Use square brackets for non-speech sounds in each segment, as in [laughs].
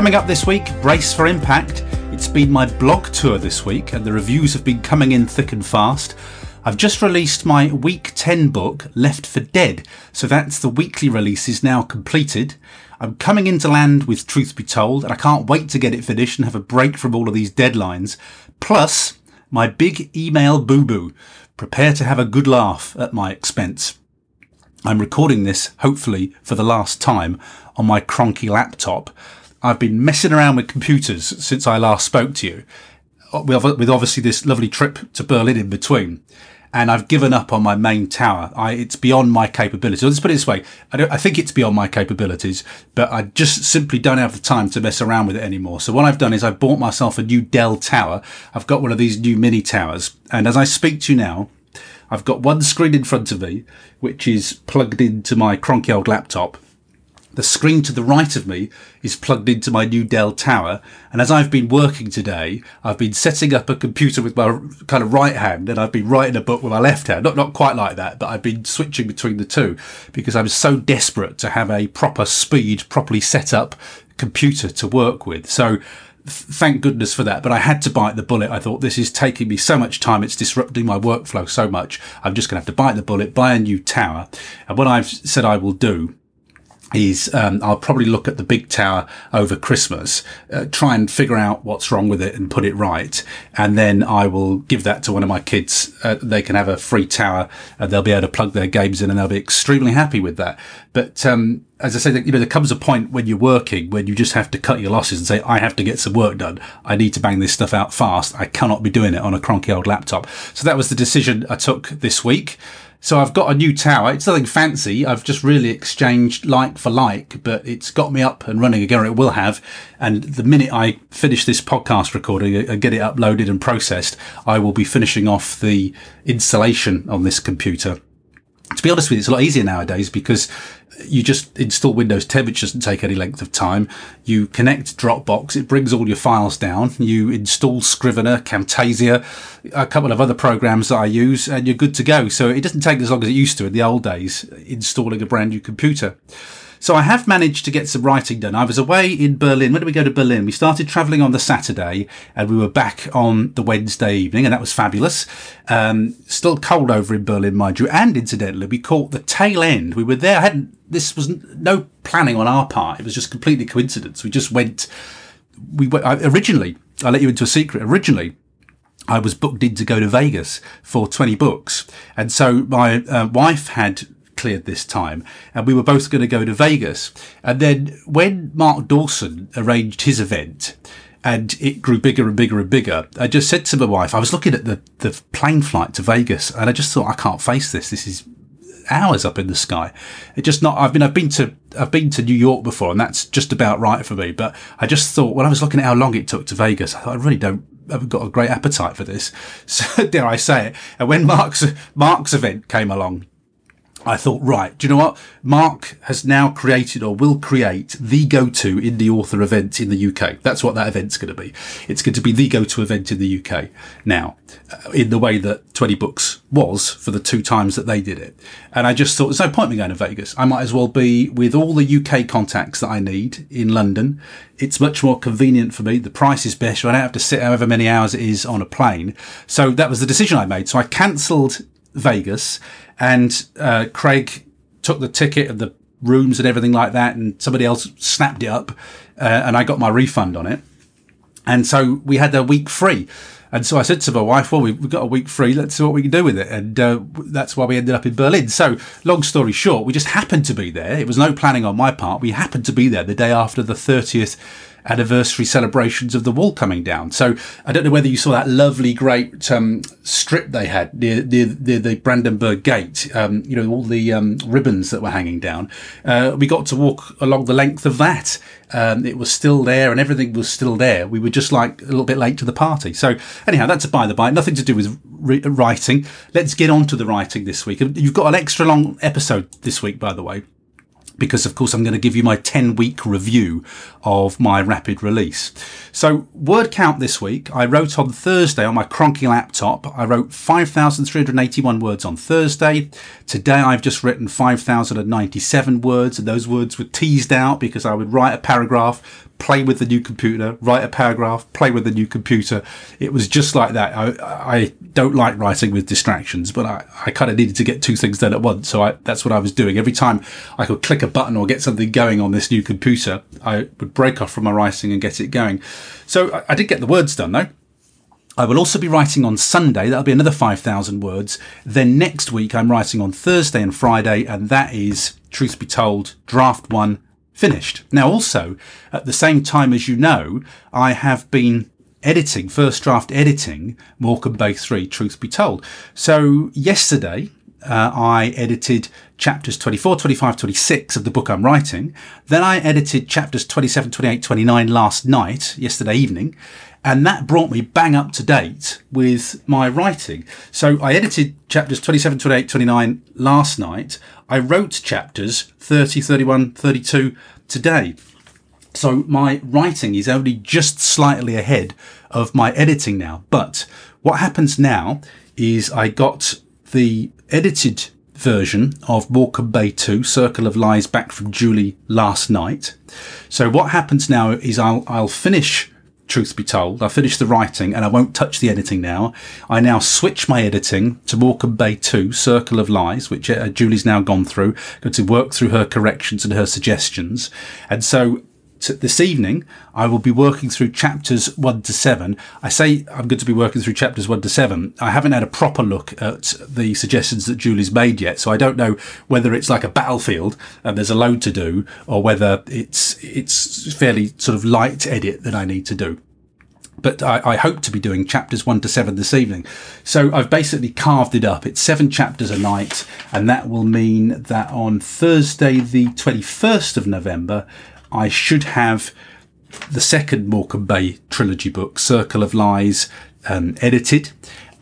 Coming up this week, Brace for Impact. It's been my blog tour this week, and the reviews have been coming in thick and fast. I've just released my week 10 book, Left for Dead, so that's the weekly release is now completed. I'm coming into land with Truth Be Told, and I can't wait to get it finished and have a break from all of these deadlines. Plus, my big email boo boo. Prepare to have a good laugh at my expense. I'm recording this, hopefully, for the last time on my cronky laptop. I've been messing around with computers since I last spoke to you, uh, with obviously this lovely trip to Berlin in between and I've given up on my main tower. I, it's beyond my capabilities. Let's put it this way. I, I, think it's beyond my capabilities, but I just simply don't have the time to mess around with it anymore. So what I've done is I've bought myself a new Dell tower. I've got one of these new mini towers. And as I speak to you now, I've got one screen in front of me, which is plugged into my cronky old laptop. The screen to the right of me is plugged into my new Dell tower. And as I've been working today, I've been setting up a computer with my kind of right hand and I've been writing a book with my left hand. Not, not quite like that, but I've been switching between the two because I'm so desperate to have a proper speed, properly set up computer to work with. So thank goodness for that. But I had to bite the bullet. I thought this is taking me so much time. It's disrupting my workflow so much. I'm just going to have to bite the bullet, buy a new tower. And what I've said I will do is um, I'll probably look at the big tower over Christmas, uh, try and figure out what's wrong with it and put it right, and then I will give that to one of my kids. Uh, they can have a free tower, and they'll be able to plug their games in, and they'll be extremely happy with that. But um, as I say, you know, there comes a point when you're working when you just have to cut your losses and say, I have to get some work done. I need to bang this stuff out fast. I cannot be doing it on a cronky old laptop. So that was the decision I took this week. So I've got a new tower. It's nothing fancy. I've just really exchanged like for like, but it's got me up and running again. It will have. And the minute I finish this podcast recording and get it uploaded and processed, I will be finishing off the installation on this computer to be honest with you, it's a lot easier nowadays because you just install Windows 10, which doesn't take any length of time. You connect Dropbox, it brings all your files down. You install Scrivener, Camtasia, a couple of other programs that I use, and you're good to go. So it doesn't take as long as it used to in the old days, installing a brand new computer. So I have managed to get some writing done. I was away in Berlin. When did we go to Berlin? We started travelling on the Saturday and we were back on the Wednesday evening and that was fabulous. Um, still cold over in Berlin, mind you. And incidentally, we caught the tail end. We were there. I hadn't, this was no planning on our part. It was just completely coincidence. We just went, we went, originally, I'll let you into a secret. Originally, I was booked in to go to Vegas for 20 books. And so my uh, wife had cleared this time, and we were both going to go to Vegas. And then when Mark Dawson arranged his event, and it grew bigger and bigger and bigger. I just said to my wife, I was looking at the, the plane flight to Vegas and I just thought, I can't face this. This is hours up in the sky. It just not, I've been, I've been to, I've been to New York before and that's just about right for me. But I just thought when I was looking at how long it took to Vegas, I thought I really don't, I haven't got a great appetite for this. [laughs] So dare I say it. And when Mark's, Mark's event came along, I thought, right, do you know what? Mark has now created or will create the go-to indie author event in the UK. That's what that event's going to be. It's going to be the go-to event in the UK now, uh, in the way that 20 Books was for the two times that they did it. And I just thought, there's no point me going to Vegas. I might as well be with all the UK contacts that I need in London. It's much more convenient for me. The price is better. I don't have to sit however many hours it is on a plane. So that was the decision I made. So I cancelled Vegas and uh, Craig took the ticket and the rooms and everything like that, and somebody else snapped it up, uh, and I got my refund on it. And so we had a week free. And so I said to my wife, well, we've got a week free. Let's see what we can do with it. And uh, that's why we ended up in Berlin. So long story short, we just happened to be there. It was no planning on my part. We happened to be there the day after the 30th anniversary celebrations of the wall coming down. So I don't know whether you saw that lovely, great um, strip they had near, near, near the Brandenburg Gate. Um, you know, all the um, ribbons that were hanging down. Uh, we got to walk along the length of that. Um, it was still there and everything was still there. We were just like a little bit late to the party. So anyhow, that's a by the by. Nothing to do with re- writing. Let's get on to the writing this week. You've got an extra long episode this week, by the way because of course I'm going to give you my 10 week review of my rapid release. So word count this week, I wrote on Thursday on my Cronky laptop, I wrote 5,381 words on Thursday. Today I've just written 5,097 words and those words were teased out because I would write a paragraph, play with the new computer, write a paragraph, play with the new computer. It was just like that. I, I don't like writing with distractions, but I, I kind of needed to get two things done at once. So I, that's what I was doing. Every time I could click a button or get something going on this new computer, I would break off from my writing and get it going. So I, I did get the words done though. I will also be writing on Sunday. That'll be another 5,000 words. Then next week, I'm writing on Thursday and Friday, and that is, truth be told, draft one finished. Now, also, at the same time as you know, I have been editing, first draft editing Morecambe Bay 3, truth be told. So yesterday, uh, I edited chapters 24, 25, 26 of the book I'm writing. Then I edited chapters 27, 28, 29 last night, yesterday evening. And that brought me bang up to date with my writing. So I edited chapters 27, 28, 29 last night. I wrote chapters 30, 31, 32 today. So my writing is only just slightly ahead of my editing now. But what happens now is I got the edited version of Morecambe Bay 2, Circle of Lies back from Julie last night. So what happens now is I'll, I'll finish truth be told. I finished the writing and I won't touch the editing now. I now switch my editing to Morecambe Bay 2, Circle of Lies, which uh, Julie's now gone through, going to work through her corrections and her suggestions. And so this evening, I will be working through chapters one to seven. I say I'm going to be working through chapters one to seven. I haven't had a proper look at the suggestions that Julie's made yet, so I don't know whether it's like a battlefield and there's a load to do, or whether it's it's fairly sort of light edit that I need to do but I, I, hope to be doing chapters one to seven this evening. So I've basically carved it up. It's seven chapters a night, and that will mean that on Thursday, the 21st of November, I should have the second Morecambe Bay trilogy book, Circle of Lies, um, edited.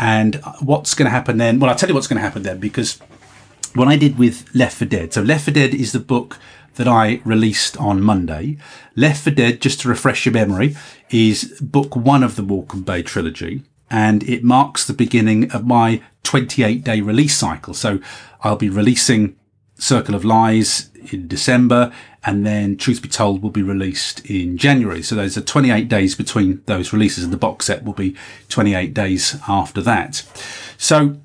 And what's going to happen then? Well, I'll tell you what's going to happen then because what I did with Left for Dead. So Left for Dead is the book that I released on Monday. Left for Dead, just to refresh your memory, is book one of the Morecambe Bay trilogy. And it marks the beginning of my 28 day release cycle. So I'll be releasing Circle of Lies in December, and then Truth Be Told will be released in January. So there's a 28 days between those releases, and the box set will be 28 days after that. So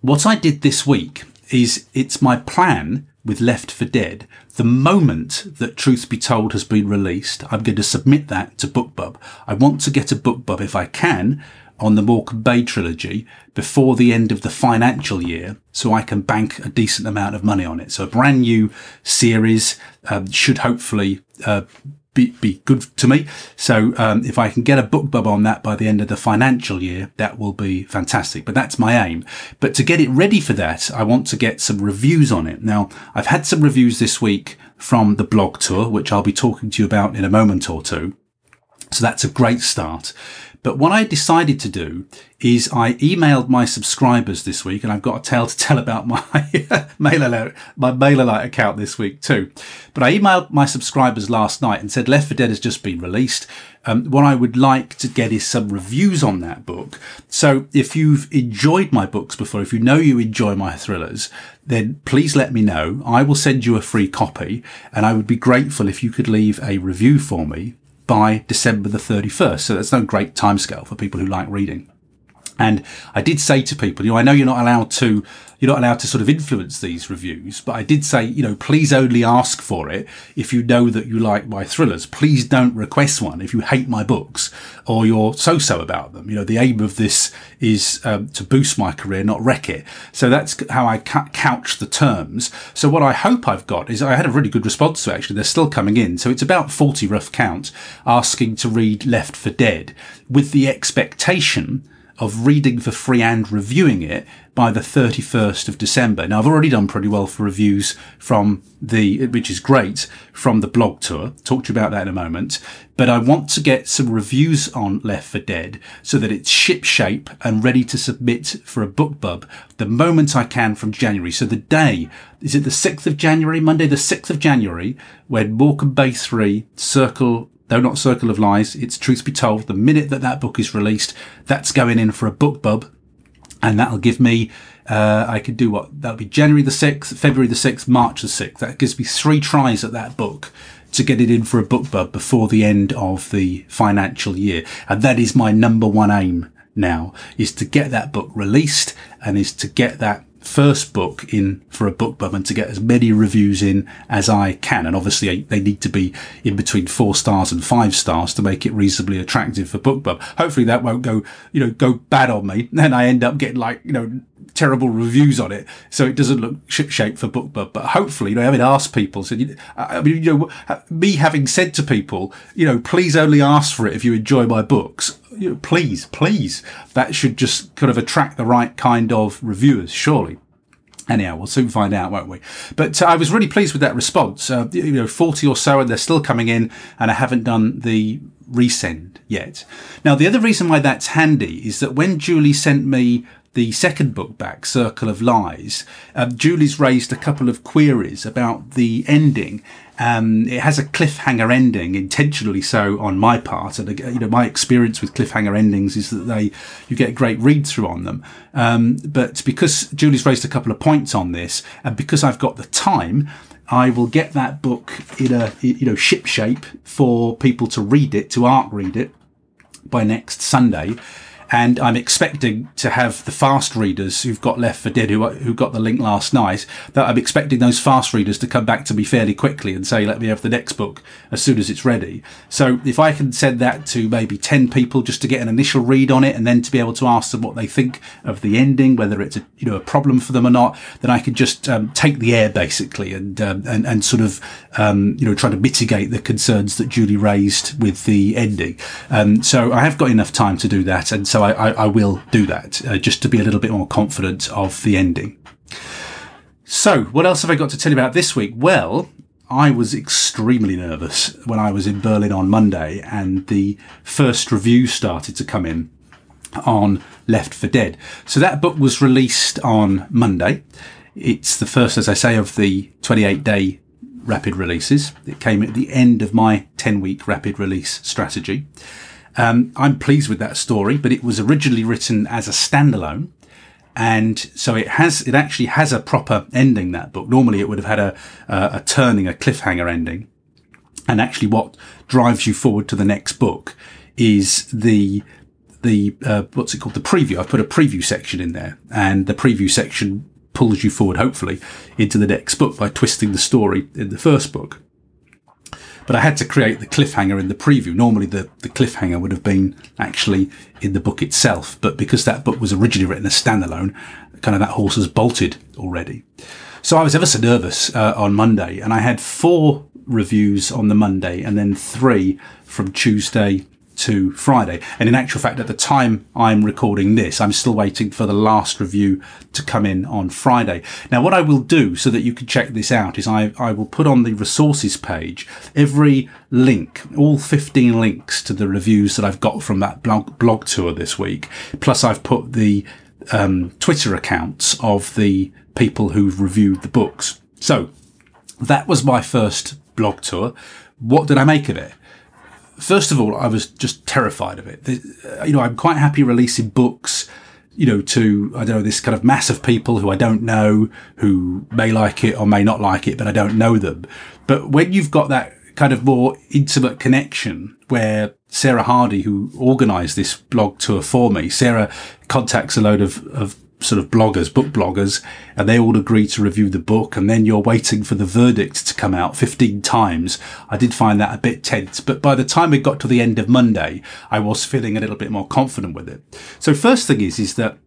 what I did this week is it's my plan with Left for Dead. The moment that Truth Be Told has been released, I'm going to submit that to BookBub. I want to get a BookBub if I can on the Morecambe Bay trilogy before the end of the financial year so I can bank a decent amount of money on it. So a brand new series um, should hopefully uh, be, be good to me. So um, if I can get a BookBub on that by the end of the financial year, that will be fantastic. But that's my aim. But to get it ready for that, I want to get some reviews on it. Now, I've had some reviews this week from the blog tour, which I'll be talking to you about in a moment or two. So that's a great start. But what I decided to do is I emailed my subscribers this week, and I've got a tale to tell about my [laughs] MailerLite, my MailerLite account this week too. But I emailed my subscribers last night and said Left for Dead has just been released. Um, what I would like to get is some reviews on that book. So if you've enjoyed my books before, if you know you enjoy my thrillers, then please let me know. I will send you a free copy, and I would be grateful if you could leave a review for me by December the 31st. So that's no great timescale for people who like reading. And I did say to people, you know, I know you're not allowed to, you're not allowed to sort of influence these reviews, but I did say, you know, please only ask for it if you know that you like my thrillers. Please don't request one if you hate my books or you're so-so about them. You know, the aim of this is um, to boost my career, not wreck it. So that's how I couch the terms. So what I hope I've got is I had a really good response to it, actually. They're still coming in. So it's about 40 rough count asking to read Left for Dead with the expectation of reading for free and reviewing it by the 31st of December. Now, I've already done pretty well for reviews from the, which is great, from the blog tour. Talk to you about that in a moment. But I want to get some reviews on Left for Dead so that it's ship shape and ready to submit for a BookBub the moment I can from January. So the day, is it the 6th of January? Monday, the 6th of January, when Morecambe Bay 3, Circle though not Circle of Lies, it's truth be told, the minute that that book is released, that's going in for a BookBub. And that'll give me, uh, I could do what? That'll be January the 6th, February the 6th, March the 6th. That gives me three tries at that book to get it in for a BookBub before the end of the financial year. And that is my number one aim now, is to get that book released and is to get that first book in for a BookBub and to get as many reviews in as I can. And obviously they need to be in between four stars and five stars to make it reasonably attractive for BookBub. Hopefully that won't go, you know, go bad on me. [laughs] And I end up getting like, you know, terrible reviews on it. So it doesn't look ship shape for BookBub. But hopefully, you know, having asked people, so I mean, you know, me having said to people, you know, please only ask for it if you enjoy my books you know, please, please, that should just kind of attract the right kind of reviewers, surely. Anyhow, we'll soon find out, won't we? But uh, I was really pleased with that response. Uh, you know, 40 or so, and they're still coming in, and I haven't done the resend yet. Now, the other reason why that's handy is that when Julie sent me the second book back, Circle of Lies, um, Julie's raised a couple of queries about the ending um, it has a cliffhanger ending, intentionally so on my part. And you know, my experience with cliffhanger endings is that they you get a great read through on them. Um, but because Julie's raised a couple of points on this, and because I've got the time, I will get that book in a you know ship shape for people to read it, to arc read it by next Sunday and I'm expecting to have the fast readers who've got Left for Dead, who who got the link last night. That I'm expecting those fast readers to come back to me fairly quickly and say, "Let me have the next book as soon as it's ready." So if I can send that to maybe ten people just to get an initial read on it, and then to be able to ask them what they think of the ending, whether it's a you know a problem for them or not, then I can just um, take the air basically and um, and and sort of um, you know try to mitigate the concerns that Julie raised with the ending. Um, so I have got enough time to do that, and so I, I, I will do that uh, just to be a little bit more confident of the ending. So, what else have I got to tell you about this week? Well, I was extremely nervous when I was in Berlin on Monday and the first review started to come in on Left for Dead. So that book was released on Monday. It's the first, as I say, of the 28 day rapid releases. It came at the end of my 10 week rapid release strategy. Um, I'm pleased with that story, but it was originally written as a standalone. And so it has, it actually has a proper ending, that book. Normally it would have had a, a, a turning, a cliffhanger ending. And actually what drives you forward to the next book is the, the, uh, what's it called? The preview. I've put a preview section in there and the preview section pulls you forward, hopefully, into the next book by twisting the story in the first book but I had to create the cliffhanger in the preview. Normally the, the cliffhanger would have been actually in the book itself, but because that book was originally written as standalone, kind of that horse has bolted already. So I was ever so nervous uh, on Monday and I had four reviews on the Monday and then three from Tuesday to Friday. And in actual fact, at the time I'm recording this, I'm still waiting for the last review to come in on Friday. Now, what I will do so that you can check this out is I, I will put on the resources page every link, all 15 links to the reviews that I've got from that blog, blog tour this week. Plus I've put the um, Twitter accounts of the people who've reviewed the books. So that was my first blog tour. What did I make of it? First of all, I was just terrified of it. Uh, you know, I'm quite happy releasing books, you know, to, I don't know, this kind of mass of people who I don't know, who may like it or may not like it, but I don't know them. But when you've got that kind of more intimate connection where Sarah Hardy, who organised this blog tour for me, Sarah contacts a load of, of sort of bloggers, book bloggers, and they all agree to review the book. And then you're waiting for the verdict to come out 15 times. I did find that a bit tense, but by the time we got to the end of Monday, I was feeling a little bit more confident with it. So first thing is, is that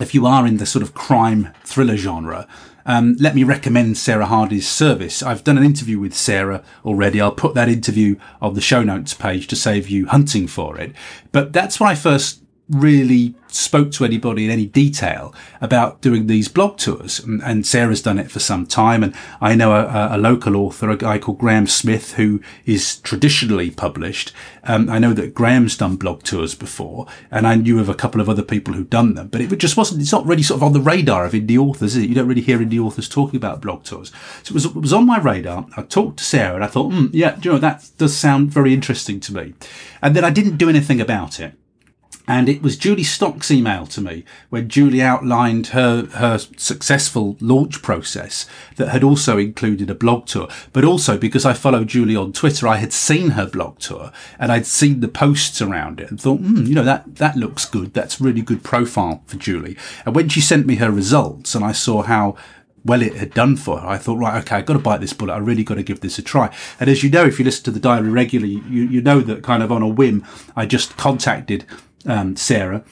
if you are in the sort of crime thriller genre, um, let me recommend Sarah Hardy's service. I've done an interview with Sarah already. I'll put that interview on the show notes page to save you hunting for it. But that's when I first really spoke to anybody in any detail about doing these blog tours. And, and Sarah's done it for some time. And I know a, a, local author, a guy called Graham Smith, who is traditionally published. Um, I know that Graham's done blog tours before, and I knew of a couple of other people who'd done them, but it just wasn't, it's not really sort of on the radar of indie authors, is it? You don't really hear indie authors talking about blog tours. So it was, it was on my radar. I talked to Sarah and I thought, mm, yeah, you know, that does sound very interesting to me. And then I didn't do anything about it. And it was Julie Stock's email to me when Julie outlined her, her successful launch process that had also included a blog tour. But also because I follow Julie on Twitter, I had seen her blog tour and I'd seen the posts around it and thought, hmm, you know, that, that looks good. That's really good profile for Julie. And when she sent me her results and I saw how well it had done for her. I thought, right, okay, I've got to bite this bullet. I really got to give this a try. And as you know, if you listen to the diary regularly, you, you know that kind of on a whim, I just contacted um, Sarah.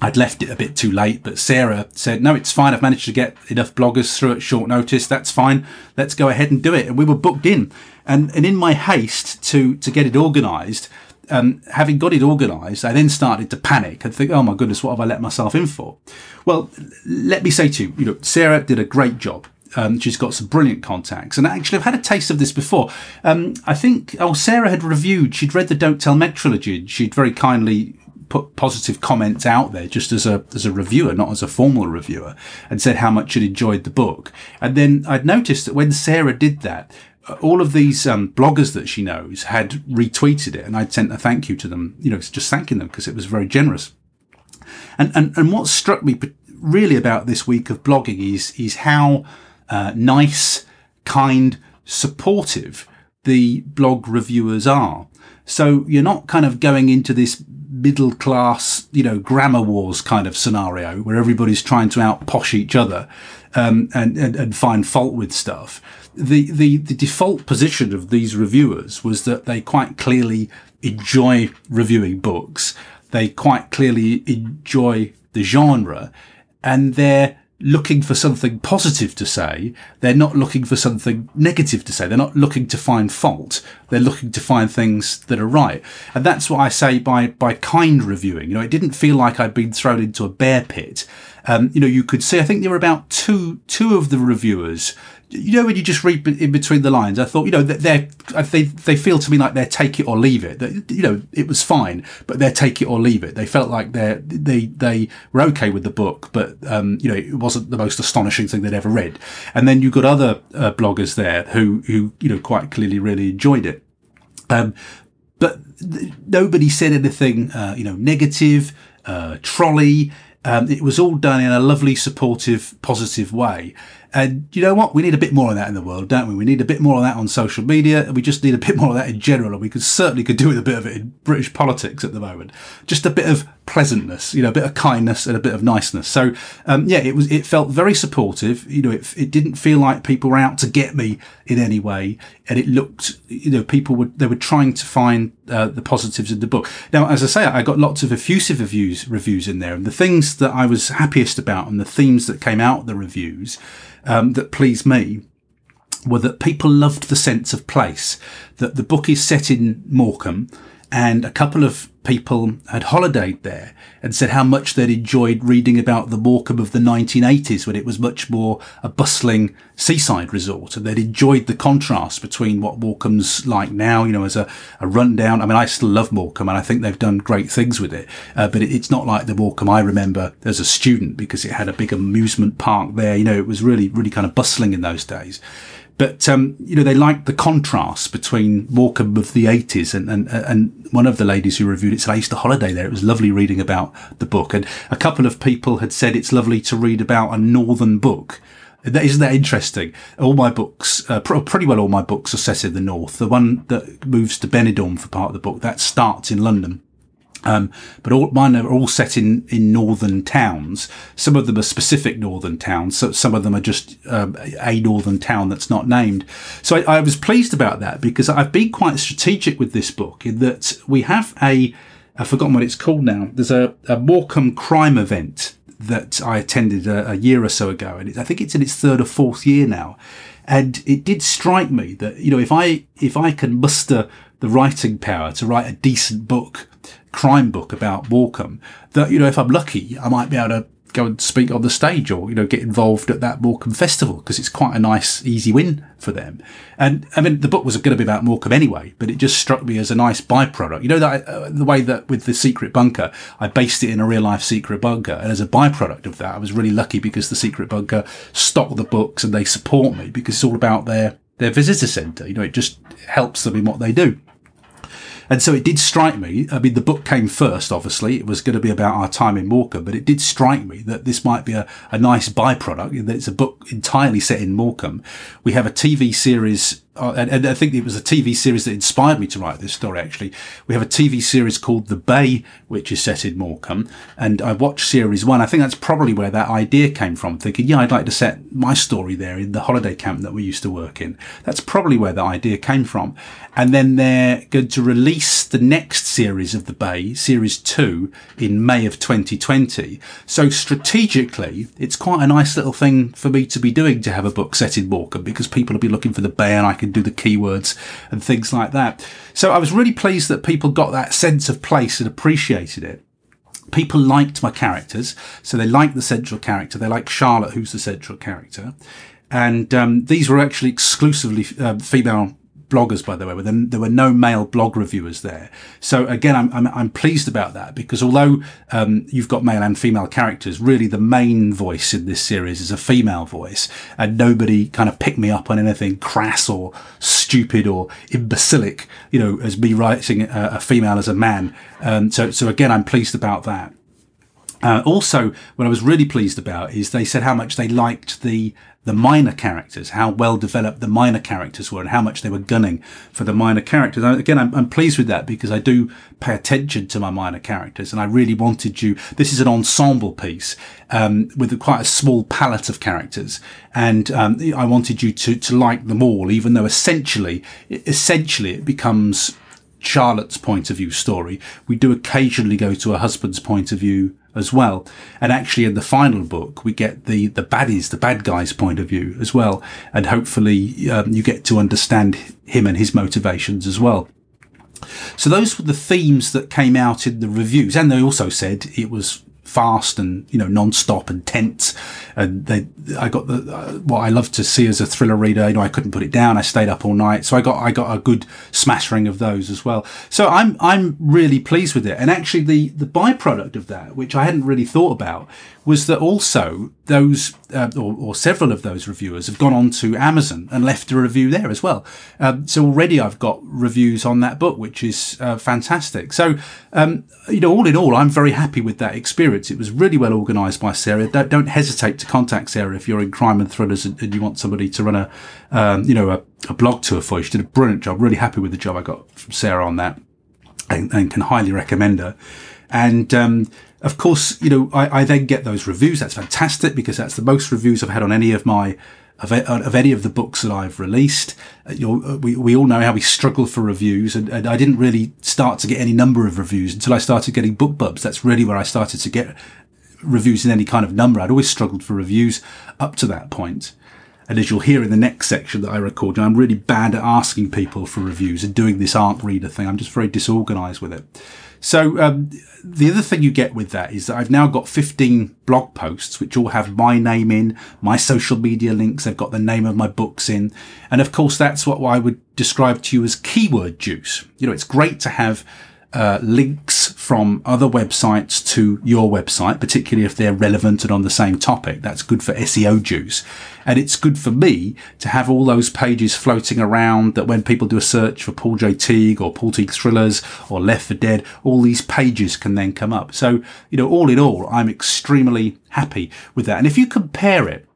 I'd left it a bit too late, but Sarah said, no, it's fine. I've managed to get enough bloggers through at short notice. That's fine. Let's go ahead and do it. And we were booked in. And, and in my haste to, to get it organized, um, having got it organised, I then started to panic and think, "Oh my goodness, what have I let myself in for?" Well, let me say to you, you know, Sarah did a great job. Um, she's got some brilliant contacts, and actually, I've had a taste of this before. Um, I think, oh, Sarah had reviewed. She'd read the Don't Tell Meg trilogy. She'd very kindly put positive comments out there just as a as a reviewer, not as a formal reviewer, and said how much she'd enjoyed the book. And then I'd noticed that when Sarah did that, uh, all of these um, bloggers that she knows had retweeted it, and I'd sent a thank you to them, you know, just thanking them because it was very generous. And and and what struck me really about this week of blogging is is how uh, nice, kind, supportive the blog reviewers are. So you're not kind of going into this middle class, you know, grammar wars kind of scenario where everybody's trying to out posh each other um, and, and, and find fault with stuff. The, the, the default position of these reviewers was that they quite clearly enjoy reviewing books. They quite clearly enjoy the genre and they're looking for something positive to say. They're not looking for something negative to say. They're not looking to find fault. They're looking to find things that are right. And that's what I say by, by kind reviewing. You know, it didn't feel like I'd been thrown into a bear pit. Um, you know, you could see, I think there were about two, two of the reviewers you know when you just read in between the lines i thought you know they're they they feel to me like they're take it or leave it. That, you know it was fine but they're take it or leave it. They felt like they they they were okay with the book but um, you know it wasn't the most astonishing thing they'd ever read. And then you've got other uh, bloggers there who who you know quite clearly really enjoyed it. Um, but th- nobody said anything uh, you know negative uh, trolley. Um, it was all done in a lovely, supportive, positive way. And you know what? We need a bit more of that in the world, don't we? We need a bit more of that on social media. We just need a bit more of that in general. And we could certainly could do with a bit of it in British politics at the moment. Just a bit of pleasantness, you know, a bit of kindness and a bit of niceness. So, um, yeah, it was, it felt very supportive. You know, it, it didn't feel like people were out to get me in any way. And it looked, you know, people were, they were trying to find uh, the positives of the book. Now, as I say, I got lots of effusive reviews, reviews in there. And the things that I was happiest about and the themes that came out of the reviews, um, that pleased me were that people loved the sense of place, that the book is set in Morecambe and a couple of people had holidayed there and said how much they'd enjoyed reading about the Morecambe of the 1980s when it was much more a bustling seaside resort. And they'd enjoyed the contrast between what Morecambe's like now, you know, as a, a rundown. I mean, I still love Morecambe and I think they've done great things with it. Uh, but it, it's not like the Morecambe I remember as a student because it had a big amusement park there. You know, it was really, really kind of bustling in those days. But um, you know, they liked the contrast between Morecambe of the eighties and, and and one of the ladies who reviewed it said I used to holiday there. It was lovely reading about the book, and a couple of people had said it's lovely to read about a northern book Isn't that interesting? All my books, uh, pretty well all my books are set in the north. The one that moves to Benidorm for part of the book, that starts in London. Um, but all, mine are all set in, in northern towns. Some of them are specific northern towns. So some of them are just um, a northern town that's not named. So I, I was pleased about that because I've been quite strategic with this book in that we have a, I've forgotten what it's called now. There's a, a Morecambe crime event that I attended a, a year or so ago, and it, I think it's in its third or fourth year now. And it did strike me that you know if I if I can muster the writing power to write a decent book, crime book about Morecambe, that you know if I'm lucky, I might be able to go and speak on the stage or, you know, get involved at that Morecambe festival because it's quite a nice, easy win for them. And I mean, the book was going to be about Morecambe anyway, but it just struck me as a nice byproduct. You know, that uh, the way that with the secret bunker, I based it in a real life secret bunker. And as a byproduct of that, I was really lucky because the secret bunker stock the books and they support me because it's all about their, their visitor centre. You know, it just helps them in what they do. And so it did strike me. I mean, the book came first, obviously. It was going to be about our time in Morecambe, but it did strike me that this might be a, a nice byproduct, that it's a book entirely set in Morecambe. We have a TV series uh, and, and, I think it was a TV series that inspired me to write this story. Actually, we have a TV series called The Bay, which is set in Morecambe, and I watched series one. I think that's probably where that idea came from. Thinking, yeah, I'd like to set my story there in the holiday camp that we used to work in. That's probably where the idea came from. And then they're going to release the next series of The Bay, series two, in May of 2020. So strategically, it's quite a nice little thing for me to be doing to have a book set in Morecambe because people will be looking for The Bay and I can can do the keywords and things like that. So I was really pleased that people got that sense of place and appreciated it. People liked my characters, so they liked the central character. They like Charlotte, who's the central character, and um, these were actually exclusively uh, female bloggers, by the way, there, were no male blog reviewers there. So again, I'm, I'm, I'm pleased about that because although um, you've got male and female characters, really the main voice in this series is a female voice and nobody kind of picked me up on anything crass or stupid or imbecilic, you know, as me writing a, a female as a man. Um, so, so again, I'm pleased about that. Uh, also, what I was really pleased about is they said how much they liked the the minor characters, how well developed the minor characters were and how much they were gunning for the minor characters. again, I'm, I'm, pleased with that because I do pay attention to my minor characters and I really wanted you, this is an ensemble piece, um, with a, quite a small palette of characters. And, um, I wanted you to, to like them all, even though essentially, essentially it becomes Charlotte's point of view story. We do occasionally go to a husband's point of view as well. And actually, in the final book, we get the the baddies, the bad guys' point of view as well, and hopefully um, you get to understand him and his motivations as well. So those were the themes that came out in the reviews, and they also said it was fast and you know non-stop and tense. And they i got the uh, what i love to see as a thriller reader you know i couldn't put it down. I stayed up all night. So i got i got a good smattering of those as well. So i'm i'm really pleased with it. And actually the the byproduct of that which i hadn't really thought about was that also those uh, or, or, several of those reviewers have gone on to Amazon and left a review there as well. Um, so already I've got reviews on that book, which is uh, fantastic. So um, you know, all in all, I'm very happy with that experience. It was really well organised by Sarah. Don't, don't, hesitate to contact Sarah if you're in crime and thrillers and, and you want somebody to run a um, you know a, a, blog tour for you. She did a brilliant job. Really happy with the job I got from Sarah on that, and, and can highly recommend her. And um, of course, you know, I, I, then get those reviews. That's fantastic because that's the most reviews I've had on any of my of, of any of the books that I've released. Uh, you know, uh, we, we all know how we struggle for reviews, and, and I didn't really start to get any number of reviews until I started getting BookBubs. That's really where I started to get reviews in any kind of number. I'd always struggled for reviews up to that point. And as you'll hear in the next section that I record, I'm really bad at asking people for reviews and doing this ARC reader thing. I'm just very disorganized with it. So um, the other thing you get with that is that I've now got 15 blog posts, which all have my name in, my social media links. They've got the name of my books in. And of course, that's what I would describe to you as keyword juice. You know, it's great to have uh, links from other websites to your website, particularly if they're relevant and on the same topic. That's good for SEO juice. And it's good for me to have all those pages floating around that when people do a search for Paul J. Teague or Paul Teague Thrillers or Left for Dead, all these pages can then come up. So, you know, all in all, I'm extremely happy with that. And if you compare it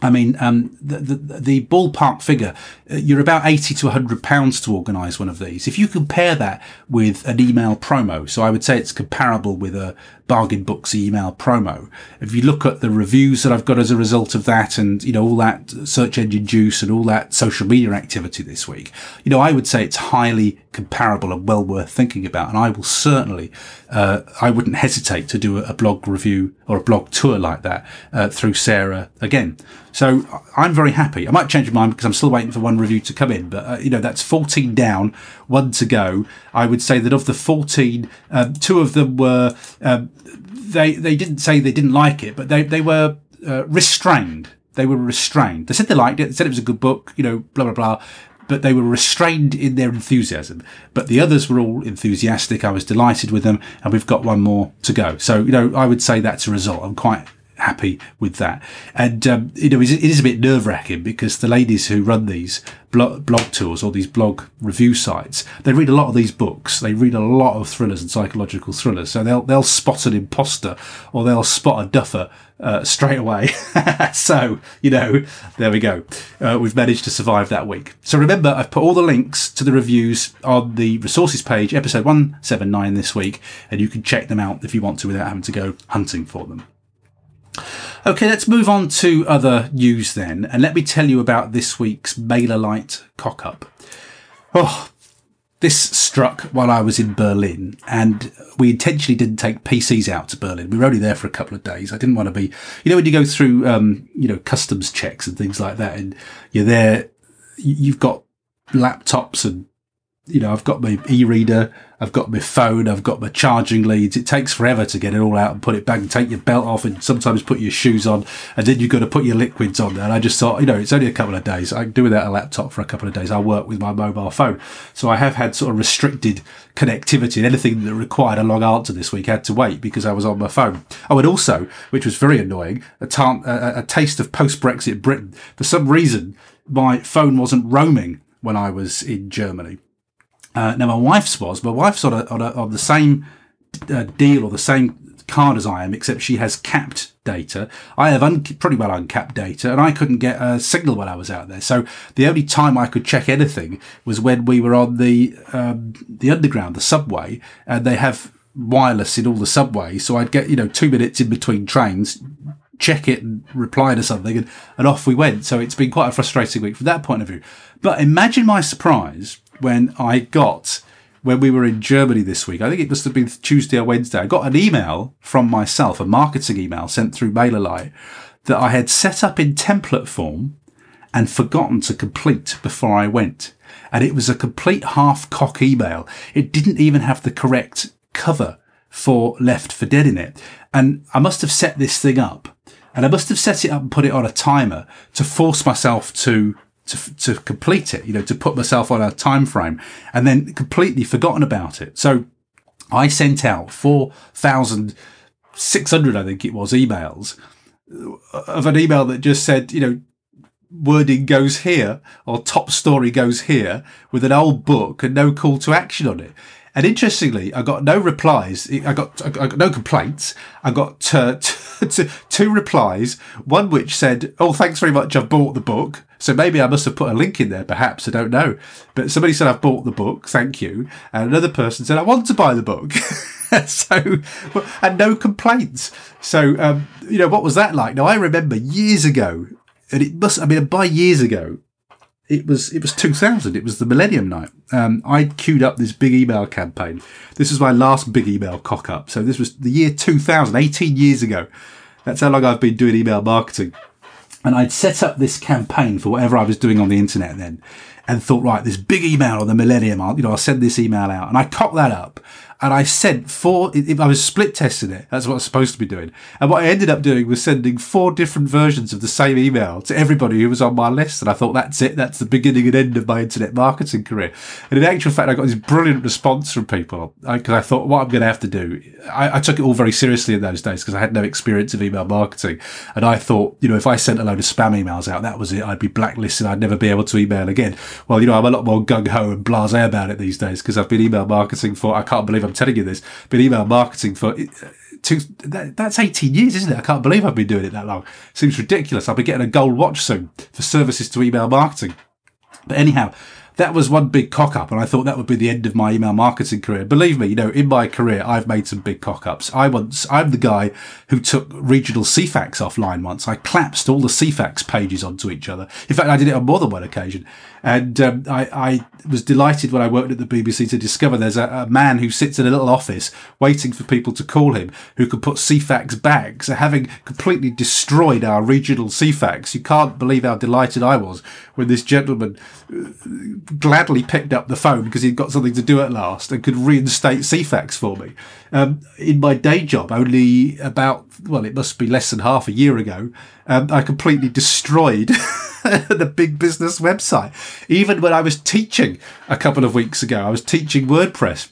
I mean, um, the, the, the, ballpark figure, uh, you're about 80 to 100 pounds to organise one of these. If you compare that with an email promo, so I would say it's comparable with a bargain books email promo. If you look at the reviews that I've got as a result of that and, you know, all that search engine juice and all that social media activity this week, you know, I would say it's highly comparable and well worth thinking about. And I will certainly, uh, I wouldn't hesitate to do a, blog review or a blog tour like that, uh, through Sarah again. So I'm very happy. I might change my mind because I'm still waiting for one review to come in, but uh, you know, that's 14 down, one to go. I would say that of the 14, um, two of them were, um, they, they didn't say they didn't like it, but they, they were uh, restrained. They were restrained. They said they liked it. They said it was a good book, you know, blah, blah, blah but they were restrained in their enthusiasm. But the others were all enthusiastic. I was delighted with them, and we've got one more to go. So, you know, I would say that's a result. I'm quite happy with that. And, um, you know, it is a bit nerve wracking because the ladies who run these blog, blog tours or these blog review sites, they read a lot of these books. They read a lot of thrillers and psychological thrillers. So they'll, they'll spot an imposter or they'll spot a duffer uh, straight away. [laughs] so, you know, there we go. Uh, we've managed to survive that week. So remember, I've put all the links to the reviews on the resources page, episode 179 this week, and you can check them out if you want to without having to go hunting for them. Okay, let's move on to other news then, and let me tell you about this week's MailerLite cock up. Oh, this struck while I was in Berlin, and we intentionally didn't take PCs out to Berlin. We were only there for a couple of days. I didn't want to be, you know, when you go through, um, you know, customs checks and things like that, and you're there, you've got laptops and you know, I've got my e-reader, I've got my phone, I've got my charging leads. It takes forever to get it all out and put it back and take your belt off and sometimes put your shoes on and then you've got to put your liquids on. And I just thought, you know, it's only a couple of days. I can do without a laptop for a couple of days. I work with my mobile phone. So I have had sort of restricted connectivity and anything that required a long answer this week had to wait because I was on my phone. Oh, and also, which was very annoying, a, ta- a, a taste of post-Brexit Britain. For some reason, my phone wasn't roaming when I was in Germany. Uh, now my wife's was. My wife's on, a, on, a, on the same uh, deal or the same card as I am, except she has capped data. I have un- pretty well uncapped data, and I couldn't get a signal when I was out there. So the only time I could check anything was when we were on the um, the underground, the subway, and they have wireless in all the subways. So I'd get you know two minutes in between trains, check it and reply to something, and, and off we went. So it's been quite a frustrating week from that point of view. But imagine my surprise when I got when we were in Germany this week. I think it must have been Tuesday or Wednesday. I got an email from myself, a marketing email sent through MailerLite that I had set up in template form and forgotten to complete before I went. And it was a complete half cock email. It didn't even have the correct cover for Left for Dead in it. And I must have set this thing up and I must have set it up and put it on a timer to force myself to to, to complete it, you know, to put myself on a time frame and then completely forgotten about it. So I sent out 4,600, I think it was, emails of an email that just said, you know, wording goes here or top story goes here with an old book and no call to action on it. And interestingly, I got no replies. I got, I got no complaints. I got uh, [laughs] two replies. One which said, "Oh, thanks very much. I've bought the book." So maybe I must have put a link in there. Perhaps I don't know. But somebody said, "I've bought the book. Thank you." And another person said, "I want to buy the book." [laughs] so, and no complaints. So, um, you know, what was that like? Now, I remember years ago, and it must, I mean, by years ago, it was it was 2000 it was the millennium night. Um, i'd queued up this big email campaign. This was my last big email cock up so this was the year 2000 18 years ago. That's how long i've been doing email marketing. And i'd set up this campaign for whatever i was doing on the internet then and thought right this big email on the millennium I'll, you know i'll send this email out. And i cocked that up and I sent four. I was split testing it. That's what I was supposed to be doing. And what I ended up doing was sending four different versions of the same email to everybody who was on my list. And I thought that's it. That's the beginning and end of my internet marketing career. And in actual fact, I got this brilliant response from people because I, I, thought what I'm going to have to do. I, I took it all very seriously in those days because I had no experience of email marketing, and I thought, you know, if I sent a load of spam emails out, that was it. I'd be blacklisted. I'd never be able to email again. Well, you know, I'm a lot more gung ho and blasé about it these days because I've been email marketing for. I can't believe I'm telling you this, been email marketing for uh, two, that, that's 18 years, isn't it? I can't believe I've been doing it that long. Seems ridiculous. I'll be getting a gold watch soon for services to email marketing. But anyhow, that was one big cock up, and I thought that would be the end of my email marketing career. Believe me, you know, in my career, I've made some big cock ups. I once, I'm the guy who took regional Ceefax offline once. I collapsed all the Ceefax pages onto each other. In fact, I did it on more than one occasion. And um, I, I, was delighted when I worked at the BBC to discover there's a, a, man who sits in a little office waiting for people to call him who can put Ceefax back. So having completely destroyed our regional Ceefax, you can't believe how delighted I was when this gentleman uh, gladly picked up the phone because he'd got something to do at last and could reinstate Ceefax for me. Um, in my day job, only about, well, it must be less than half a year ago, um, I completely destroyed [laughs] [laughs] the big business website. Even when I was teaching a couple of weeks ago, I was teaching WordPress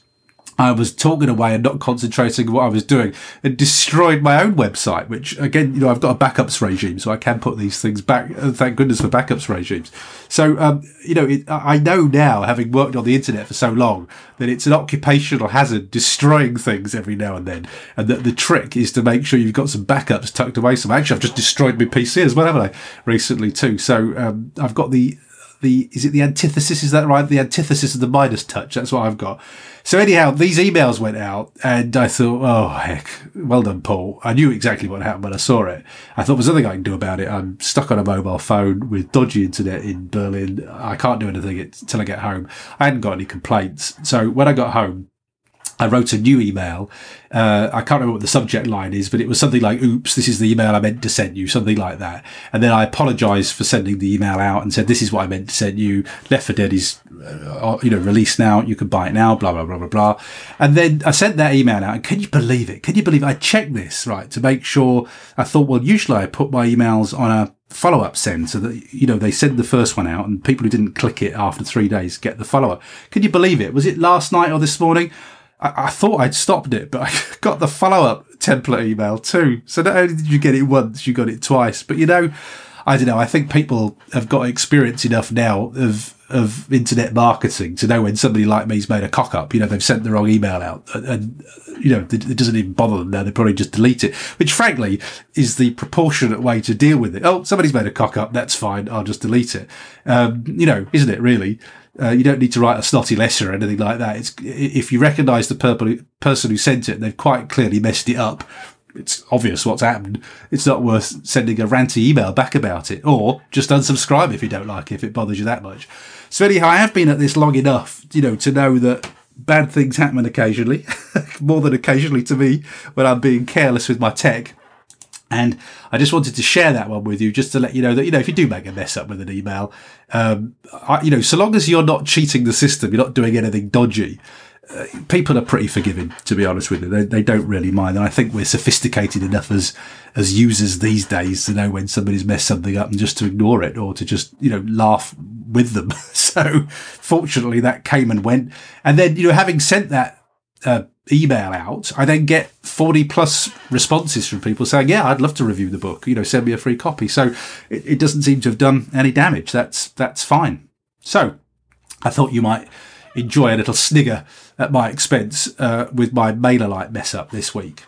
I was talking away and not concentrating on what I was doing and destroyed my own website, which again, you know, I've got a backups regime, so I can put these things back. Thank goodness for backups regimes. So, um, you know, it, I know now, having worked on the internet for so long, that it's an occupational hazard destroying things every now and then. And that the trick is to make sure you've got some backups tucked away. So actually, I've just destroyed my PC as well, haven't I? Recently too. So, um, I've got the, the, is it the antithesis? Is that right? The antithesis of the Midas touch. That's what I've got. So anyhow, these emails went out and I thought, oh heck, well done, Paul. I knew exactly what happened when I saw it. I thought there's nothing I can do about it. I'm stuck on a mobile phone with dodgy internet in Berlin. I can't do anything until I get home. I hadn't got any complaints. So when I got home, I wrote a new email. Uh, I can't remember what the subject line is, but it was something like, oops, this is the email I meant to send you, something like that. And then I apologized for sending the email out and said, this is what I meant to send you. Left for Dead is, uh, you know, released now. You can buy it now, blah, blah, blah, blah, blah. And then I sent that email out. And can you believe it? Can you believe it? I checked this, right, to make sure. I thought, well, usually I put my emails on a follow up send so that, you know, they send the first one out and people who didn't click it after three days get the follow up. Can you believe it? Was it last night or this morning? I, I thought I'd stopped it, but [laughs] I got the follow up template email too. So not only did you get it once, you got it twice. But you know, I don't know. I think people have got experience enough now of of internet marketing to know when somebody like me's made a cock up. You know, they've sent the wrong email out, and, and you know it doesn't even bother them now. They probably just delete it, which frankly is the proportionate way to deal with it. Oh, somebody's made a cock up. That's fine. I'll just delete it. Um, you know, isn't it really? Uh, you don't need to write a snotty letter or anything like that. It's, if you recognise the purple, person who sent it, they've quite clearly messed it up. It's obvious what's happened. It's not worth sending a ranty email back about it, or just unsubscribe if you don't like it, if it bothers you that much. So anyhow, I have been at this long enough, you know, to know that bad things happen occasionally, [laughs] more than occasionally to me when I'm being careless with my tech. And I just wanted to share that one with you, just to let you know that, you know, if you do make a mess up with an email, um, I, you know, so long as you're not cheating the system, you're not doing anything dodgy, uh, people are pretty forgiving, to be honest with you. They, they don't really mind. And I think we're sophisticated enough as, as users these days to know when somebody's messed something up and just to ignore it or to just, you know, laugh with them. [laughs] so fortunately that came and went. And then, you know, having sent that, uh, email out, I then get 40 plus responses from people saying, yeah, I'd love to review the book, you know, send me a free copy. So it, it doesn't seem to have done any damage. That's, that's fine. So I thought you might enjoy a little snigger at my expense, uh, with my MailerLite mess up this week.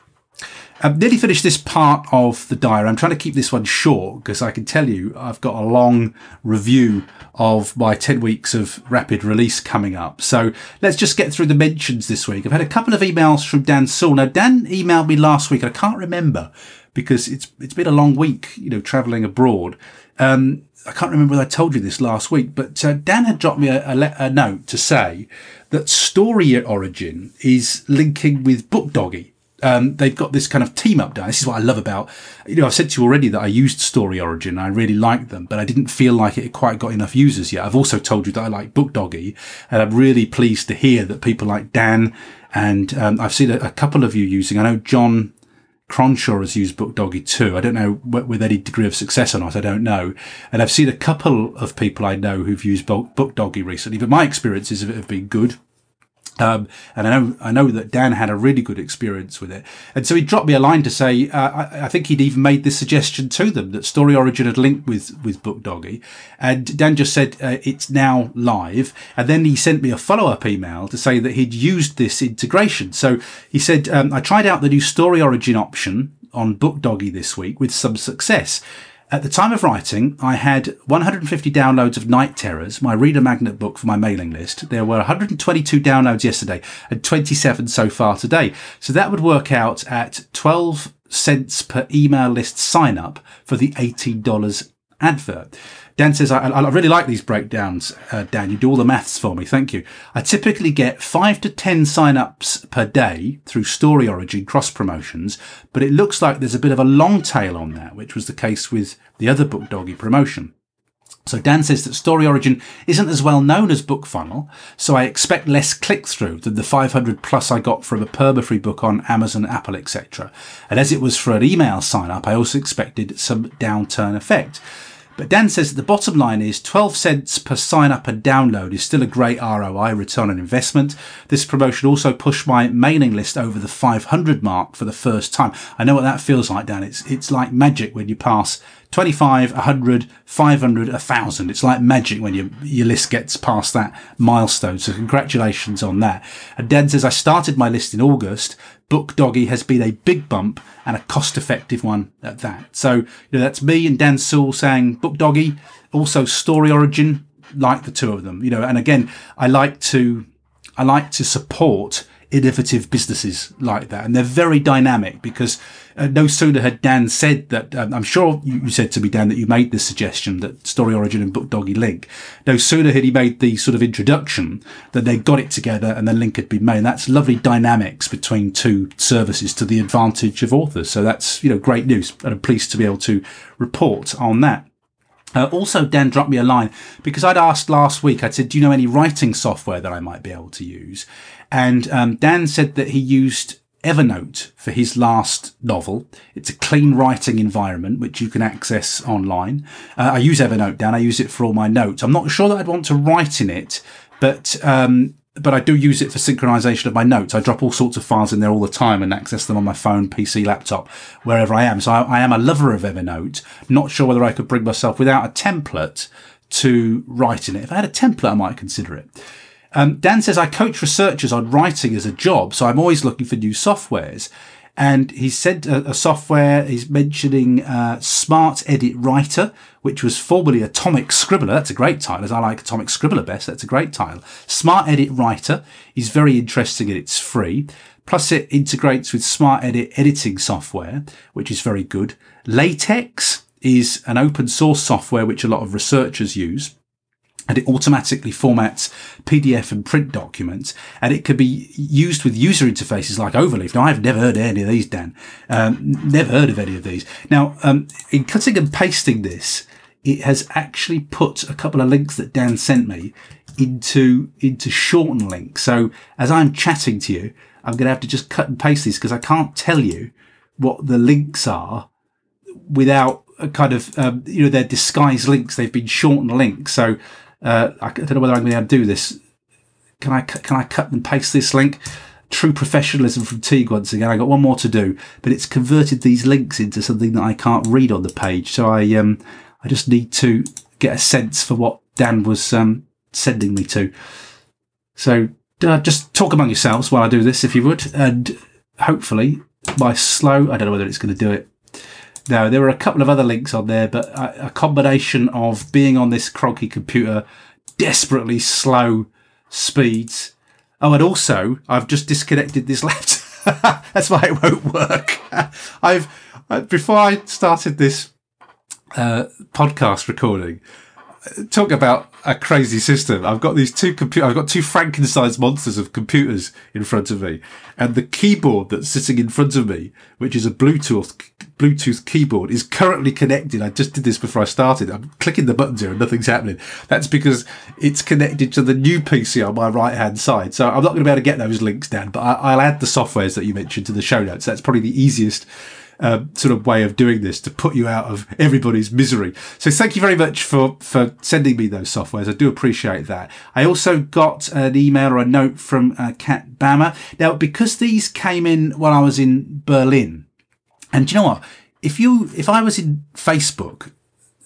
I've nearly finished this part of the diary. I'm trying to keep this one short because I can tell you I've got a long review of my 10 weeks of rapid release coming up. So let's just get through the mentions this week. I've had a couple of emails from Dan Saul. Now, Dan emailed me last week. I can't remember because it's, it's been a long week, you know, traveling abroad. Um, I can't remember whether I told you this last week, but uh, Dan had dropped me a, a, a note to say that Story Origin is linking with BookDoggy um, they've got this kind of team up down. This is what I love about, you know, I've said to you already that I used Story Origin. I really liked them, but I didn't feel like it quite got enough users yet. I've also told you that I like BookDoggy and I'm really pleased to hear that people like Dan and um, I've seen a, a, couple of you using, I know John Cronshaw has used BookDoggy too. I don't know with any degree of success or not. I don't know. And I've seen a couple of people I know who've used BookDoggy recently, but my experiences of it have been good. Um, and I know, I know that Dan had a really good experience with it. And so he dropped me a line to say, uh, I, I, think he'd even made this suggestion to them that Story Origin had linked with, with BookDoggy. And Dan just said, uh, it's now live. And then he sent me a follow up email to say that he'd used this integration. So he said, um, I tried out the new Story Origin option on BookDoggy this week with some success. At the time of writing, I had 150 downloads of Night Terrors, my reader magnet book for my mailing list. There were 122 downloads yesterday and 27 so far today. So that would work out at 12 cents per email list sign up for the $18 advert. Dan says, I, I really like these breakdowns, uh, Dan. You do all the maths for me. Thank you. I typically get five to 10 sign-ups per day through Story Origin cross promotions, but it looks like there's a bit of a long tail on that, which was the case with the other BookDoggy promotion. So Dan says that Story Origin isn't as well known as BookFunnel, so I expect less click through than the 500 plus I got from a perma-free book on Amazon, Apple, etc. And as it was for an email sign up, I also expected some downturn effect. But Dan says that the bottom line is 12 cents per sign up and download is still a great ROI return on investment. This promotion also pushed my mailing list over the 500 mark for the first time. I know what that feels like, Dan. It's, it's like magic when you pass 25, 100, 500, 1000. It's like magic when your, your list gets past that milestone. So congratulations on that. And Dan says, I started my list in August. BookDoggy has been a big bump and a cost effective one at that. So, you know, that's me and Dan Sewell saying BookDoggy, also Story Origin, like the two of them, you know, and again, I like to, I like to support innovative businesses like that. And they're very dynamic because uh, no sooner had Dan said that, um, I'm sure you, you, said to me, Dan, that you made this suggestion that Story Origin and BookDoggy link. No sooner had he made the sort of introduction that they got it together and the link had been made. And that's lovely dynamics between two services to the advantage of authors. So that's, you know, great news. And I'm pleased to be able to report on that. Uh, also, Dan dropped me a line because I'd asked last week, I said, do you know any writing software that I might be able to use? And um, Dan said that he used Evernote for his last novel. It's a clean writing environment which you can access online. Uh, I use Evernote, Dan. I use it for all my notes. I'm not sure that I'd want to write in it, but um, but I do use it for synchronization of my notes. I drop all sorts of files in there all the time and access them on my phone, PC, laptop, wherever I am. So I, I am a lover of Evernote. Not sure whether I could bring myself without a template to write in it. If I had a template, I might consider it. Um, Dan says, I coach researchers on writing as a job, so I'm always looking for new softwares. And he said a, a software, he's mentioning uh, Smart Edit Writer, which was formerly Atomic Scribbler. That's a great title, as I like Atomic Scribbler best. That's a great title. Smart Edit Writer is very interesting and it's free. Plus, it integrates with Smart Edit editing software, which is very good. LaTeX is an open source software which a lot of researchers use and it automatically formats PDF and print documents, and it could be used with user interfaces like Overleaf. Now, I've never heard of any of these, Dan. Um, never heard of any of these. Now, um, in cutting and pasting this, it has actually put a couple of links that Dan sent me into into shorten links. So as I'm chatting to you, I'm going to have to just cut and paste these because I can't tell you what the links are without a kind of um, you know they're disguised links. They've been shortened links. So uh, I don't know whether I'm going to be able to do this. Can I can I cut and paste this link? True professionalism from Teague once again. I got one more to do, but it's converted these links into something that I can't read on the page. So I um I just need to get a sense for what Dan was um, sending me to. So uh, just talk among yourselves while I do this, if you would, and hopefully my slow. I don't know whether it's going to do it no, there were a couple of other links on there, but a, a combination of being on this cronky computer, desperately slow speeds. Oh, and also I've just disconnected this [laughs] laptop. That's why it won't work. [laughs] I've before I started this uh, podcast recording, talk about a crazy system. I've got these two computer. I've got two Frankenstein's monsters of computers in front of me, and the keyboard that's sitting in front of me, which is a Bluetooth Bluetooth keyboard, is currently connected. I just did this before I started. I'm clicking the buttons here and nothing's happening. That's because it's connected to the new PC on my right hand side. So I'm not going to be able to get those links down, but I, will add the softwares that you mentioned to the show notes. That's probably the easiest uh, sort of way of doing this to put you out of everybody's misery. So thank you very much for, for sending me those softwares. I do appreciate that. I also got an email or a note from uh, Kat Bammer. Now, because these came in while I was in Berlin, and you know what? If you, if I was in Facebook,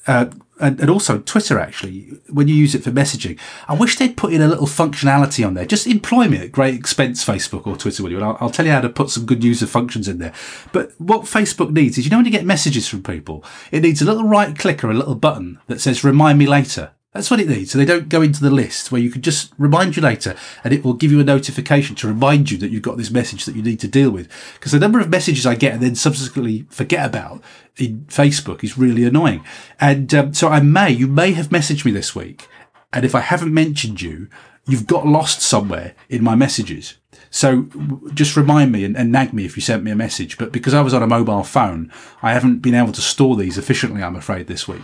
uh, and, and, also Twitter actually, when you use it for messaging, I wish they'd put in a little functionality on there. Just employ me at great expense, Facebook or Twitter, will you? And I'll, I'll, tell you how to put some good user functions in there. But what Facebook needs is, you know, when you get messages from people, it needs a little right click or a little button that says remind me later. That's what it needs. So they don't go into the list where you can just remind you later and it will give you a notification to remind you that you've got this message that you need to deal with. Because the number of messages I get and then subsequently forget about in Facebook is really annoying. And um, so I may, you may have messaged me this week. And if I haven't mentioned you, you've got lost somewhere in my messages. So just remind me and, and, nag me if you sent me a message. But because I was on a mobile phone, I haven't been able to store these efficiently, I'm afraid, this week.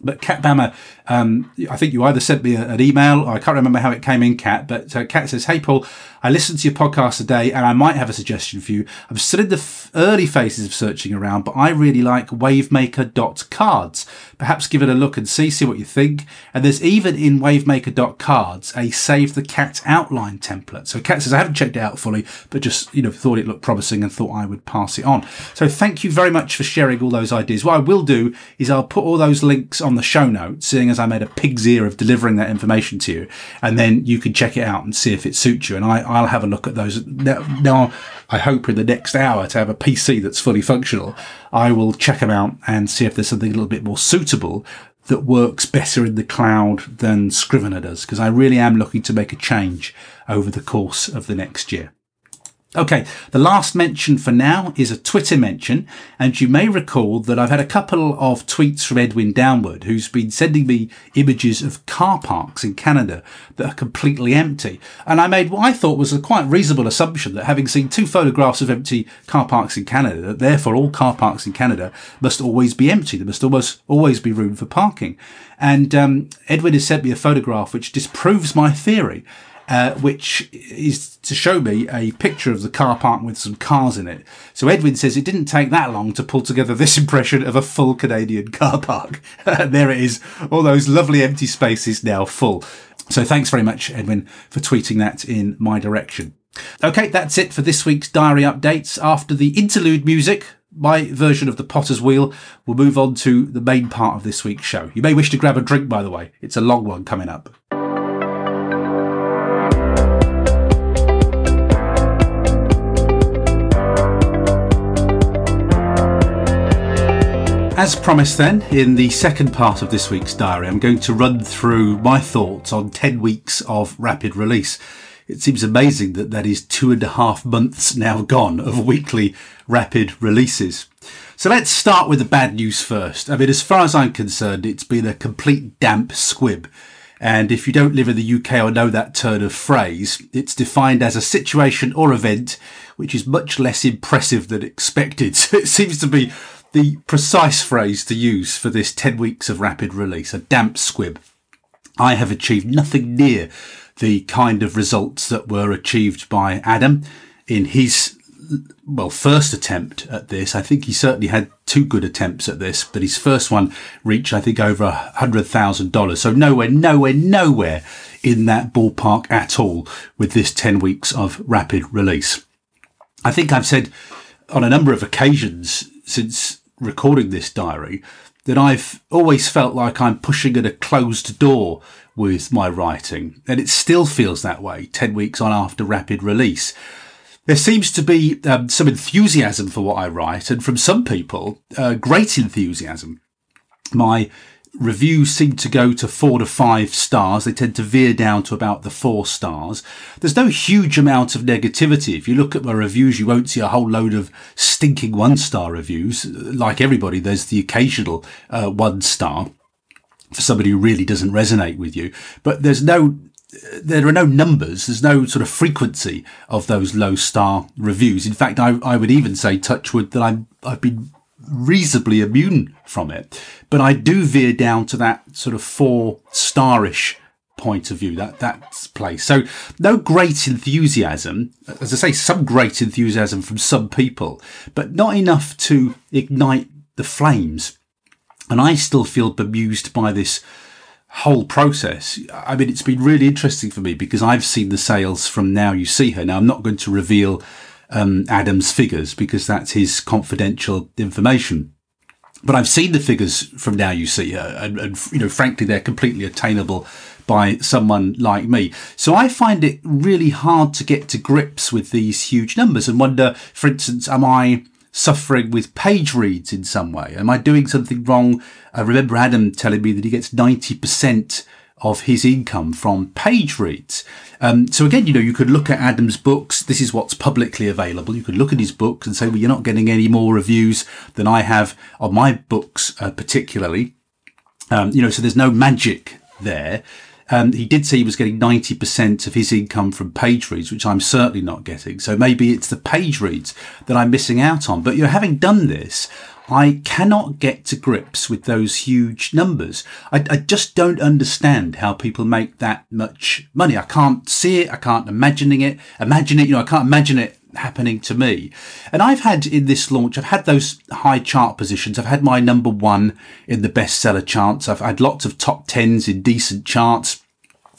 But Kat Bammer, um, I think you either sent me an email, or I can't remember how it came in, Kat, but uh, Kat says, Hey, Paul, I listened to your podcast today and I might have a suggestion for you. I'm still in the f- early phases of searching around, but I really like wavemaker.cards. Perhaps give it a look and see, see what you think. And there's even in wavemaker.cards a save the cat outline template. So Kat says, I haven't checked it out fully, but just, you know, thought it looked promising and thought I would pass it on. So thank you very much for sharing all those ideas. What I will do is I'll put all those links on the show notes, seeing as I made a pig's ear of delivering that information to you. And then you can check it out and see if it suits you. And I, I'll have a look at those. Now, I hope in the next hour to have a PC that's fully functional. I will check them out and see if there's something a little bit more suitable that works better in the cloud than Scrivener does, because I really am looking to make a change over the course of the next year. Okay, the last mention for now is a Twitter mention, and you may recall that I've had a couple of tweets from Edwin Downward, who's been sending me images of car parks in Canada that are completely empty. And I made what I thought was a quite reasonable assumption that having seen two photographs of empty car parks in Canada, that therefore all car parks in Canada must always be empty. There must almost always be room for parking. And um, Edwin has sent me a photograph which disproves my theory uh, which is to show me a picture of the car park with some cars in it. So Edwin says it didn't take that long to pull together this [laughs] impression of a full Canadian car park. [laughs] there it is, all those lovely empty spaces now full. So thanks very much, Edwin, for tweeting that in my direction. Okay, that's it for this week's diary updates. After the interlude music, my version of the Potter's Wheel, we'll move on to the main part of this week's show. You may wish to grab a drink, by the way. It's a long one coming up. As promised, then, in the second part of this week's diary, I'm going to run through my thoughts on 10 weeks of rapid release. It seems amazing that that is two and a half months now gone of weekly rapid releases. So let's start with the bad news first. I mean, as far as I'm concerned, it's been a complete damp squib. And if you don't live in the UK or know that turn of phrase, it's defined as a situation or event which is much less impressive than expected. [laughs] So it seems to be the precise phrase to use for this 10 weeks of rapid release, a damp squib. I have achieved nothing near the kind of results that were achieved by Adam in his well, first attempt at this. I think he certainly had two good attempts at this, but his first one reached, I think, over hundred thousand dollars. So nowhere, nowhere, nowhere in that ballpark at all with this 10 weeks of rapid release. I think I've said on a number of occasions since recording this diary that I've always felt like I'm pushing at a closed door with my writing, and it still feels that way 10 weeks on after rapid release. There seems to be um, some enthusiasm for what I write, and from some people, uh, great enthusiasm. My reviews seem to go to four to five stars. They tend to veer down to about the four stars. There's no huge amount of negativity. If you look at my reviews, you won't see a whole load of stinking one star reviews. Like everybody, there's the occasional uh, one star for somebody who really doesn't resonate with you. But there's no there are no numbers. There's no sort of frequency of those low star reviews. In fact, I, I would even say, touchwood, that I'm, I've been reasonably immune from it. But I do veer down to that sort of four starish point of view, that that's place. So no great enthusiasm, as I say, some great enthusiasm from some people, but not enough to ignite the flames. And I still feel bemused by this whole process. I mean, it's been really interesting for me because I've seen the sales from Now You See Her. Now, I'm not going to reveal um, Adam's figures because that's his confidential information. But I've seen the figures from Now You See Her, and, and you know, frankly, they're completely attainable by someone like me. So I find it really hard to get to grips with these huge numbers and wonder, for instance, am I suffering with page reads in some way? Am I doing something wrong? I remember Adam telling me that he gets 90% of his income from page reads. Um, so again, you know, you could look at Adam's books. This is what's publicly available. You could look at his books and say, well, you're not getting any more reviews than I have on my books, uh, particularly. Um, you know, so there's no magic there. Um, he did say he was getting 90% of his income from page reads, which I'm certainly not getting. So maybe it's the page reads that I'm missing out on. But you know, having done this, I cannot get to grips with those huge numbers. I, I, just don't understand how people make that much money. I can't see it. I can't imagining it. Imagine it. You know, I can't imagine it happening to me. And I've had in this launch, I've had those high chart positions. I've had my number one in the bestseller charts. I've had lots of top tens in decent charts.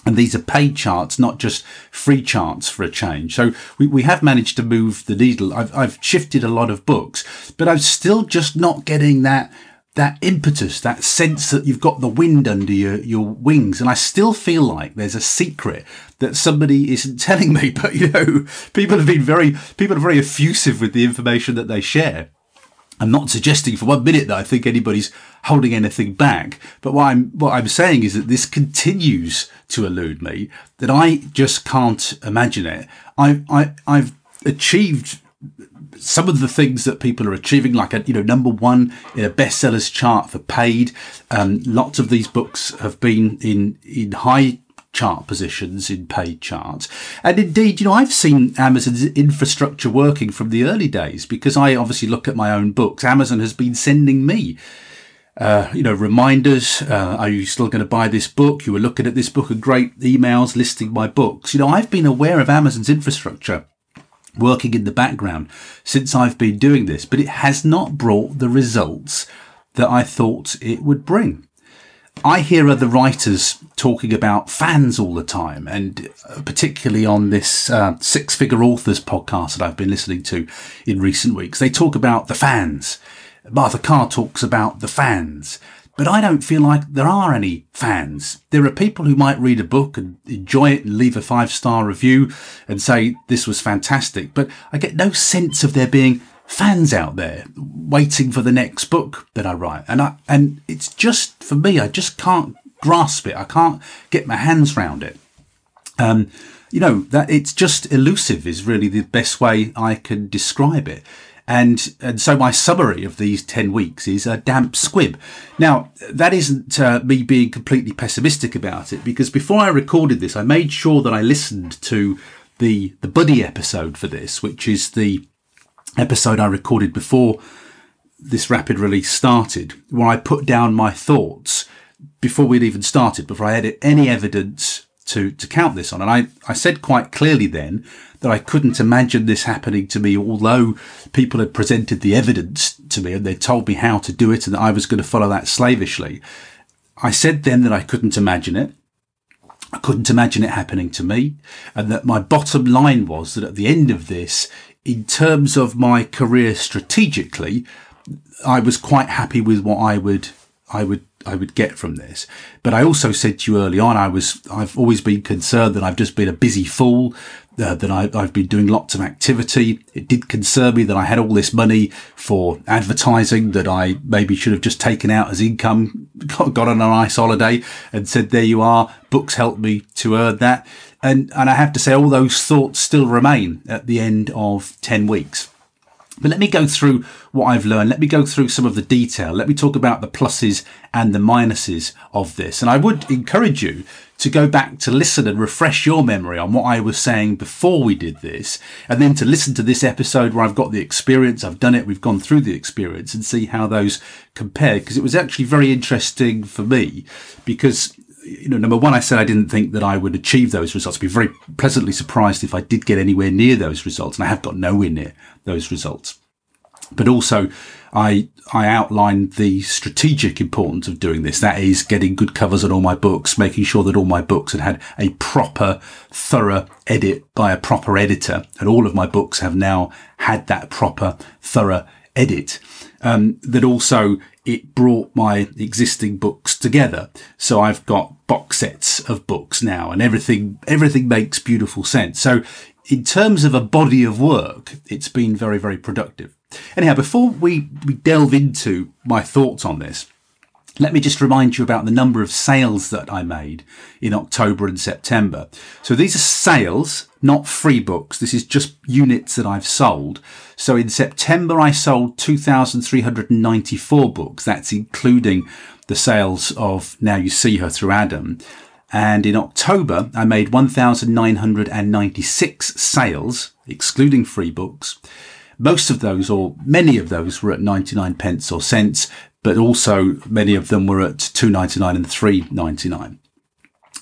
And these are paid charts, not just free charts for a change. So we, we have managed to move the needle. I've, I've shifted a lot of books, but I'm still just not getting that that impetus, that sense that you've got the wind under your, your wings. And I still feel like there's a secret that somebody isn't telling me. [laughs] But you know, people have been very, people are very effusive with the information that they share. I'm not suggesting for one minute that I think anybody's holding anything back. But what I'm, what I'm saying is that this continues to elude me, that I just can't imagine it. I, I, I've achieved some of the things that people are achieving, like a, you know, number one in a bestsellers chart for paid. Um, lots of these books have been in, in high chart positions in paid charts. And indeed, you know, I've seen Amazon's infrastructure working from the early days because I obviously look at my own books. Amazon has been sending me uh, you know, reminders. Uh, are you still going to buy this book? You were looking at this book and great emails listing my books. You know, I've been aware of Amazon's infrastructure working in the background since I've been doing this, but it has not brought the results that I thought it would bring. I hear other writers talking about fans all the time, and uh, particularly on this uh, Six Figure Authors podcast that I've been listening to in recent weeks. They talk about the fans. Martha Carr talks about the fans. But I don't feel like there are any fans. There are people who might read a book and enjoy it and leave a five star review and say this was fantastic. But I get no sense of there being fans out there waiting for the next book that I write. And I, and it's just for me, I just can't grasp it. I can't get my hands around it. Um, you know, that it's just elusive is really the best way I can describe it. And, and so my summary of these 10 weeks is a damp squib. Now, that isn't uh, me being completely pessimistic about it because before I recorded this, I made sure that I listened to the, the buddy episode for this, which is the episode I recorded before this rapid release started, where I put down my thoughts before we'd even started, before I had any evidence to, to count this on. And I, I said quite clearly then that I couldn't imagine this happening to me, although people had presented the evidence to me and they told me how to do it and that I was going to follow that slavishly. I said then that I couldn't imagine it. I couldn't imagine it happening to me. And that my bottom line was that at the end of this, in terms of my career strategically, I was quite happy with what I would, I would I would get from this. But I also said to you early on, I was, I've always been concerned that I've just been a busy fool, uh, that I, have been doing lots of activity. It did concern me that I had all this money for advertising that I maybe should have just taken out as income, [laughs] got, got on a nice holiday and said, there you are. Books helped me to earn that. And, and I have to say all those thoughts still remain at the end of 10 weeks. But let me go through what I've learned. Let me go through some of the detail. Let me talk about the pluses and the minuses of this. And I would encourage you to go back to listen and refresh your memory on what I was saying before we did this, and then to listen to this episode where I've got the experience, I've done it, we've gone through the experience and see how those compare. Because it was actually very interesting for me because you know, number one, I said I didn't think that I would achieve those results. I'd be very pleasantly surprised if I did get anywhere near those results. And I have got nowhere near those results. But also, I, I outlined the strategic importance of doing this. That is getting good covers on all my books, making sure that all my books had had a proper, thorough edit by a proper editor. And all of my books have now had that proper, thorough edit. Um, that also it brought my existing books together. So I've got box sets of books now and everything, everything makes beautiful sense. So in terms of a body of work, it's been very, very productive. Anyhow, before we, we delve into my thoughts on this, let me just remind you about the number of sales that I made in October and September. So these are sales, not free books. This is just units that I've sold. So in September, I sold 2,394 books. That's including the sales of Now You See Her through Adam. And in October, I made 1,996 sales, excluding free books. Most of those, or many of those, were at 99 pence or cents, but also many of them were at 2.99 and 3.99.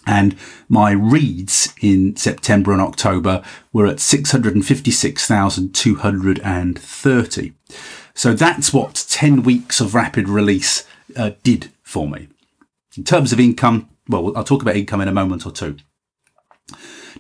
And my reads in September and October were at 656,230. So that's what 10 weeks of rapid release uh, did for me. In terms of income, well, I'll talk about income in a moment or two.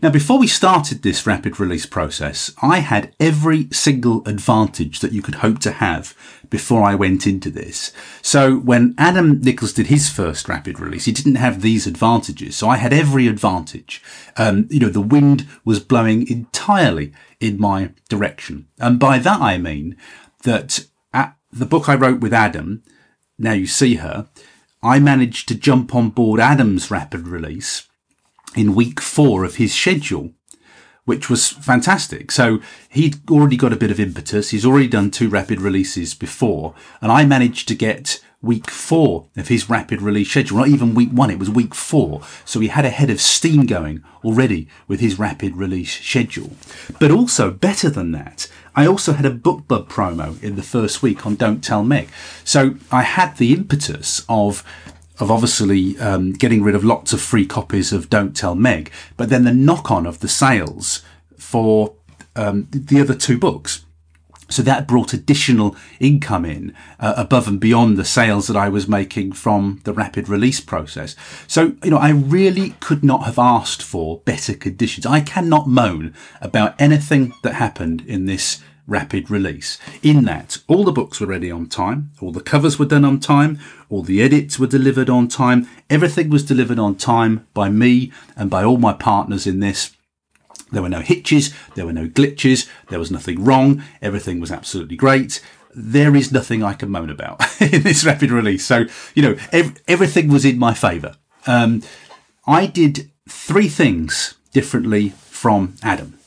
Now, before we started this rapid release process, I had every single advantage that you could hope to have before I went into this. So when Adam Nichols did his first rapid release, he didn't have these advantages. So I had every advantage. Um, you know, the wind was blowing entirely in my direction. And by that I mean that at the book I wrote with Adam, Now You See Her, I managed to jump on board Adam's rapid release in week four of his schedule, which was fantastic. So he'd already got a bit of impetus. He's already done two rapid releases before, and I managed to get week four of his rapid release schedule, not even week one, it was week four. So he had a head of steam going already with his rapid release schedule. But also, better than that, I also had a BookBub promo in the first week on Don't Tell Meg. So I had the impetus of of obviously um, getting rid of lots of free copies of Don't Tell Meg, but then the knock on of the sales for um, the other two books. So that brought additional income in uh, above and beyond the sales that I was making from the rapid release process. So, you know, I really could not have asked for better conditions. I cannot moan about anything that happened in this rapid release. In that, all the books were ready on time, all the covers were done on time, all the edits were delivered on time, everything was delivered on time by me and by all my partners in this. There were no hitches, there were no glitches, there was nothing wrong, everything was absolutely great. There is nothing I can moan about [laughs] in this rapid release. So, you know, ev- everything was in my favour. Um, I did three things differently from Adam.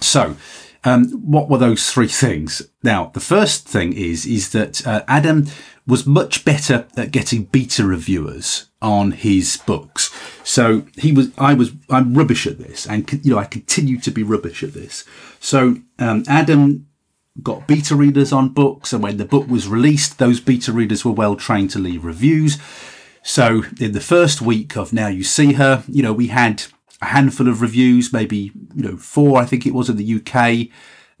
So, um, what were those three things? Now, the first thing is is that uh, Adam was much better at getting beta reviewers on his books. So he was, I was, I'm rubbish at this, and you know I continue to be rubbish at this. So um, Adam got beta readers on books, and when the book was released, those beta readers were well trained to leave reviews. So in the first week of Now You See Her, you know, we had a handful of reviews, maybe you know four, I think it was in the UK,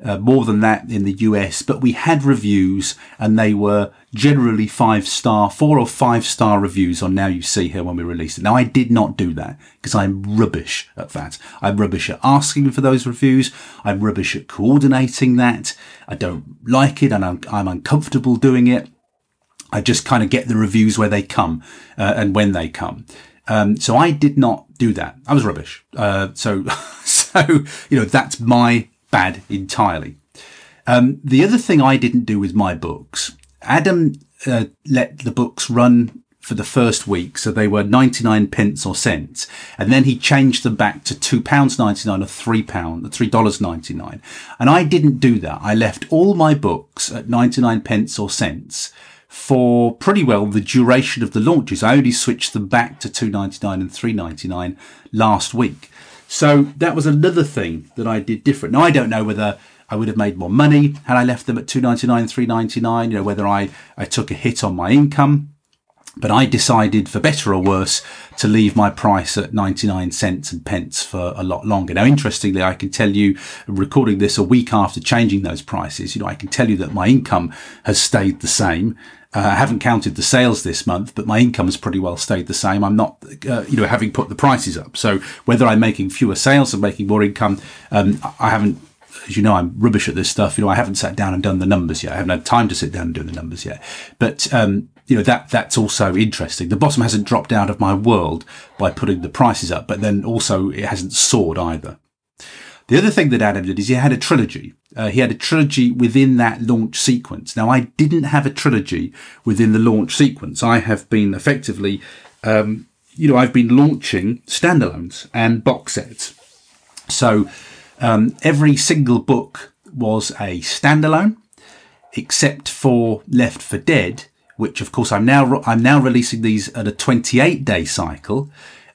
uh, more than that in the US. But we had reviews, and they were generally five star, four or five star reviews on Now You See Her when we released it. Now I did not do that because I'm rubbish at that. I'm rubbish at asking for those reviews. I'm rubbish at coordinating that. I don't like it, and I'm, I'm uncomfortable doing it. I just kind of get the reviews where they come uh, and when they come. Um, so I did not do that. I was rubbish. Uh, so, [laughs] so, you know, that's my bad entirely. Um, the other thing I didn't do with my books, Adam uh, let the books run for the first week, so they were 99 pence or cents, and then he changed them back to two pounds 99 or three pound, three dollars 99. And I didn't do that. I left all my books at 99 pence or cents for pretty well the duration of the launches. I only switched them back to 2.99 and 3.99 last week. So that was another thing that I did different. Now I don't know whether I would have made more money had I left them at 2.99, 3.99, you know, whether I, I took a hit on my income. But I decided, for better or worse, to leave my price at 99 cents and pence for a lot longer. Now, interestingly, I can tell you, recording this a week after changing those prices, you know, I can tell you that my income has stayed the same. Uh, I haven't counted the sales this month, but my income has pretty well stayed the same. I'm not, uh, you know, having put the prices up. So whether I'm making fewer sales or making more income, um, I haven't as you know, I'm rubbish at this stuff. You know, I haven't sat down and done the numbers yet. I haven't had time to sit down and do the numbers yet. But um, you know that that's also interesting. The bottom hasn't dropped out of my world by putting the prices up, but then also it hasn't soared either. The other thing that Adam did is he had a trilogy. Uh, he had a trilogy within that launch sequence. Now I didn't have a trilogy within the launch sequence. I have been effectively, um, you know, I've been launching standalones and box sets. So um, every single book was a standalone, except for Left for Dead, which of course I'm now I'm now releasing these at a 28 day cycle.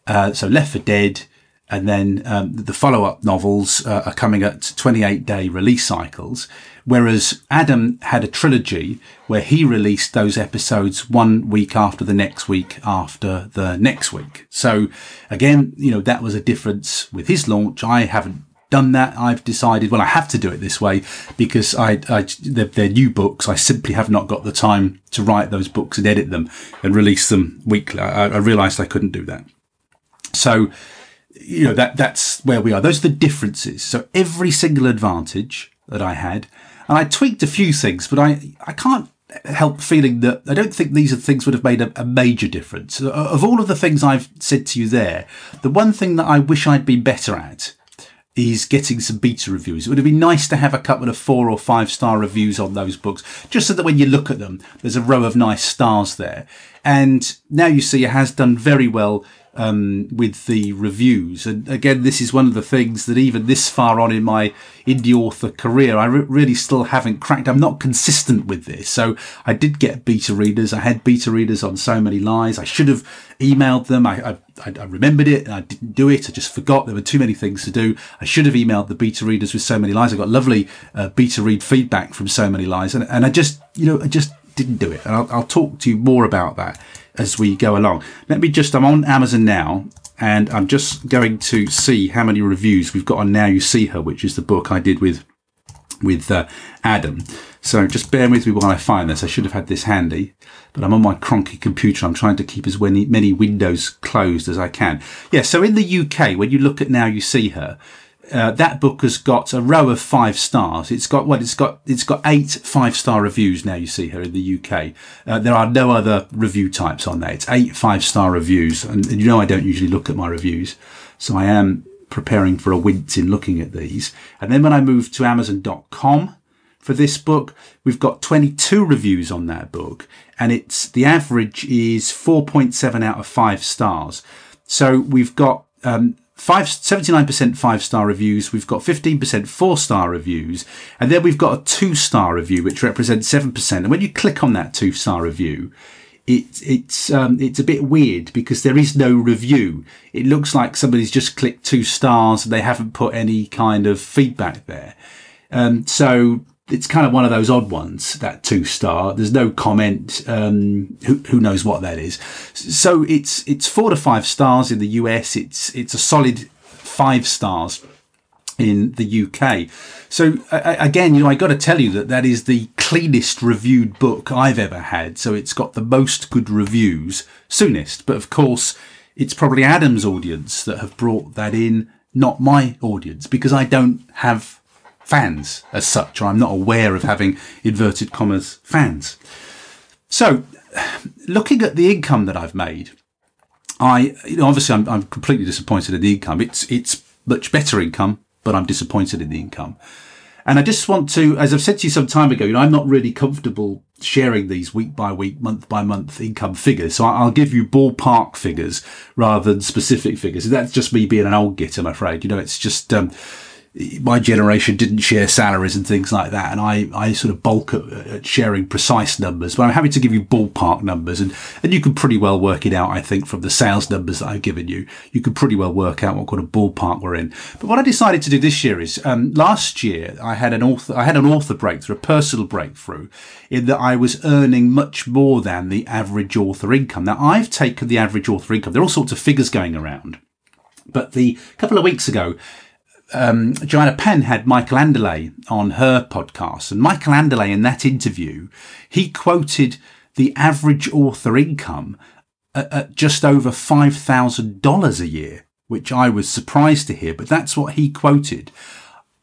Uh, so Left for Dead, and then um, the follow up novels uh, are coming at 28 day release cycles. Whereas Adam had a trilogy where he released those episodes one week after the next week after the next week. So again, you know, that was a difference with his launch. I haven't done that. I've decided, well, I have to do it this way because I, I they're, they're, new books. I simply have not got the time to write those books and edit them and release them weekly. I, I realized I couldn't do that. So, you know, that, that's where we are. Those are the differences. So every single advantage that I had, and I tweaked a few things, but I, I can't help feeling that I don't think these are things would have made a, a, major difference. Uh, of all of the things I've said to you there, the one thing that I wish I'd been better at is getting some beta reviews. It would have been nice to have a couple of four or five star reviews on those books, just so that when you look at them, there's a row of nice stars there. And now you see it has done very well um, with the reviews. And again, this is one of the things that even this far on in my indie author career, I re- really still haven't cracked. I'm not consistent with this. So I did get beta readers. I had beta readers on so many lies. I should have emailed them. I, I, I remembered it and I didn't do it. I just forgot there were too many things to do. I should have emailed the beta readers with so many lies. I got lovely uh, beta read feedback from so many lies. And, and I just, you know, I just didn't do it. And I'll, I'll talk to you more about that as we go along. Let me just, I'm on Amazon now and I'm just going to see how many reviews we've got on Now You See Her, which is the book I did with with uh, Adam. So just bear with me while I find this. I should have had this handy, but I'm on my cronky computer. I'm trying to keep as many, many windows closed as I can. Yeah. So in the UK, when you look at Now You See Her, uh, that book has got a row of five stars. It's got well, it's got it's got eight five star reviews now. You see here in the UK. Uh, there are no other review types on there. It's eight five star reviews, and, and, you know I don't usually look at my reviews, so I am preparing for a wince in looking at these. And then when I move to Amazon.com for this book, we've got 22 reviews on that book, and it's the average is 4.7 out of five stars. So we've got um, five, 79% five star reviews. We've got 15% four star reviews. And then we've got a two star review, which represents 7%. And when you click on that two star review, it, it's um, it's a bit weird because there is no review. It looks like somebody's just clicked two stars and they haven't put any kind of feedback there. Um, so it's kind of one of those odd ones, that two star. There's no comment. Um, who, who knows what that is? So it's, it's four to five stars in the US. It's, it's a solid five stars in the UK. So again, you know, I got to tell you that that is the cleanest reviewed book I've ever had. So it's got the most good reviews soonest. But of course, it's probably Adam's audience that have brought that in, not my audience, because I don't have fans as such, or I'm not aware of having inverted commas fans. So, looking at the income that I've made, I you know, obviously I'm, I'm completely disappointed in the income. It's it's much better income, but I'm disappointed in the income. And I just want to, as I've said to you some time ago, you know, I'm not really comfortable sharing these week by week, month by month income figures. So I'll give you ballpark figures rather than specific figures. That's just me being an old git, I'm afraid. You know, it's just, um, my generation didn't share salaries and things like that. And I, I sort of bulk at, at, sharing precise numbers, but I'm happy to give you ballpark numbers and, and you can pretty well work it out. I think from the sales numbers that I've given you, you can pretty well work out what kind of ballpark we're in. But what I decided to do this year is, um, last year I had an author, I had an author breakthrough, a personal breakthrough in that I was earning much more than the average author income. Now I've taken the average author income. There are all sorts of figures going around. But the couple of weeks ago, um, Joanna Penn had Michael Anderle on her podcast, and Michael Anderle in that interview, he quoted the average author income at, at just over five thousand dollars a year, which I was surprised to hear. But that's what he quoted.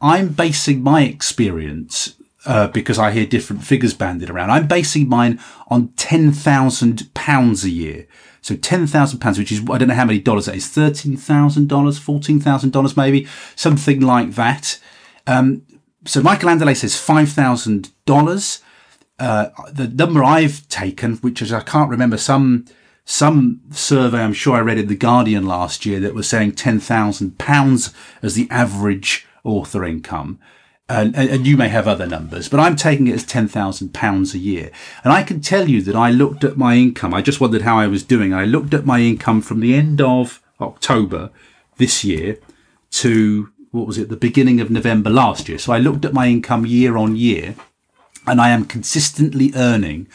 I'm basing my experience uh, because I hear different figures banded around. I'm basing mine on ten thousand pounds a year. So ten thousand pounds, which is I don't know how many dollars that is, thirteen thousand dollars, fourteen thousand dollars, maybe something like that. Um, so Michael Anderle says five thousand uh, dollars. The number I've taken, which is I can't remember, some some survey I'm sure I read in the Guardian last year that was saying ten thousand pounds as the average author income and, and you may have other numbers, but I'm taking it as £10,000 a year. And I can tell you that I looked at my income. I just wondered how I was doing. I looked at my income from the end of October this year to what was it, the beginning of November last year. So I looked at my income year on year and I am consistently earning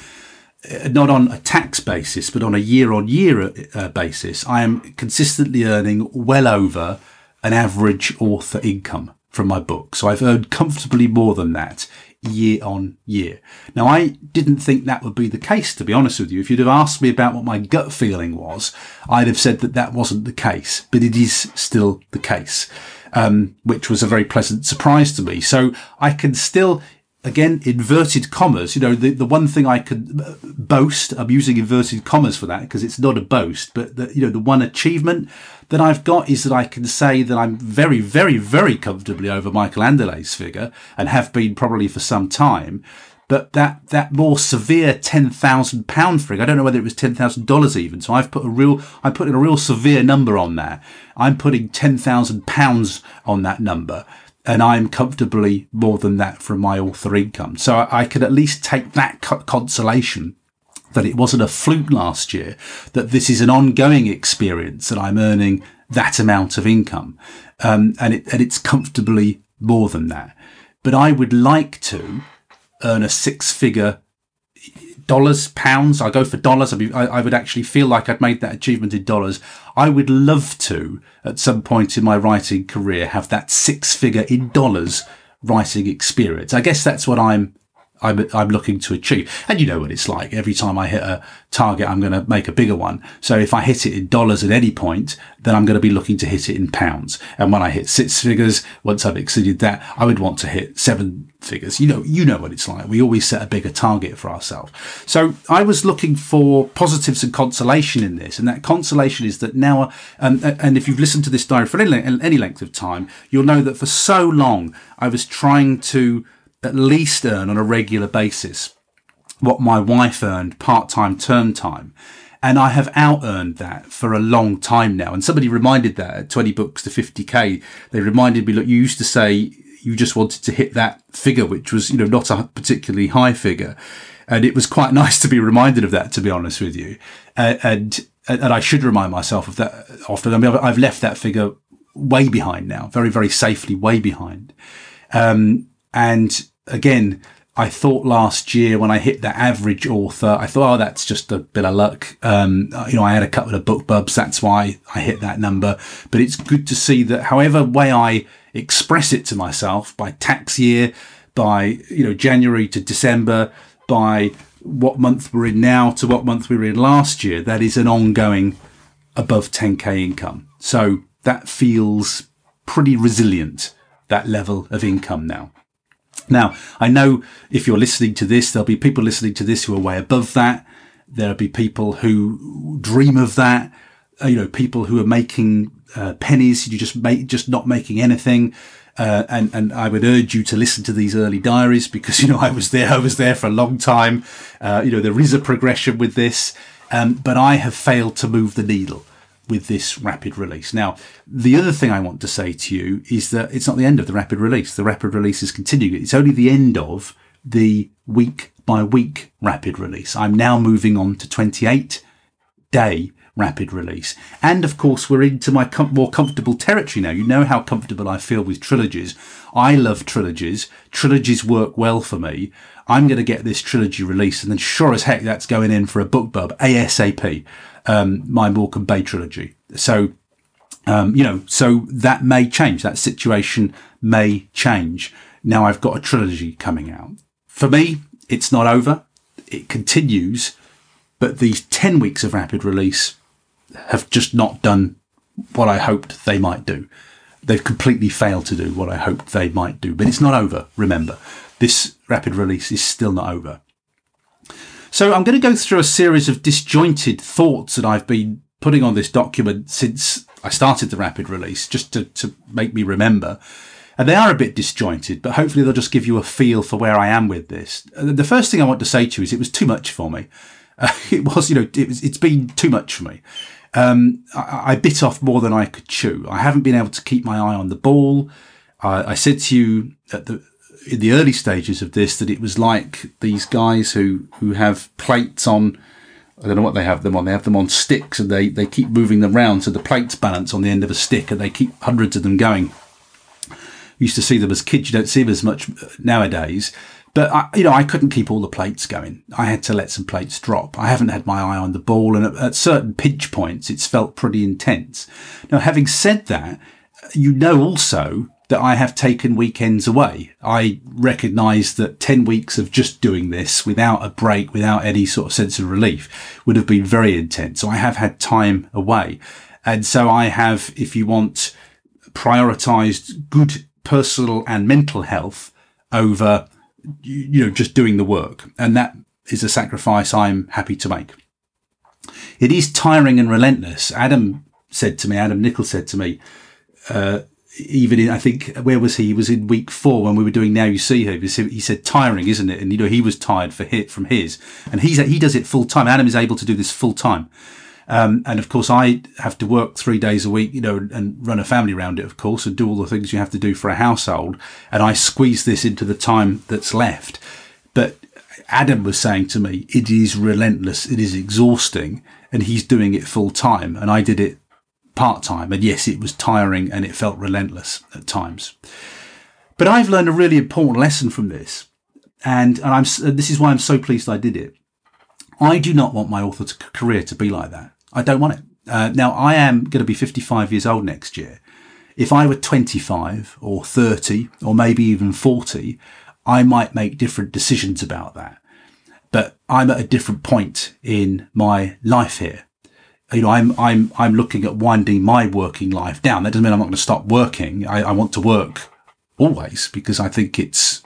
uh, not on a tax basis, but on a year on year basis, I am consistently earning well over an average author income from my book. So I've earned comfortably more than that year on year. Now, I didn't think that would be the case, to be honest with you. If you'd have asked me about what my gut feeling was, I'd have said that that wasn't the case, but it is still the case, um, which was a very pleasant surprise to me. So I can still, again, inverted commas, you know, the, the one thing I could uh, boast, I'm using inverted commas for that because it's not a boast, but the, you know, the one achievement that I've got is that I can say that I'm very, very, very comfortably over Michael Anderle's figure and have been probably for some time. But that, that more severe £10,000 figure, I don't know whether it was $10,000 even. So I've put a real, I'm putting a real severe number on that. I'm putting £10,000 on that number and I'm comfortably more than that from my author income. So I, I could at least take that consolation that it wasn't a fluke last year, that this is an ongoing experience that I'm earning that amount of income. Um, and it, and it's comfortably more than that. But I would like to earn a six figure dollars, pounds. I go for dollars. I, mean, I would actually feel like I'd made that achievement in dollars. I would love to, at some point in my writing career, have that six figure in dollars writing experience. I guess that's what I'm I'm, I'm looking to achieve. And you know what it's like. Every time I hit a target, I'm going to make a bigger one. So if I hit it in dollars at any point, then I'm going to be looking to hit it in pounds. And when I hit six figures, once I've exceeded that, I would want to hit seven figures. You know, you know what it's like. We always set a bigger target for ourselves. So I was looking for positives and consolation in this. And that consolation is that now, um, and if you've listened to this diary for any, any length of time, you'll know that for so long I was trying to at least earn on a regular basis what my wife earned part-time term time. And I have out earned that for a long time now. And somebody reminded that at 20 books to 50k, they reminded me, look, you used to say you just wanted to hit that figure, which was, you know, not a particularly high figure. And it was quite [laughs] nice to be reminded of that, to be honest with you. Uh, and, and I should remind myself of that often. I mean, I've left that figure way behind now, very, very safely way behind. Um, and again, I thought last year when I hit the average author, I thought, oh, that's just a bit of luck. Um, you know, I had a couple of BookBubs. That's why I hit that number. But it's good to see that however way I express it to myself by tax year, by, you know, January to December, by what month we're in now to what month we were in last year, that is an ongoing above 10k income. So that feels pretty resilient, that level of income now. Now, I know if you're listening to this, there'll be people listening to this who are way above that. There'll be people who dream of that. Uh, you know, people who are making uh, pennies. You just make just not making anything. Uh, and and I would urge you to listen to these early diaries because [laughs] you know I was there. I was there for a long time. Uh, you know, there is a progression with this, um, but I have failed to move the needle with this rapid release. Now, the other thing I want to say to you is that it's not the end of the rapid release. The rapid release is continuing. It's only the end of the week by week rapid release. I'm now moving on to 28 day rapid release. And of course, we're into my com- more comfortable territory now. You know how comfortable I feel with trilogies. I love trilogies. Trilogies work well for me. I'm going to get this trilogy released and then sure as heck that's going in for a BookBub ASAP. Um, my Morecambe Bay trilogy. So, um, you know, so that may change. That situation may change. Now I've got a trilogy coming out. For me, it's not over. It continues, but these 10 weeks of rapid release have just not done what I hoped they might do. They've completely failed to do what I hoped they might do, but it's not over. Remember, this rapid release is still not over. So I'm going to go through a series of disjointed thoughts that I've been putting on this document since I started the rapid release, just to, to make me remember. And they are a bit disjointed, but hopefully they'll just give you a feel for where I am with this. The first thing I want to say to you is it was too much for me. Uh, [laughs] it was, you know, it was, it's been too much for me. Um, I, I, bit off more than I could chew. I haven't been able to keep my eye on the ball. I, I said to you at the in the early stages of this that it was like these guys who who have plates on. I don't know what they have them on. They have them on sticks, and they they keep moving them around so the plates balance on the end of a stick, and they keep hundreds of them going. used to see them as kids. You don't see them as much uh, nowadays. But I, you know, I couldn't keep all the plates going. I had to let some plates drop. I haven't had my eye on the ball, and at, at certain pinch points, it's felt pretty intense. Now, having said that, you know also that I have taken weekends away. I recognise that 10 weeks of just doing this without a break, without any sort of sense of relief would have been very intense. So I have had time away. And so I have, if you want, prioritised good personal and mental health over you know, just doing the work. And that is a sacrifice I'm happy to make. It is tiring and relentless. Adam said to me, Adam Nichols said to me, uh, even in, I think, where was he? He was in week four when we were doing Now You See Her. He said, tiring, isn't it? And, you know, he was tired for hit from his and he's, he does it full time. Adam is able to do this full time. Um, and of course, I have to work three days a week, you know, and run a family around it, of course, and do all the things you have to do for a household. And I squeeze this into the time that's left. But Adam was saying to me, it is relentless. It is exhausting. And he's doing it full time. And I did it part time. And yes, it was tiring and it felt relentless at times. But I've learned a really important lesson from this. And, and I'm, this is why I'm so pleased I did it. I do not want my author career to be like that. I don't want it. Uh, now, I am going to be 55 years old next year. If I were 25 or 30 or maybe even 40, I might make different decisions about that. But I'm at a different point in my life here. You know, I'm, I'm, I'm looking at winding my working life down. That doesn't mean I'm not going to stop working. I, I want to work always because I think it's,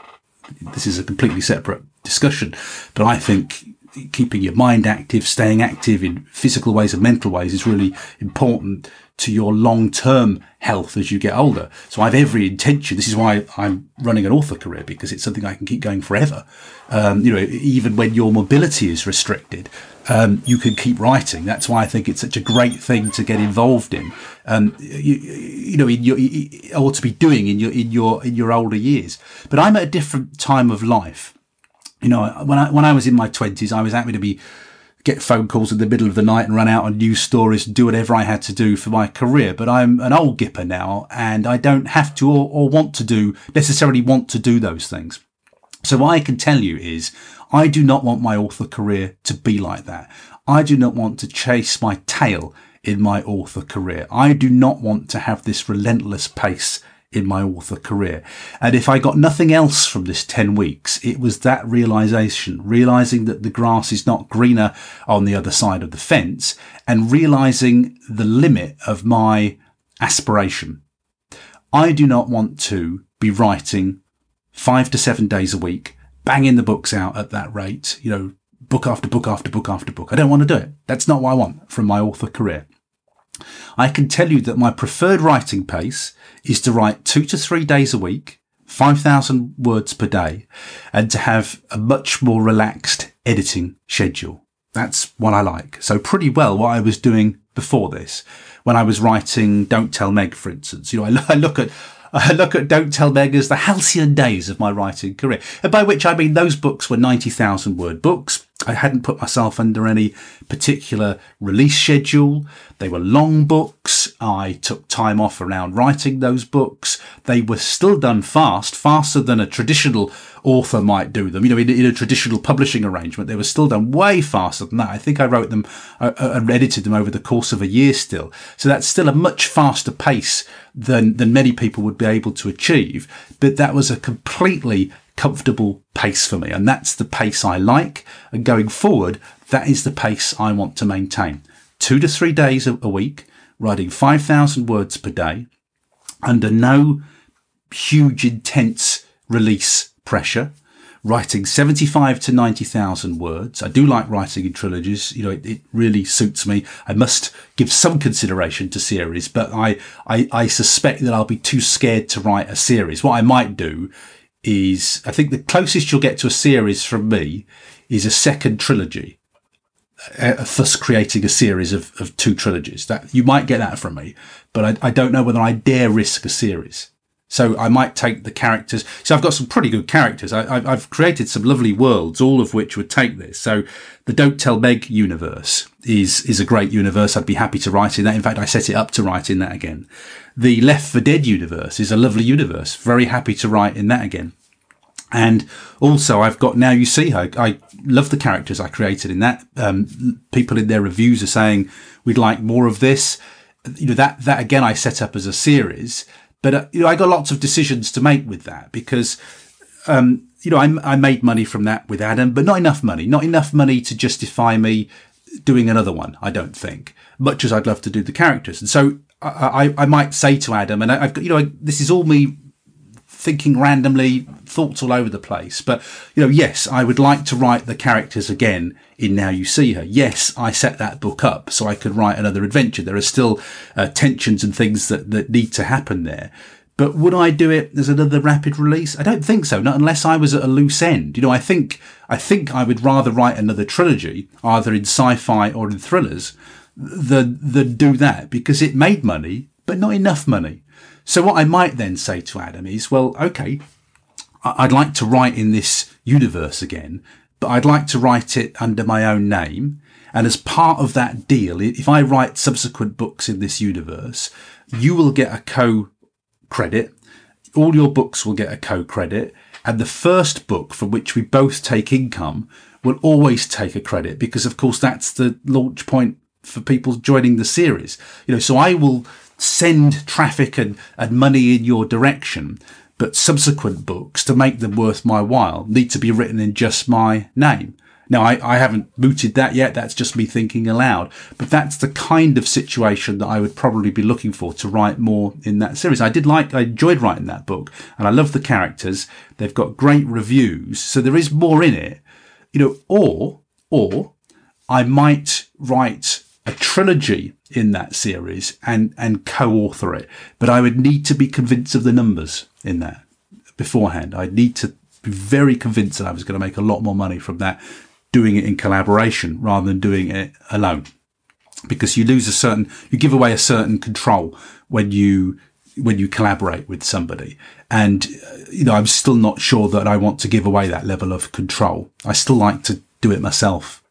this is a completely separate discussion, but I think keeping your mind active, staying active in physical ways and mental ways is really important to your long-term health as you get older. So I have every intention. This is why I'm running an author career because it's something I can keep going forever. Um, you know, even when your mobility is restricted, um, you can keep writing. That's why I think it's such a great thing to get involved in. Um, you, you, know, in your or to be doing in your in your in your older years. But I'm at a different time of life you know, when I when I was in my twenties, I was happy to be get phone calls in the middle of the night and run out on news stories and do whatever I had to do for my career. But I'm an old gipper now, and I don't have to or, or want to do necessarily want to do those things. So what I can tell you is, I do not want my author career to be like that. I do not want to chase my tail in my author career. I do not want to have this relentless pace in my author career. And if I got nothing else from this 10 weeks, it was that realization, realizing that the grass is not greener on the other side of the fence and realizing the limit of my aspiration. I do not want to be writing five to seven days a week, banging the books out at that rate, you know, book after book after book after book. I don't want to do it. That's not what I want from my author career. I can tell you that my preferred writing pace is to write two to three days a week, 5,000 words per day, and to have a much more relaxed editing schedule. That's what I like. So pretty well what I was doing before this when I was writing Don't Tell Meg, for instance. You know, I, look at Look at Don't Tell Meg as the halcyon days of my writing career, by which I mean those books were ninety thousand word books. I hadn't put myself under any particular release schedule. They were long books. I took time off around writing those books. They were still done fast, faster than a traditional author might do them. You know, in, in a traditional publishing arrangement, they were still done way faster than that. I think I wrote them uh, uh and edited them over the course of a year still. So that's still a much faster pace than, than many people would be able to achieve. But that was a completely comfortable pace for me. And that's the pace I like. And going forward, that is the pace I want to maintain. Two to three days a, week, writing 5,000 words per day under no huge, intense release pressure. Writing 75 to 90,000 words. I do like writing in trilogies. You know, it, it, really suits me. I must give some consideration to series, but I, I, I suspect that I'll be too scared to write a series. What I might do is I think the closest you'll get to a series from me is a second trilogy, uh, thus creating a series of, of two trilogies. That you might get that from me, but I, I don't know whether I dare risk a series. So I might take the characters. So I've got some pretty good characters. I, have created some lovely worlds, all of which would take this. So the Don't Tell Meg universe is is a great universe. I'd be happy to write in that. In fact, I set it up to write in that again. The Left for Dead universe is a lovely universe. Very happy to write in that again. And also, I've got now you see her. I love the characters I created in that. Um, people in their reviews are saying we'd like more of this. You know that that again I set up as a series, but uh, you know I got lots of decisions to make with that because um, you know I, I made money from that with Adam, but not enough money, not enough money to justify me doing another one. I don't think, much as I'd love to do the characters, and so I, I, I might say to Adam, and I, have got, you know, this is all me thinking randomly, thoughts all over the place. But, you know, yes, I would like to write the characters again in Now You See Her. Yes, I set that book up so I could write another adventure. There are still uh, tensions and things that, that need to happen there. But would I do it as another rapid release? I don't think so. Not unless I was at a loose end. You know, I think I think I would rather write another trilogy, either in sci-fi or in thrillers, than than do that because it made money, but not enough money. So what I might then say to Adam is, well, okay, I'd like to write in this universe again, but I'd like to write it under my own name. And as part of that deal, if I write subsequent books in this universe, you will get a co credit. All your books will get a co credit. And the first book from which we both take income will always take a credit because, of course, that's the launch point for people joining the series. You know, so I will send traffic and, and money in your direction, but subsequent books to make them worth my while need to be written in just my name. Now, I, I haven't mooted that yet. That's just me thinking aloud. But that's the kind of situation that I would probably be looking for to write more in that series. I did like, I enjoyed writing that book and I love the characters. They've got great reviews. So there is more in it, you know, or, or I might write a trilogy in that series and, and co-author it. But I would need to be convinced of the numbers in that beforehand. I'd need to be very convinced that I was going to make a lot more money from that doing it in collaboration rather than doing it alone. Because you lose a certain, you give away a certain control when you, when you collaborate with somebody. And, you know, I'm still not sure that I want to give away that level of control. I still like to do it myself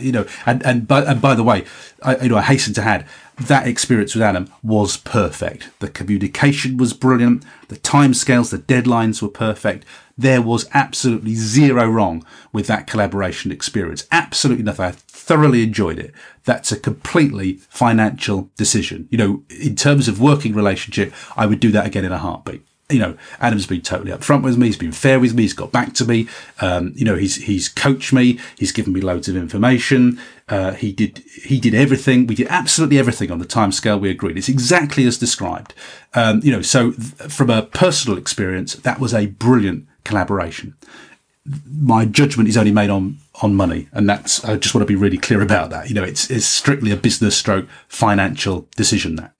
you know, and and by, and by the way, I, you know, I hasten to add that experience with Adam was perfect. The communication was brilliant. The timescales, the deadlines were perfect. There was absolutely zero wrong with that collaboration experience. Absolutely nothing. I thoroughly enjoyed it. That's a completely financial decision. You know, in terms of working relationship, I would do that again in a heartbeat you know, Adam's been totally upfront with me. He's been fair with me. He's got back to me. Um, you know, he's he's coached me. He's given me loads of information. Uh, he did he did everything. We did absolutely everything on the time scale we agreed. It's exactly as described. Um, you know, so th- from a personal experience, that was a brilliant collaboration. My judgment is only made on on money, and that's I just want to be really clear about that. You know, it's it's strictly a business stroke financial decision that.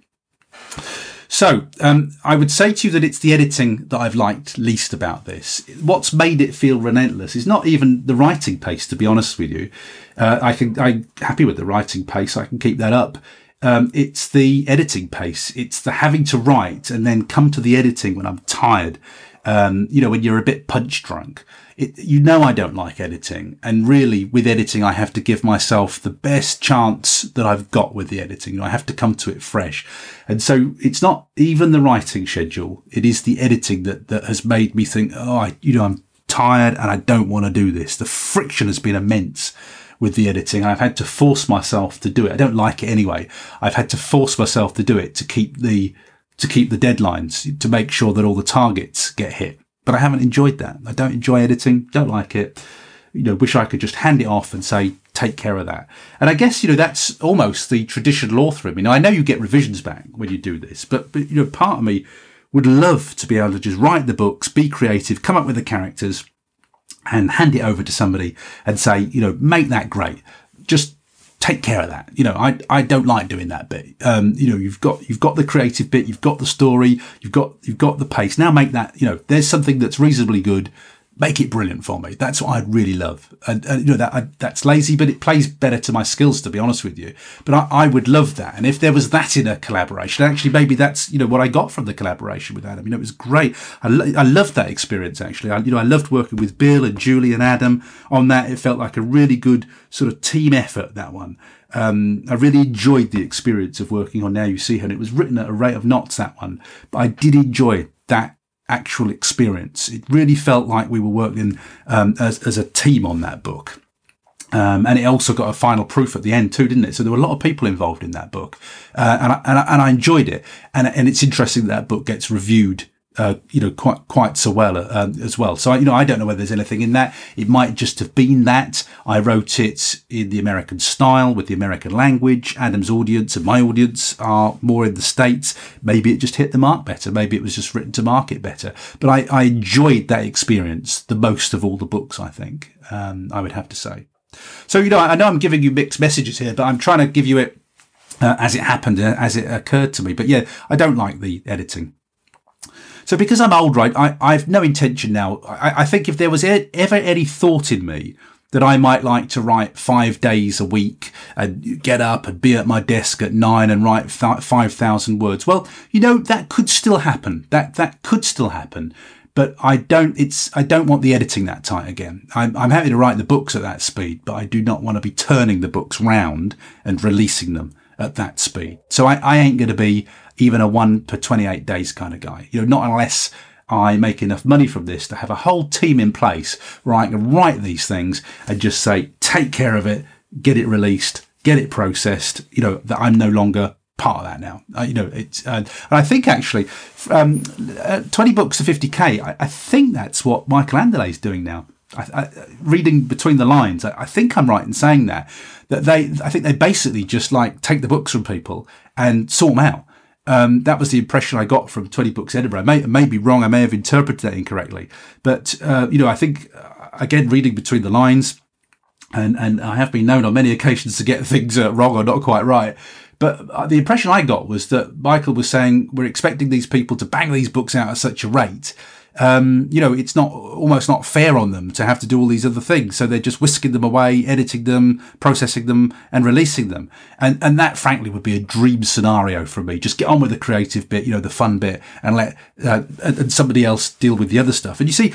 So um, I would say to you that it's the editing that I've liked least about this. What's made it feel relentless is not even the writing pace, to be honest with you. Uh, I can I'm happy with the writing pace. I can keep that up. Um, it's the editing pace. It's the having to write and then come to the editing when I'm tired. Um, you know, when you're a bit punch drunk. It, you know, I don't like editing. And really, with editing, I have to give myself the best chance that I've got with the editing. I have to come to it fresh. And so it's not even the writing schedule. It is the editing that, that has made me think, oh, I, you know, I'm tired and I don't want to do this. The friction has been immense with the editing. I've had to force myself to do it. I don't like it anyway. I've had to force myself to do it to keep the, to keep the deadlines, to make sure that all the targets get hit but I haven't enjoyed that. I don't enjoy editing, don't like it. You know, wish I could just hand it off and say, take care of that. And I guess, you know, that's almost the traditional author of me. Now, I know you get revisions back when you do this, but, but, you know, part of me would love to be able to just write the books, be creative, come up with the characters and hand it over to somebody and say, you know, make that great. Just take care of that. You know, I, I don't like doing that bit. Um, you know, you've got, you've got the creative bit, you've got the story, you've got, you've got the pace. Now make that, you know, there's something that's reasonably good make it brilliant for me. That's what I'd really love. And, and you know, that I, that's lazy, but it plays better to my skills, to be honest with you. But I, I, would love that. And if there was that in a collaboration, actually, maybe that's, you know, what I got from the collaboration with Adam. You know, it was great. I, lo- I loved that experience, actually. I, you know, I loved working with Bill and Julie and Adam on that. It felt like a really good sort of team effort, that one. Um, I really enjoyed the experience of working on Now You See Her. And it was written at a rate of knots, that one. But I did enjoy that actual experience. It really felt like we were working um, as, as a team on that book. Um, and it also got a final proof at the end too, didn't it? So there were a lot of people involved in that book, uh, and, I, and, I, and I enjoyed it. And and it's interesting that, that book gets reviewed uh, you know, quite quite so well uh, as well. So you know, I don't know whether there's anything in that. It might just have been that I wrote it in the American style with the American language. Adam's audience and my audience are more in the states. Maybe it just hit the mark better. Maybe it was just written to market better. But I, I enjoyed that experience the most of all the books. I think um, I would have to say. So you know, I know I'm giving you mixed messages here, but I'm trying to give you it. Uh, as it happened, uh, as it occurred to me. But yeah, I don't like the editing. So because I'm old, right, I, I've no intention now. I, I think if there was ever any thought in me that I might like to write five days a week and get up and be at my desk at nine and write 5,000 words. Well, you know, that could still happen. That, that could still happen. But I don't, it's, I don't want the editing that tight again. I'm, I'm happy to write the books at that speed, but I do not want to be turning the books round and releasing them at that speed. So I, I ain't going to be even a one per 28 days kind of guy. You know, not unless I make enough money from this to have a whole team in place where I can write these things and just say, take care of it, get it released, get it processed, you know, that I'm no longer part of that now. Uh, you know, it's, uh, and I think actually, um, uh, 20 books to 50k, I, I, think that's what Michael Anderle is doing now. I, I, reading between the lines, I, think I'm right in saying that, that they, I think they basically just like take the books from people and sort them out. Um, that was the impression I got from 20 Books Edinburgh. I may, may be wrong. I may have interpreted that incorrectly. But, uh, you know, I think, uh, again, reading between the lines, and, and I have been known on many occasions to get [laughs] things uh, wrong or not quite right. But uh, the impression I got was that Michael was saying, we're expecting these people to bang these books out at such a rate um, you know, it's not almost not fair on them to have to do all these other things. So they're just whisking them away, editing them, processing them, and releasing them. And and that, frankly, would be a dream scenario for me. Just get on with the creative bit, you know, the fun bit, and let uh, and somebody else deal with the other stuff. And you see,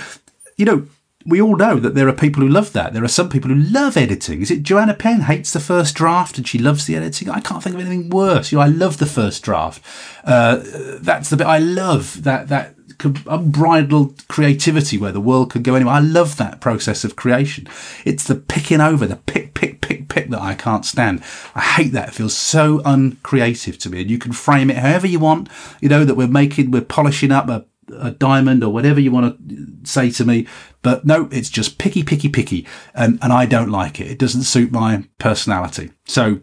you know. We all know that there are people who love that. There are some people who love editing. Is it Joanna Penn hates the first draft and she loves the editing? I can't think of anything worse. You know, I love the first draft. Uh, that's the bit I love. That that unbridled uh, creativity where the world could go anywhere. I love that process of creation. It's the picking over, the pick, pick, pick, pick that I can't stand. I hate that. It feels so uncreative to me. And you can frame it however you want, you know, that we're making, we're polishing up a, a diamond or whatever you want to say to me. But no, it's just picky, picky, picky. And, and I don't like it. It doesn't suit my personality. So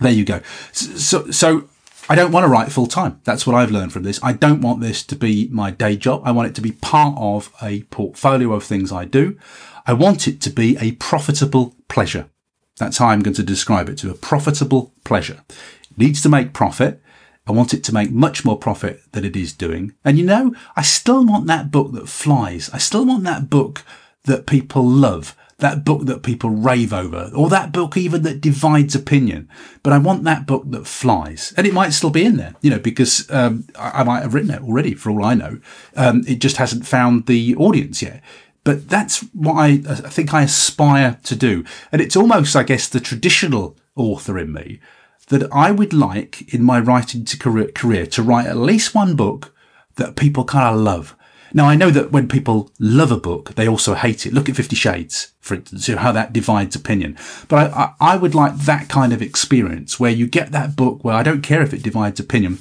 there you go. So, so I don't want to write full time. That's what I've learned from this. I don't want this to be my day job. I want it to be part of a portfolio of things I do. I want it to be a profitable pleasure. That's how I'm going to describe it to a profitable pleasure. It needs to make profit. I want it to make much more profit than it is doing. And you know, I still want that book that flies. I still want that book that people love that book that people rave over, or that book even that divides opinion. But I want that book that flies, and it might still be in there, you know, because um, I, I, might have written it already for all I know. Um, it just hasn't found the audience yet. But that's what I, I think I aspire to do, and it's almost, I guess, the traditional author in me that I would like in my writing to career, career to write at least one book that people kind of love now, I know that when people love a book, they also hate it. Look at Fifty Shades, for instance, how that divides opinion. But I, I, I would like that kind of experience where you get that book where I don't care if it divides opinion,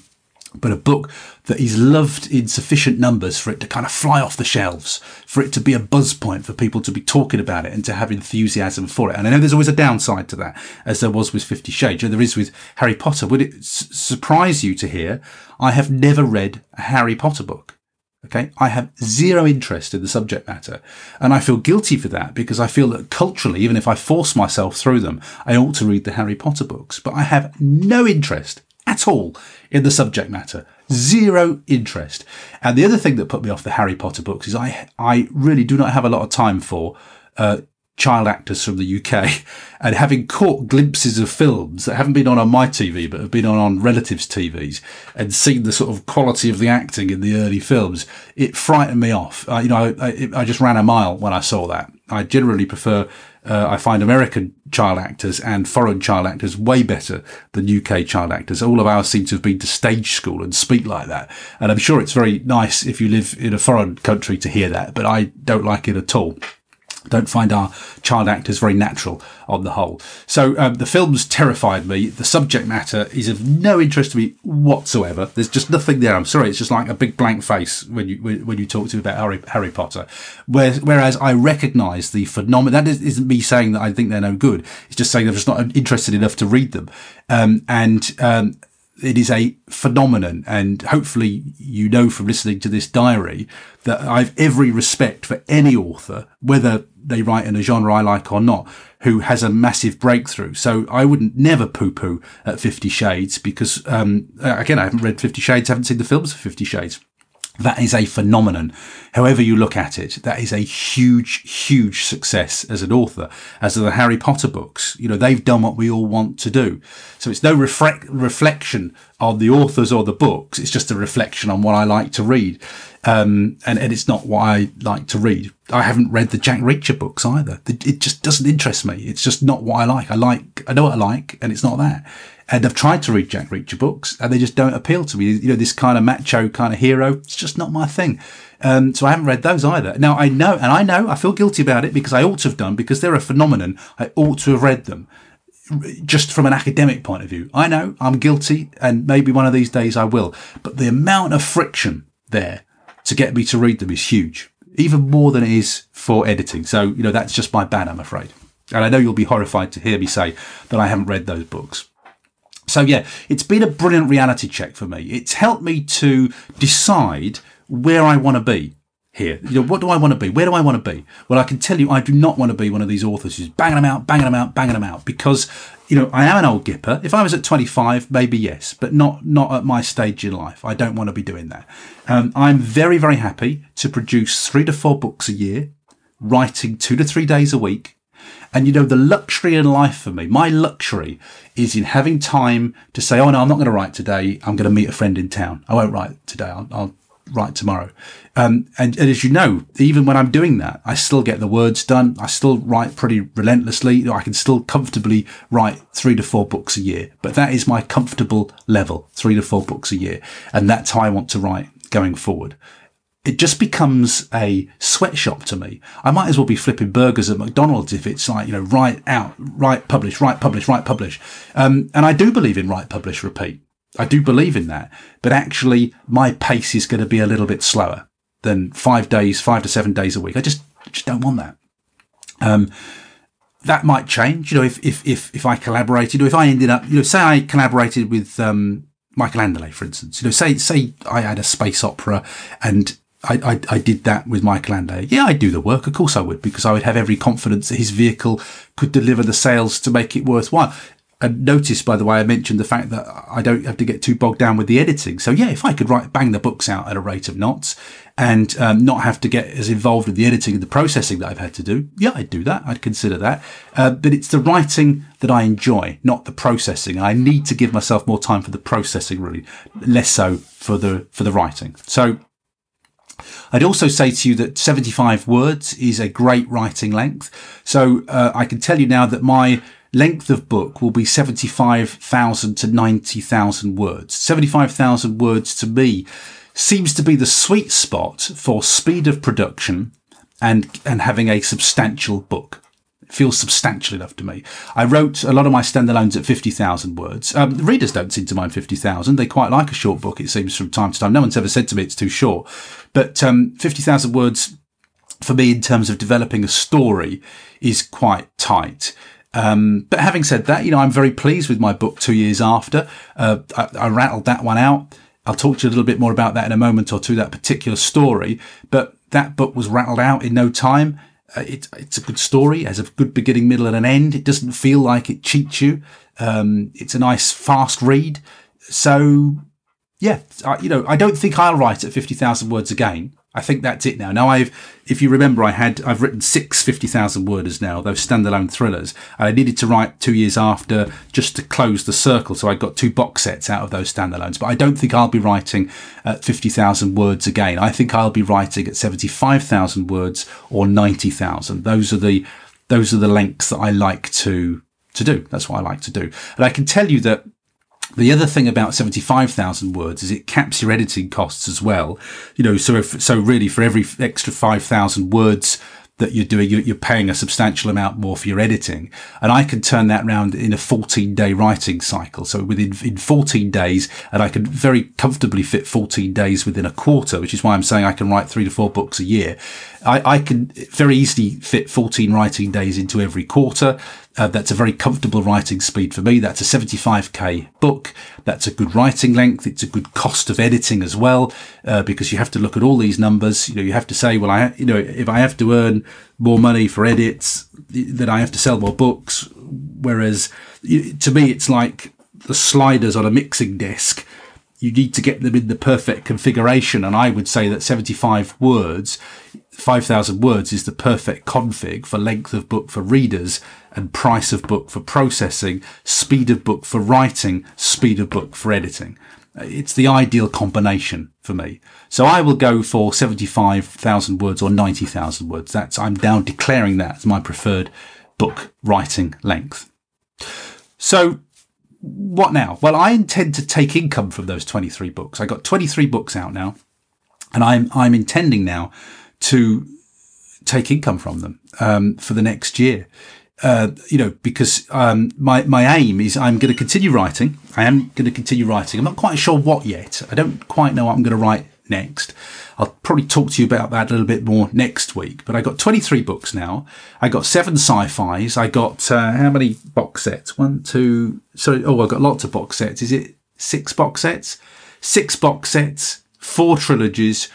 but a book that is loved in sufficient numbers for it to kind of fly off the shelves, for it to be a buzz point for people to be talking about it and to have enthusiasm for it. And I know there's always a downside to that, as there was with Fifty Shades, and there is with Harry Potter. Would it s- surprise you to hear I have never read a Harry Potter book? Okay. I have zero interest in the subject matter. And I feel guilty for that because I feel that culturally, even if I force myself through them, I ought to read the Harry Potter books. But I have no interest at all in the subject matter. Zero interest. And the other thing that put me off the Harry Potter books is I, I really do not have a lot of time for, uh, child actors from the UK [laughs] and having caught glimpses of films that haven't been on on my TV but have been on on relatives' TVs and seen the sort of quality of the acting in the early films, it frightened me off. Uh, you know, I, I, just ran a mile when I saw that. I generally prefer, uh, I find American child actors and foreign child actors way better than UK child actors. All of ours seem to have been to stage school and speak like that. And I'm sure it's very nice if you live in a foreign country to hear that, but I don't like it at all don't find our child actors very natural on the whole. So um, the films terrified me. The subject matter is of no interest to me whatsoever. There's just nothing there. I'm sorry, it's just like a big blank face when you when you talk to me about Harry, Harry Potter. Whereas, whereas I recognise the phenomenon. That isn't me saying that I think they're no good. It's just saying I'm just not interested enough to read them. Um, and um, it is a phenomenon. And hopefully you know from listening to this diary that I've every respect for any author, whether they write in a genre I like or not, who has a massive breakthrough. So I wouldn't never poo poo at Fifty Shades because, um, again, I haven't read Fifty Shades, haven't seen the films for Fifty Shades. That is a phenomenon. However you look at it, that is a huge, huge success as an author. As the Harry Potter books, you know, they've done what we all want to do. So it's no reflect, reflection on the authors or the books. It's just a reflection on what I like to read. Um, and, and it's not what I like to read. I haven't read the Jack Reacher books either. It just doesn't interest me. It's just not what I like. I like, I know what I like and it's not that. And I've tried to read Jack Reacher books and they just don't appeal to me. You know, this kind of macho kind of hero, it's just not my thing. Um, so I haven't read those either. Now I know, and I know I feel guilty about it because I ought to have done because they're a phenomenon. I ought to have read them just from an academic point of view. I know I'm guilty and maybe one of these days I will, but the amount of friction there to get me to read them is huge, even more than it is for editing. So, you know, that's just my bad, I'm afraid. And I know you'll be horrified to hear me say that I haven't read those books. So yeah, it's been a brilliant reality check for me. It's helped me to decide where I want to be here. You know, what do I want to be? Where do I want to be? Well, I can tell you, I do not want to be one of these authors who's banging them out, banging them out, banging them out, because you know I am an old gipper. If I was at 25, maybe yes, but not not at my stage in life. I don't want to be doing that. Um, I'm very very happy to produce three to four books a year, writing two to three days a week. And you know, the luxury in life for me, my luxury is in having time to say, oh no, I'm not going to write today. I'm going to meet a friend in town. I won't write today. I'll, I'll write tomorrow. Um, and, and, as you know, even when I'm doing that, I still get the words done. I still write pretty relentlessly. I can still comfortably write three to four books a year, but that is my comfortable level, three to four books a year. And that's how I want to write going forward. It just becomes a sweatshop to me. I might as well be flipping burgers at McDonald's if it's like, you know, write out, write, publish, write, publish, write, publish. Um, and I do believe in write, publish, repeat. I do believe in that, but actually my pace is going to be a little bit slower than five days, five to seven days a week. I just, just don't want that. Um, that might change, you know, if, if, if, if I collaborated or if I ended up, you know, say I collaborated with, um, Michael Anderle, for instance, you know, say, say I had a space opera and I, I, I, did that with Michael Anderle. Yeah, I'd do the work. Of course I would, because I would have every confidence that his vehicle could deliver the sales to make it worthwhile and notice, by the way, I mentioned the fact that I don't have to get too bogged down with the editing. So yeah, if I could write, bang the books out at a rate of knots and um, not have to get as involved with the editing and the processing that I've had to do, yeah, I'd do that. I'd consider that. Uh, but it's the writing that I enjoy, not the processing. I need to give myself more time for the processing, really, less so for the for the writing. So I'd also say to you that 75 words is a great writing length. So uh, I can tell you now that my length of book will be 75,000 to 90,000 words. 75,000 words to me seems to be the sweet spot for speed of production and, and having a substantial book. Feels substantial enough to me. I wrote a lot of my standalones at 50,000 words. Um, readers don't seem to mind 50,000. They quite like a short book, it seems, from time to time. No one's ever said to me it's too short. But um, 50,000 words for me in terms of developing a story is quite tight. Um, but having said that, you know, I'm very pleased with my book two years after. Uh, I, I, rattled that one out. I'll talk to you a little bit more about that in a moment or two, that particular story. But that book was rattled out in no time. Uh, it, it's a good story, has a good beginning, middle, and an end. It doesn't feel like it cheats you. Um, it's a nice, fast read. So, yeah, I, you know, I don't think I'll write at 50,000 words again. I think that's it now. Now I've, if you remember, I had, I've written six 50,000 worders now, those standalone thrillers. And I needed to write two years after just to close the circle. So I got two box sets out of those standalones. But I don't think I'll be writing uh, at 50,000 words again. I think I'll be writing at 75,000 words or 90,000. Those are the, those are the lengths that I like to, to do. That's what I like to do. And I can tell you that the other thing about 75,000 words is it caps your editing costs as well. You know, so if, so really for every extra 5,000 words that you're doing, you're paying a substantial amount more for your editing. And I can turn that around in a 14 day writing cycle. So within in 14 days, and I can very comfortably fit 14 days within a quarter, which is why I'm saying I can write three to four books a year. I, I can very easily fit 14 writing days into every quarter. Uh, that's a very comfortable writing speed for me. That's a 75k book. That's a good writing length. It's a good cost of editing as well, uh, because you have to look at all these numbers. You know, you have to say, well, I, you know, if I have to earn more money for edits, then I have to sell more books. Whereas to me, it's like the sliders on a mixing desk. You need to get them in the perfect configuration. And I would say that 75 words 5,000 words is the perfect config for length of book for readers and price of book for processing, speed of book for writing, speed of book for editing. It's the ideal combination for me. So I will go for 75,000 words or 90,000 words. That's, I'm now declaring that as my preferred book writing length. So what now? Well, I intend to take income from those 23 books. I got 23 books out now and I'm, I'm intending now to take income from them um, for the next year. Uh, you know, because um, my my aim is I'm going to continue writing. I am going to continue writing. I'm not quite sure what yet. I don't quite know what I'm going to write next. I'll probably talk to you about that a little bit more next week. But I got 23 books now. I got seven sci-fis. I got uh, how many box sets? One, two. Sorry. Oh, I got lots of box sets. Is it six box sets? Six box sets, four trilogies,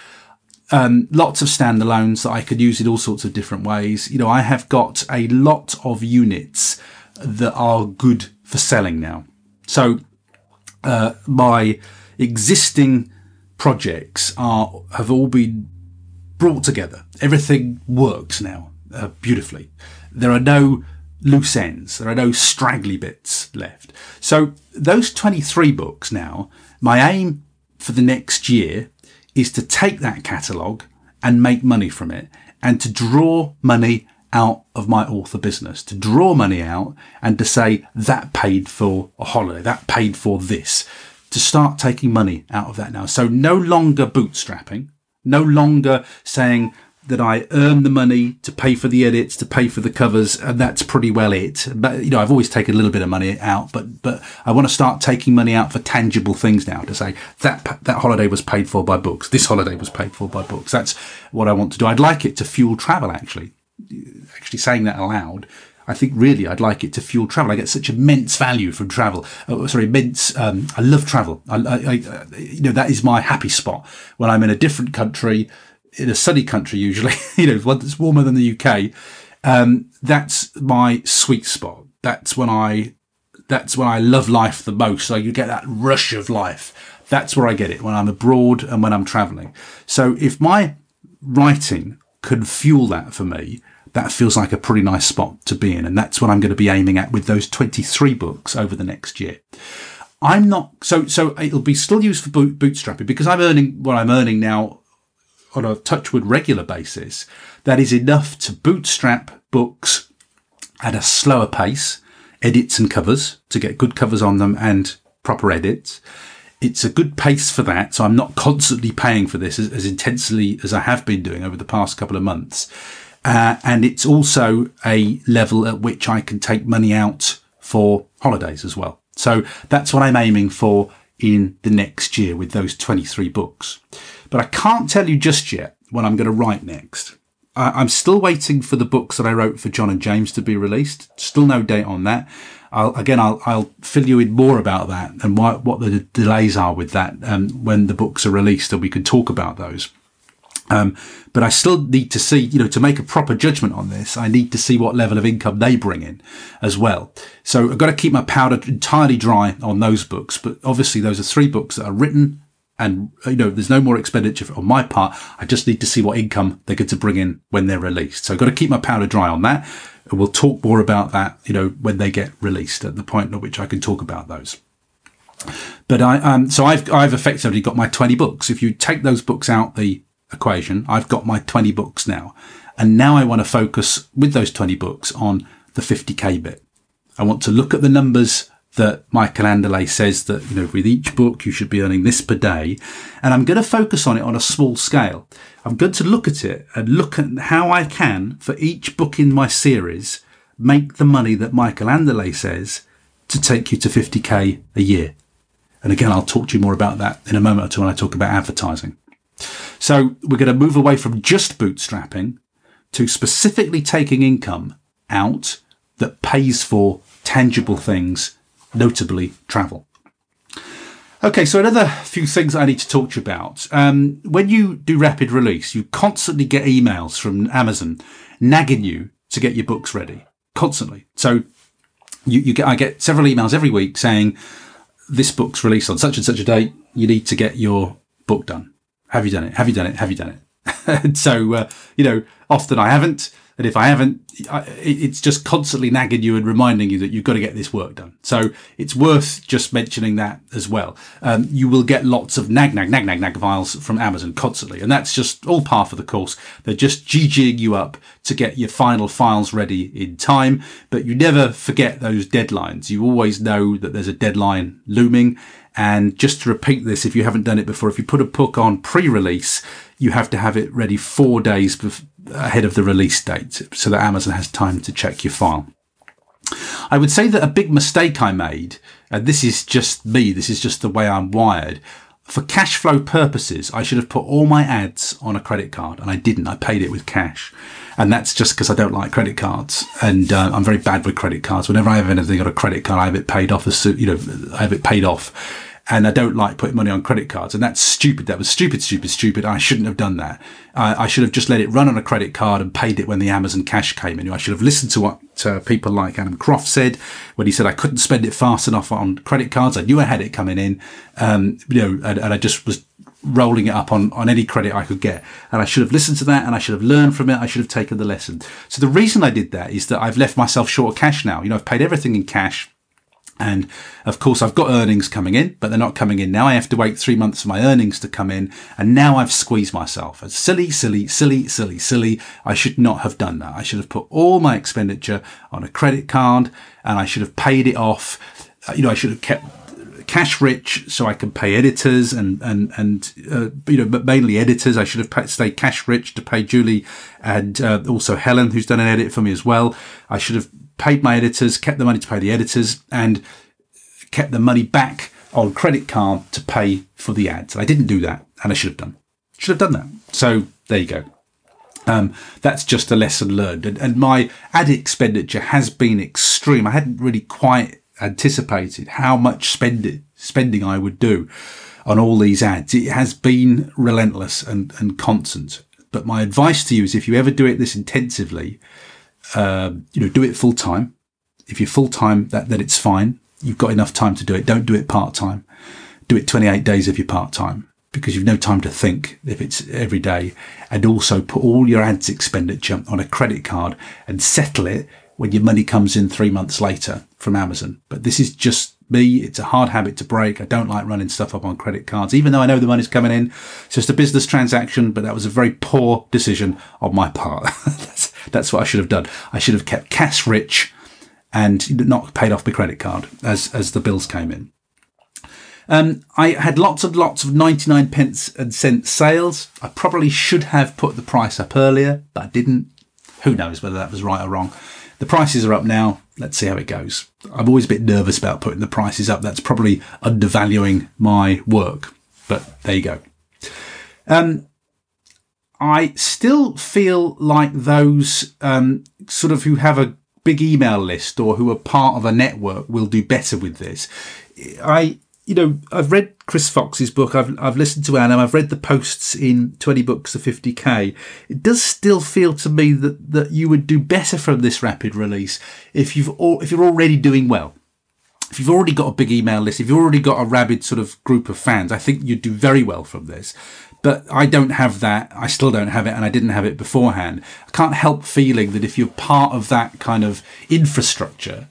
um, lots of standalones that I could use in all sorts of different ways. You know, I have got a lot of units that are good for selling now. So, uh, my existing projects are, have all been brought together. Everything works now, uh, beautifully. There are no loose ends. There are no straggly bits left. So those 23 books now, my aim for the next year is to take that catalogue and make money from it and to draw money out of my author business, to draw money out and to say that paid for a holiday, that paid for this, to start taking money out of that now. So no longer bootstrapping, no longer saying that I earn the money to pay for the edits, to pay for the covers, and that's pretty well it. But you know, I've always taken a little bit of money out, but but I want to start taking money out for tangible things now. To say that that holiday was paid for by books, this holiday was paid for by books. That's what I want to do. I'd like it to fuel travel. Actually, actually saying that aloud. I think really I'd like it to fuel travel. I get such immense value from travel. Oh, sorry, immense. Um, I love travel. I, I, I, you know, that is my happy spot when I'm in a different country in a sunny country, usually, [laughs] you know, one that's warmer than the UK, um, that's my sweet spot. That's when I that's when I love life the most. So you get that rush of life. That's where I get it when I'm abroad and when I'm traveling. So if my writing can fuel that for me, that feels like a pretty nice spot to be in. And that's what I'm going to be aiming at with those 23 books over the next year. I'm not, so, so it'll be still used for boot, bootstrapping because I'm earning what I'm earning now on a Touchwood regular basis. That is enough to bootstrap books at a slower pace, edits and covers to get good covers on them and proper edits. It's a good pace for that. So I'm not constantly paying for this as, as intensely as I have been doing over the past couple of months. Uh, and it's also a level at which I can take money out for holidays as well. So that's what I'm aiming for in the next year with those 23 books. But I can't tell you just yet what I'm going to write next. I'm still waiting for the books that I wrote for John and James to be released. Still no date on that. I'll, again, I'll, I'll fill you in more about that and what, what the delays are with that um, when the books are released, and we can talk about those. Um, but I still need to see, you know, to make a proper judgment on this, I need to see what level of income they bring in as well. So I've got to keep my powder entirely dry on those books. But obviously those are three books that are written and, you know, there's no more expenditure on my part. I just need to see what income they're going to bring in when they're released. So I've got to keep my powder dry on that. And we'll talk more about that, you know, when they get released at the point at which I can talk about those. But I, um, so I've, I've effectively got my 20 books. If you take those books out the equation. I've got my 20 books now. And now I want to focus with those 20 books on the 50k bit. I want to look at the numbers that Michael Anderle says that, you know, with each book, you should be earning this per day. And I'm going to focus on it on a small scale. I'm going to look at it and look at how I can, for each book in my series, make the money that Michael Anderle says to take you to 50k a year. And again, I'll talk to you more about that in a moment or two when I talk about advertising. So we're going to move away from just bootstrapping to specifically taking income out that pays for tangible things, notably travel. Okay, so another few things I need to talk to you about. Um, when you do rapid release, you constantly get emails from Amazon nagging you to get your books ready. Constantly. So you, you get, I get several emails every week saying this book's released on such and such a date. You need to get your book done. Have you done it? Have you done it? Have you done it? [laughs] so, uh, you know, often I haven't. And if I haven't, it's just constantly nagging you and reminding you that you've got to get this work done. So it's worth just mentioning that as well. Um, you will get lots of nag, nag, nag, nag, nag files from Amazon constantly. And that's just all part of the course. They're just GGing you up to get your final files ready in time. But you never forget those deadlines. You always know that there's a deadline looming and just to repeat this, if you haven't done it before, if you put a book on pre-release, you have to have it ready four days bef- ahead of the release date so that Amazon has time to check your file. I would say that a big mistake I made, and this is just me, this is just the way I'm wired. For cash flow purposes, I should have put all my ads on a credit card and I didn't. I paid it with cash. And that's just because I don't like credit cards and uh, I'm very bad with credit cards. Whenever I have anything on a credit card, I have it paid off as soon, you know, I have it paid off and I don't like putting money on credit cards. And that's stupid. That was stupid, stupid, stupid. I shouldn't have done that. I, should have just let it run on a credit card and paid it when the Amazon cash came in. I should have listened to what uh, people like Adam Croft said when he said I couldn't spend it fast enough on credit cards. I knew I had it coming in, um, you know, and, and I just was rolling it up on, on any credit I could get. And I should have listened to that and I should have learned from it. I should have taken the lesson. So the reason I did that is that I've left myself short of cash now. You know, I've paid everything in cash and of course, I've got earnings coming in, but they're not coming in now. I have to wait three months for my earnings to come in. And now I've squeezed myself. It's silly, silly, silly, silly, silly. I should not have done that. I should have put all my expenditure on a credit card and I should have paid it off. You know, I should have kept cash rich so I can pay editors and, and, and, uh, you know, but mainly editors. I should have stayed cash rich to pay Julie and uh, also Helen, who's done an edit for me as well. I should have paid my editors, kept the money to pay the editors, and kept the money back on credit card to pay for the ads. I didn't do that, and I should have done. Should have done that. So there you go. Um, that's just a lesson learned. And, and my ad expenditure has been extreme. I hadn't really quite anticipated how much spend spending I would do on all these ads. It has been relentless and, and constant. But my advice to you is if you ever do it this intensively, um, you know, do it full time. If you're full time, that then it's fine. you've got enough time to do it. Don't do it part time. Do it 28 days if you're part time because you've no time to think if it's every day and also put all your ads expenditure on a credit card and settle it when your money comes in three months later from Amazon. But this is just me. It's a hard habit to break. I don't like running stuff up on credit cards, even though I know the money's coming in. It's just a business transaction, but that was a very poor decision on my part. [laughs] that's, that's what I should have done. I should have kept cash rich and not paid off my credit card as, as the bills came in. Um, I had lots and lots of 99 pence and cent sales. I probably should have put the price up earlier, but I didn't. Who knows whether that was right or wrong. The prices are up now. Let's see how it goes. I'm always a bit nervous about putting the prices up. That's probably undervaluing my work, but there you go. Um, I still feel like those um, sort of who have a big email list or who are part of a network will do better with this. I you know, I've read Chris Fox's book. I've I've listened to Anna. I've read the posts in Twenty Books of Fifty K. It does still feel to me that that you would do better from this rapid release if you've all, if you're already doing well. If you've already got a big email list, if you've already got a rabid sort of group of fans, I think you'd do very well from this. But I don't have that. I still don't have it, and I didn't have it beforehand. I can't help feeling that if you're part of that kind of infrastructure,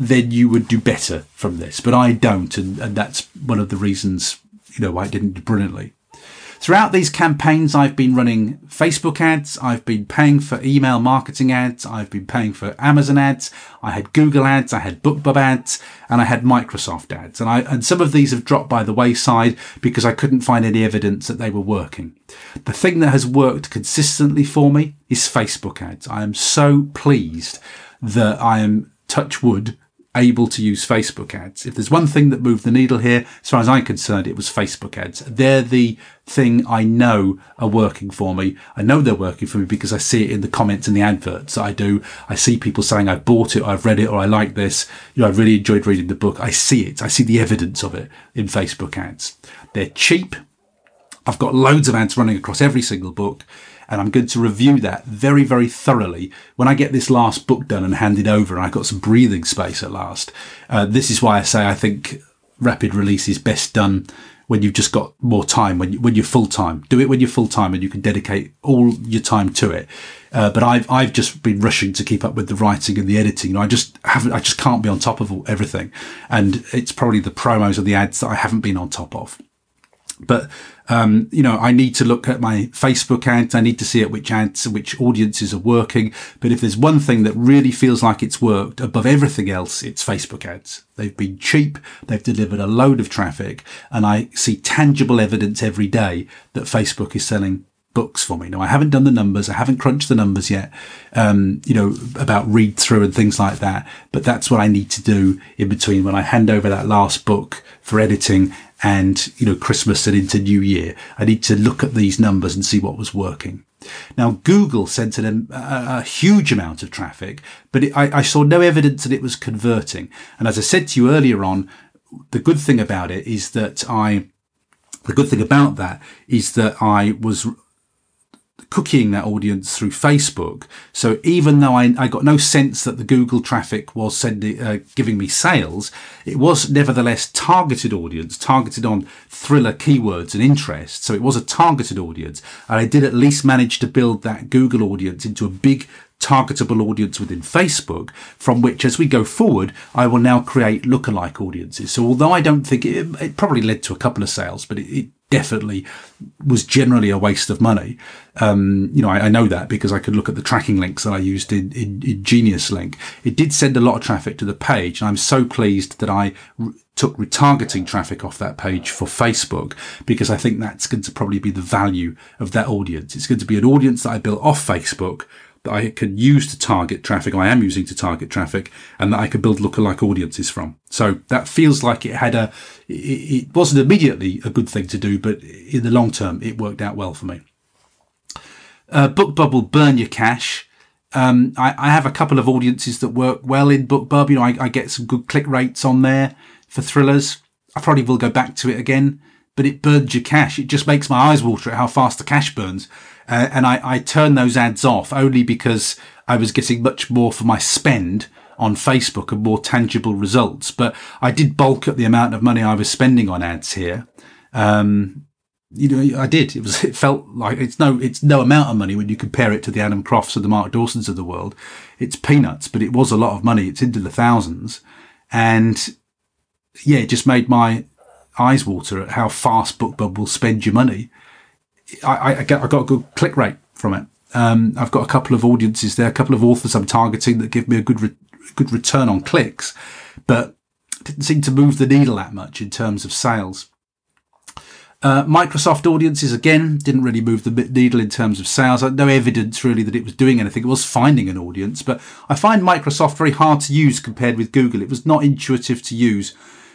then you would do better from this. But I don't, and, and that's one of the reasons, you know, why I didn't do brilliantly. Throughout these campaigns, I've been running Facebook ads, I've been paying for email marketing ads, I've been paying for Amazon ads, I had Google ads, I had BookBub ads, and I had Microsoft ads. And I, and some of these have dropped by the wayside because I couldn't find any evidence that they were working. The thing that has worked consistently for me is Facebook ads. I am so pleased that I am touch wood able to use Facebook ads. If there's one thing that moved the needle here, as far as I'm concerned, it was Facebook ads. They're the thing I know are working for me. I know they're working for me because I see it in the comments and the adverts that I do. I see people saying I bought it, or I've read it, or I like this. You know, I really enjoyed reading the book. I see it. I see the evidence of it in Facebook ads. They're cheap. I've got loads of ads running across every single book and I'm going to review that very, very thoroughly when I get this last book done and handed over and I've got some breathing space at last. Uh, this is why I say I think rapid release is best done when you've just got more time, when, you, when you're full time. Do it when you're full time and you can dedicate all your time to it. Uh, but I've, I've just been rushing to keep up with the writing and the editing. I just haven't, I just can't be on top of everything. And it's probably the promos or the ads that I haven't been on top of. But um, you know, I need to look at my Facebook ads. I need to see at which ads, which audiences are working. But if there's one thing that really feels like it's worked above everything else, it's Facebook ads. They've been cheap. They've delivered a load of traffic and I see tangible evidence every day that Facebook is selling books for me. Now I haven't done the numbers. I haven't crunched the numbers yet, um, you know, about read through and things like that. But that's what I need to do in between when I hand over that last book for editing and, you know, Christmas and into New Year. I need to look at these numbers and see what was working. Now, Google sent in a, a, huge amount of traffic, but it, I, I saw no evidence that it was converting. And as I said to you earlier on, the good thing about it is that I, the good thing about that is that I was cookieing that audience through Facebook. So even though I, I got no sense that the Google traffic was sending, uh, giving me sales, it was nevertheless targeted audience, targeted on thriller keywords and interests. So it was a targeted audience. And I did at least manage to build that Google audience into a big targetable audience within Facebook from which as we go forward I will now create lookalike audiences so although I don't think it, it probably led to a couple of sales but it, it definitely was generally a waste of money. Um, you know, I, I, know that because I could look at the tracking links that I used in, in, in, Genius Link. It did send a lot of traffic to the page, and I'm so pleased that I took retargeting traffic off that page for Facebook because I think that's going to probably be the value of that audience. It's going to be an audience that I built off Facebook that I can use to target traffic, I am using to target traffic, and that I could build lookalike audiences from. So that feels like it had a, it, it wasn't immediately a good thing to do, but in the long term, it worked out well for me. Uh, BookBub'll, burn your cash. Um, I, I, have a couple of audiences that work well in BookBub. You know, I, I, get some good click rates on there for thrillers. I probably will go back to it again, but it burns your cash. It just makes my eyes water at how fast the cash burns. Uh, and I, I turned those ads off only because I was getting much more for my spend on Facebook and more tangible results. But I did bulk up the amount of money I was spending on ads here. Um, you know, I did. It was, it felt like it's no, it's no amount of money when you compare it to the Adam Crofts or the Mark Dawsons of the world. It's peanuts, but it was a lot of money. It's into the thousands. And yeah, it just made my eyes water at how fast BookBub will spend your money. I, I, got, I got a good click rate from it. Um, I've got a couple of audiences there, a couple of authors I'm targeting that give me a good, re- good return on clicks, but didn't seem to move the needle that much in terms of sales. Uh, Microsoft audiences again didn't really move the needle in terms of sales. I had No evidence really that it was doing anything. It was finding an audience, but I find Microsoft very hard to use compared with Google. It was not intuitive to use.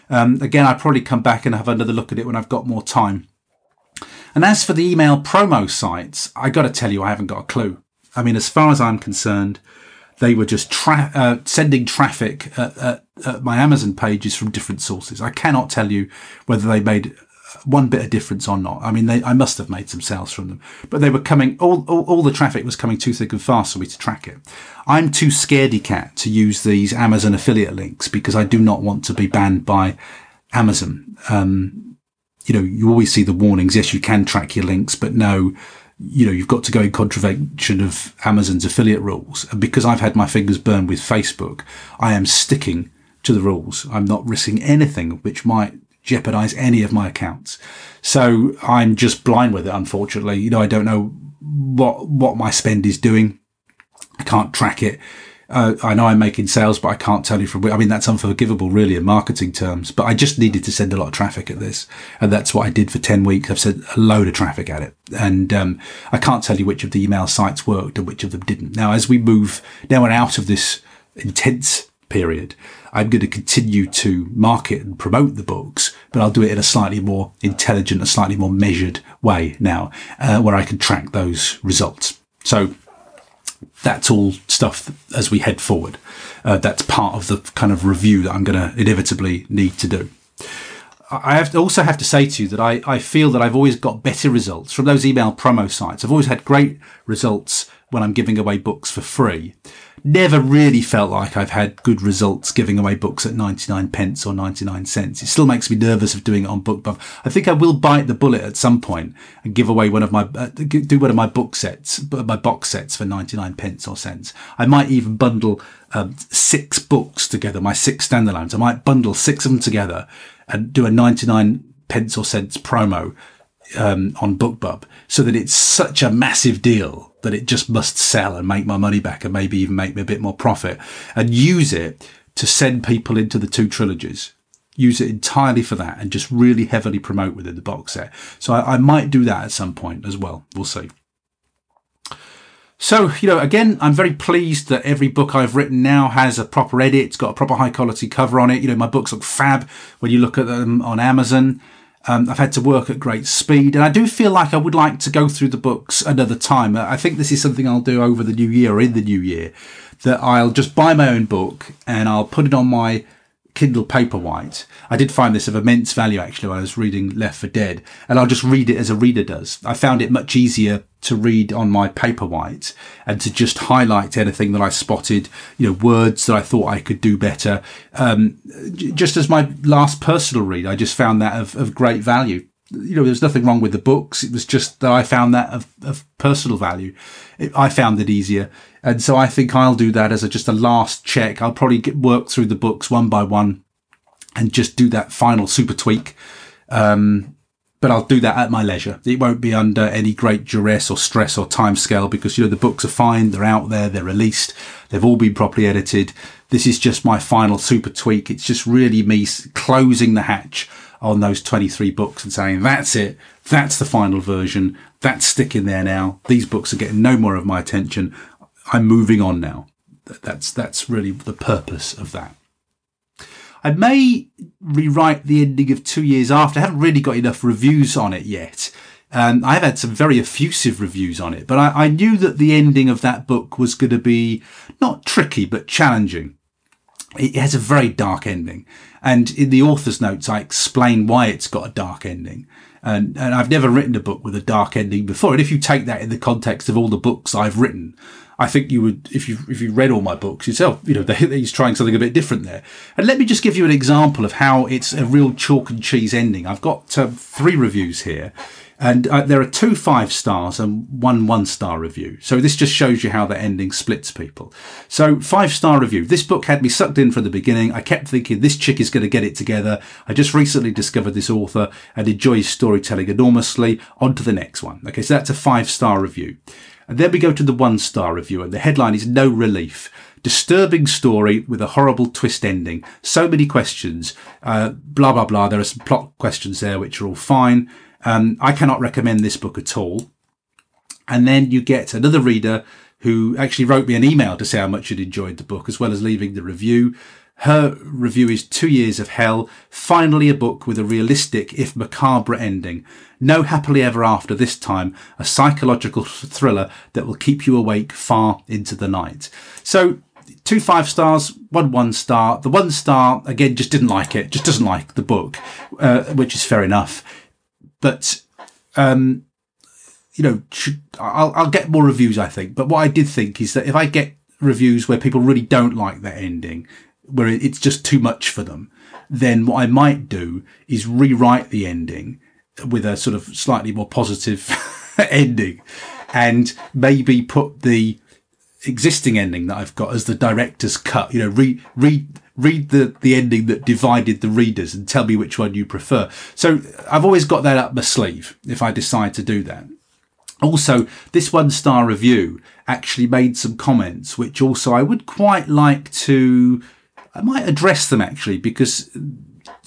Um, again, I'll probably come back and have another look at it when I've got more time. And as for the email promo sites, I got to tell you, I haven't got a clue. I mean, as far as I'm concerned, they were just tra- uh, sending traffic at, at, at my Amazon pages from different sources. I cannot tell you whether they made one bit of difference or not. I mean, they, I must have made some sales from them, but they were coming, all, all, all, the traffic was coming too thick and fast for me to track it. I'm too scaredy cat to use these Amazon affiliate links because I do not want to be banned by Amazon. Um, you know, you always see the warnings. Yes, you can track your links, but no, you know, you've got to go in contravention of Amazon's affiliate rules. And because I've had my fingers burned with Facebook, I am sticking to the rules. I'm not risking anything which might jeopardize any of my accounts. So I'm just blind with it, unfortunately. You know, I don't know what, what my spend is doing. I can't track it. Uh, I know I'm making sales, but I can't tell you from where. I mean, that's unforgivable, really, in marketing terms. But I just needed to send a lot of traffic at this, and that's what I did for ten weeks. I've sent a load of traffic at it, and um, I can't tell you which of the email sites worked and which of them didn't. Now, as we move, now we're out of this intense period. I'm going to continue to market and promote the books, but I'll do it in a slightly more intelligent, a slightly more measured way now, uh, where I can track those results. So that's all stuff as we head forward. Uh, that's part of the kind of review that I'm going to inevitably need to do. I have to also have to say to you that I, I feel that I've always got better results from those email promo sites. I've always had great results when I'm giving away books for free never really felt like I've had good results giving away books at 99 pence or 99 cents. It still makes me nervous of doing it on BookBub. I think I will bite the bullet at some point and give away one of my, uh, do one of my book sets, my box sets for 99 pence or cents. I might even bundle um, six books together, my six standalones. I might bundle six of them together and do a 99 pence or cents promo um, on BookBub so that it's such a massive deal that it just must sell and make my money back and maybe even make me a bit more profit and use it to send people into the two trilogies. Use it entirely for that and just really heavily promote within the box set. So I, I might do that at some point as well. We'll see. So, you know, again, I'm very pleased that every book I've written now has a proper edit. It's got a proper high quality cover on it. You know, my books look fab when you look at them on Amazon. Um, I've had to work at great speed, and I do feel like I would like to go through the books another time. I think this is something I'll do over the new year or in the new year. That I'll just buy my own book and I'll put it on my Kindle Paperwhite. I did find this of immense value actually when I was reading Left for Dead, and I'll just read it as a reader does. I found it much easier to read on my Paperwhite and to just highlight anything that I spotted, you know, words that I thought I could do better. Um, just as my last personal read, I just found that of, of great value you know, there's nothing wrong with the books. It was just that I found that of, of personal value. It, I found it easier. And so I think I'll do that as a, just a last check. I'll probably get, work through the books one by one and just do that final super tweak. Um, but I'll do that at my leisure. It won't be under any great duress or stress or time scale because, you know, the books are fine. They're out there. They're released. They've all been properly edited. This is just my final super tweak. It's just really me closing the hatch on those 23 books and saying, that's it. That's the final version. That's sticking there now. These books are getting no more of my attention. I'm moving on now. That's, that's really the purpose of that. I may rewrite the ending of two years after. I haven't really got enough reviews on it yet. Um, I have had some very effusive reviews on it, but I, I knew that the ending of that book was going to be not tricky, but challenging. It has a very dark ending. And in the author's notes, I explain why it's got a dark ending. And, and I've never written a book with a dark ending before. And if you take that in the context of all the books I've written, I think you would, if you if you read all my books yourself, you know [laughs] he's trying something a bit different there. And let me just give you an example of how it's a real chalk and cheese ending. I've got um, three reviews here, and uh, there are two five stars and one one star review. So this just shows you how the ending splits people. So five star review. This book had me sucked in from the beginning. I kept thinking this chick is going to get it together. I just recently discovered this author and enjoy his storytelling enormously. On to the next one. Okay, so that's a five star review. And then we go to the one star review and the headline is No Relief. Disturbing story with a horrible twist ending. So many questions. Uh, blah, blah, blah. There are some plot questions there which are all fine. Um, I cannot recommend this book at all. And then you get another reader who actually wrote me an email to say how much she'd enjoyed the book as well as leaving the review. Her review is Two Years of Hell, finally a book with a realistic, if macabre ending. No happily ever after this time, a psychological thriller that will keep you awake far into the night. So, two five stars, one one star. The one star, again, just didn't like it, just doesn't like the book, uh, which is fair enough. But, um, you know, I'll, I'll get more reviews, I think. But what I did think is that if I get reviews where people really don't like that ending, where it's just too much for them, then what I might do is rewrite the ending with a sort of slightly more positive [laughs] ending and maybe put the existing ending that I've got as the director's cut, you know, read, read, read the, the ending that divided the readers and tell me which one you prefer. So I've always got that up my sleeve if I decide to do that. Also, this one star review actually made some comments, which also I would quite like to I might address them actually because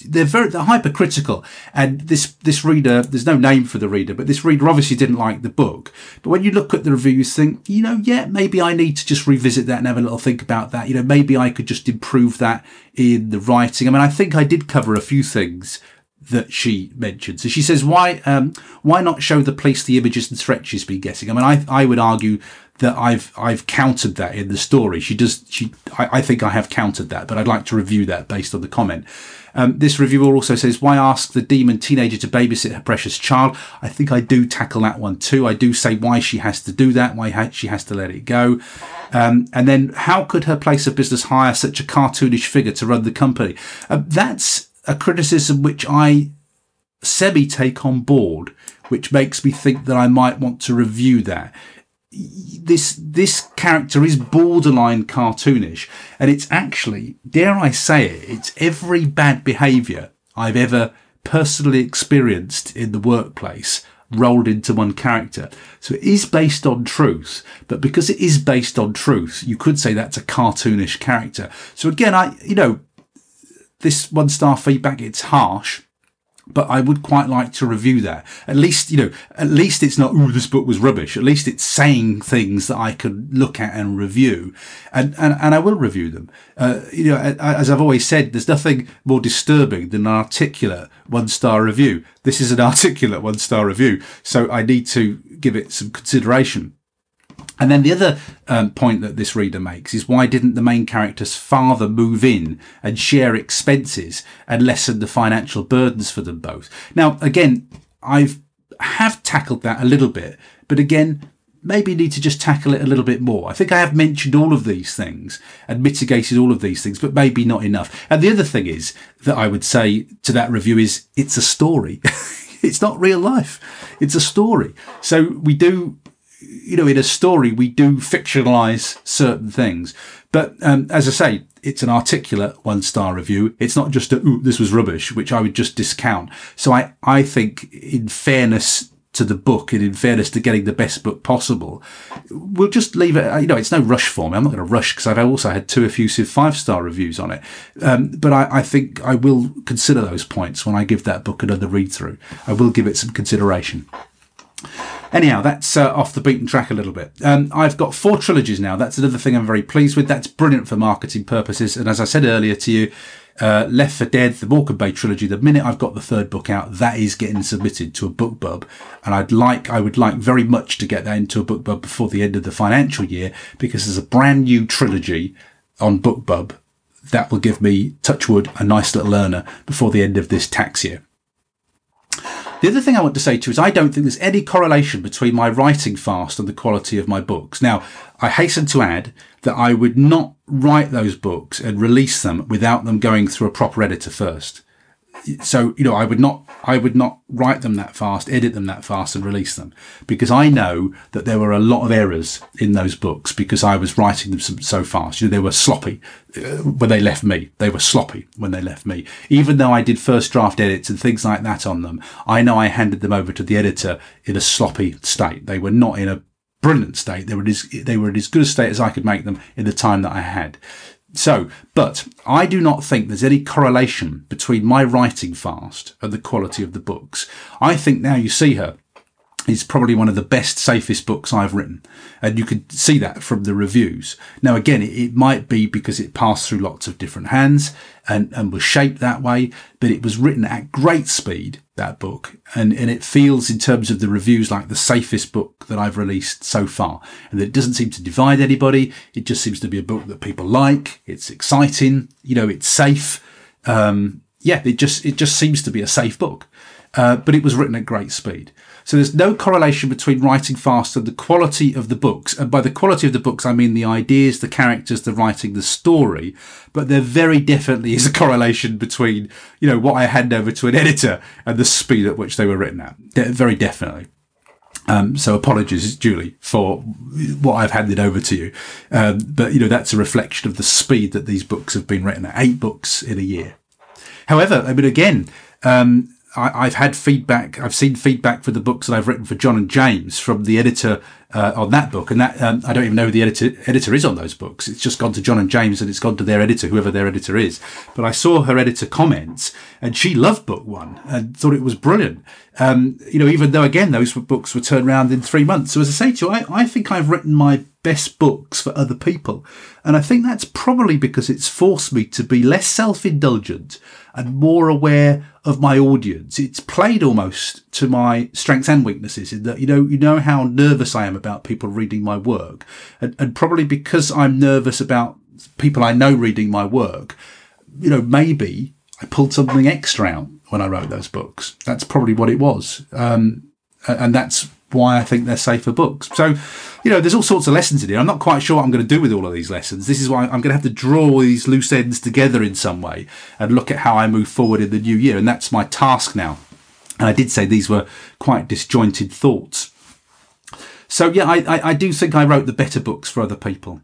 they're very they're hypercritical and this this reader there's no name for the reader but this reader obviously didn't like the book but when you look at the reviews think you know yeah maybe i need to just revisit that and have a little think about that you know maybe i could just improve that in the writing i mean i think i did cover a few things that she mentioned. So she says, why, um, why not show the police the images and threats she's been getting? I mean, I, I would argue that I've, I've countered that in the story. She does, she, I, I think I have countered that, but I'd like to review that based on the comment. Um, this reviewer also says, why ask the demon teenager to babysit her precious child? I think I do tackle that one too. I do say why she has to do that, why she has to let it go. Um, and then how could her place of business hire such a cartoonish figure to run the company? Uh, that's a criticism which I semi take on board, which makes me think that I might want to review that. This this character is borderline cartoonish, and it's actually, dare I say it, it's every bad behaviour I've ever personally experienced in the workplace rolled into one character. So it is based on truth, but because it is based on truth, you could say that's a cartoonish character. So again, I, you know, this one star feedback, it's harsh, but I would quite like to review that. At least, you know, at least it's not, oh, this book was rubbish. At least it's saying things that I could look at and review. And, and, and I will review them. Uh, you know, as I've always said, there's nothing more disturbing than an articulate one star review. This is an [laughs] articulate one star review. So I need to give it some consideration. And then the other um, point that this reader makes is why didn't the main character's father move in and share expenses and lessen the financial burdens for them both? Now, again, I've have tackled that a little bit, but again, maybe need to just tackle it a little bit more. I think I have mentioned all of these things and mitigated all of these things, but maybe not enough. And the other thing is that I would say to that review is it's a story. [laughs] it's not real life. It's a story. So we do you know, in a story, we do fictionalize certain things. But um, as I say, it's an articulate one star review. It's not just a, ooh, this was rubbish, which I would just discount. So I, I think in fairness to the book and in fairness to getting the best book possible, we'll just leave it. You know, it's no rush for me. I'm not going to rush because I've also had two effusive five star reviews on it. Um, but I, I, think I will consider those points when I give that book another read through. I will give it some consideration. Anyhow, that's uh, off the beaten track a little bit. Um, I've got four trilogies now. That's another thing I'm very pleased with. That's brilliant for marketing purposes. And as I said earlier to you, uh, Left for Dead, the Morecambe Bay trilogy. The minute I've got the third book out, that is getting submitted to a BookBub, and I'd like, I would like very much to get that into a BookBub before the end of the financial year because there's a brand new trilogy on BookBub that will give me, touchwood, a nice little earner before the end of this tax year. The other thing I want to say to you is I don't think there's any correlation between my writing fast and the quality of my books. Now, I hasten to add that I would not write those books and release them without them going through a proper editor first so you know i would not i would not write them that fast edit them that fast and release them. Because i know that there were a lot of errors in those books because i was writing them so fast. You know they were sloppy uh, when they left me. They were sloppy when they left me. Even though i did first draft edits and things like that on them i know i handed them over to the editor in a sloppy state. They were not in a brilliant state. They were as, they were in as good a state as i could make them in the time that i had so, but I do not think there's any correlation between my writing fast and the quality of the books. I think Now You See Her is probably one of the best, safest books I've written. And you could see that from the reviews. Now, again, it, it, might be because it passed through lots of different hands and, and was shaped that way, but it was written at great speed, that book. And, and it feels in terms of the reviews like the safest book that I've released so far. And it doesn't seem to divide anybody. It just seems to be a book that people like. It's exciting. You know, it's safe. Um, yeah, it just, it just seems to be a safe book. Uh, but it was written at great speed. So there's no correlation between writing fast and the quality of the books. And by the quality of the books, I mean the ideas, the characters, the writing, the story. But there very definitely is a correlation between, you know, what I hand over to an editor and the speed at which they were written at. Very definitely. Um, so apologies, Julie, for what I've handed over to you. Um, but, you know, that's a reflection of the speed that these books have been written at. Eight books in a year. However, I mean, again, um, I, have had feedback. I've seen feedback for the books that I've written for John and James from the editor uh, on that book, and that um, I don't even know who the editor editor is on those books. It's just gone to John and James, and it's gone to their editor, whoever their editor is. But I saw her editor comments, and she loved book one and thought it was brilliant. Um, you know, even though again those books were turned around in three months. So as I say to you, I, I think I've written my best books for other people, and I think that's probably because it's forced me to be less self indulgent and more aware of my audience. It's played almost to my strengths and weaknesses in that, you know, you know how nervous I am about people reading my work. And, and probably because I'm nervous about people I know reading my work, you know, maybe I pulled something extra out when I wrote those books. That's probably what it was. Um, and that's why I think they're safer books. So, you know, there's all sorts of lessons in here. I'm not quite sure what I'm going to do with all of these lessons. This is why I'm going to have to draw these loose ends together in some way and look at how I move forward in the new year. And that's my task now. And I did say these were quite disjointed thoughts. So yeah, I, I, I do think I wrote the better books for other people.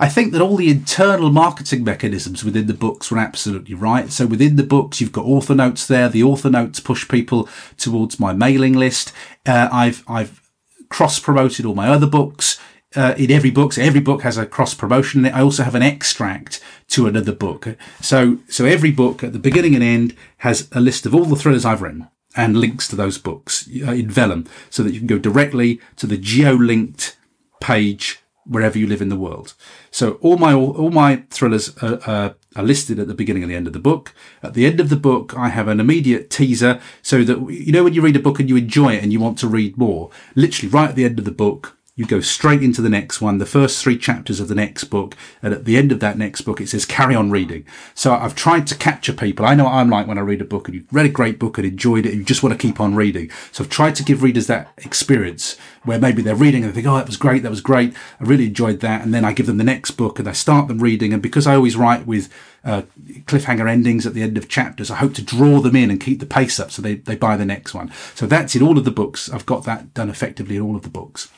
I think that all the internal marketing mechanisms within the books were absolutely right. So within the books, you've got author notes there. The author notes push people towards my mailing list. Uh, I've, I've cross promoted all my other books. Uh, in every book, so every book has a cross promotion. I also have an extract to another book. So, so every book at the beginning and end has a list of all the thrillers I've written and links to those books uh, in Vellum so that you can go directly to the geo-linked page wherever you live in the world. So all my all my thrillers are, are, are, listed at the beginning and the end of the book. At the end of the book, I have an immediate teaser so that you know when you read a book and you enjoy it and you want to read more. Literally, right at the end of the book, you go straight into the next one, the first three chapters of the next book, and at the end of that next book, it says carry on reading. So I've tried to capture people. I know what I'm like when I read a book and you've read a great book and enjoyed it and you just want to keep on reading. So I've tried to give readers that experience where maybe they're reading and they think, oh, that was great, that was great, I really enjoyed that. And then I give them the next book and I start them reading. And because I always write with uh, cliffhanger endings at the end of chapters. I hope to draw them in and keep the pace up so they, they buy the next one. So that's in all of the books. I've got that done effectively in all of the books.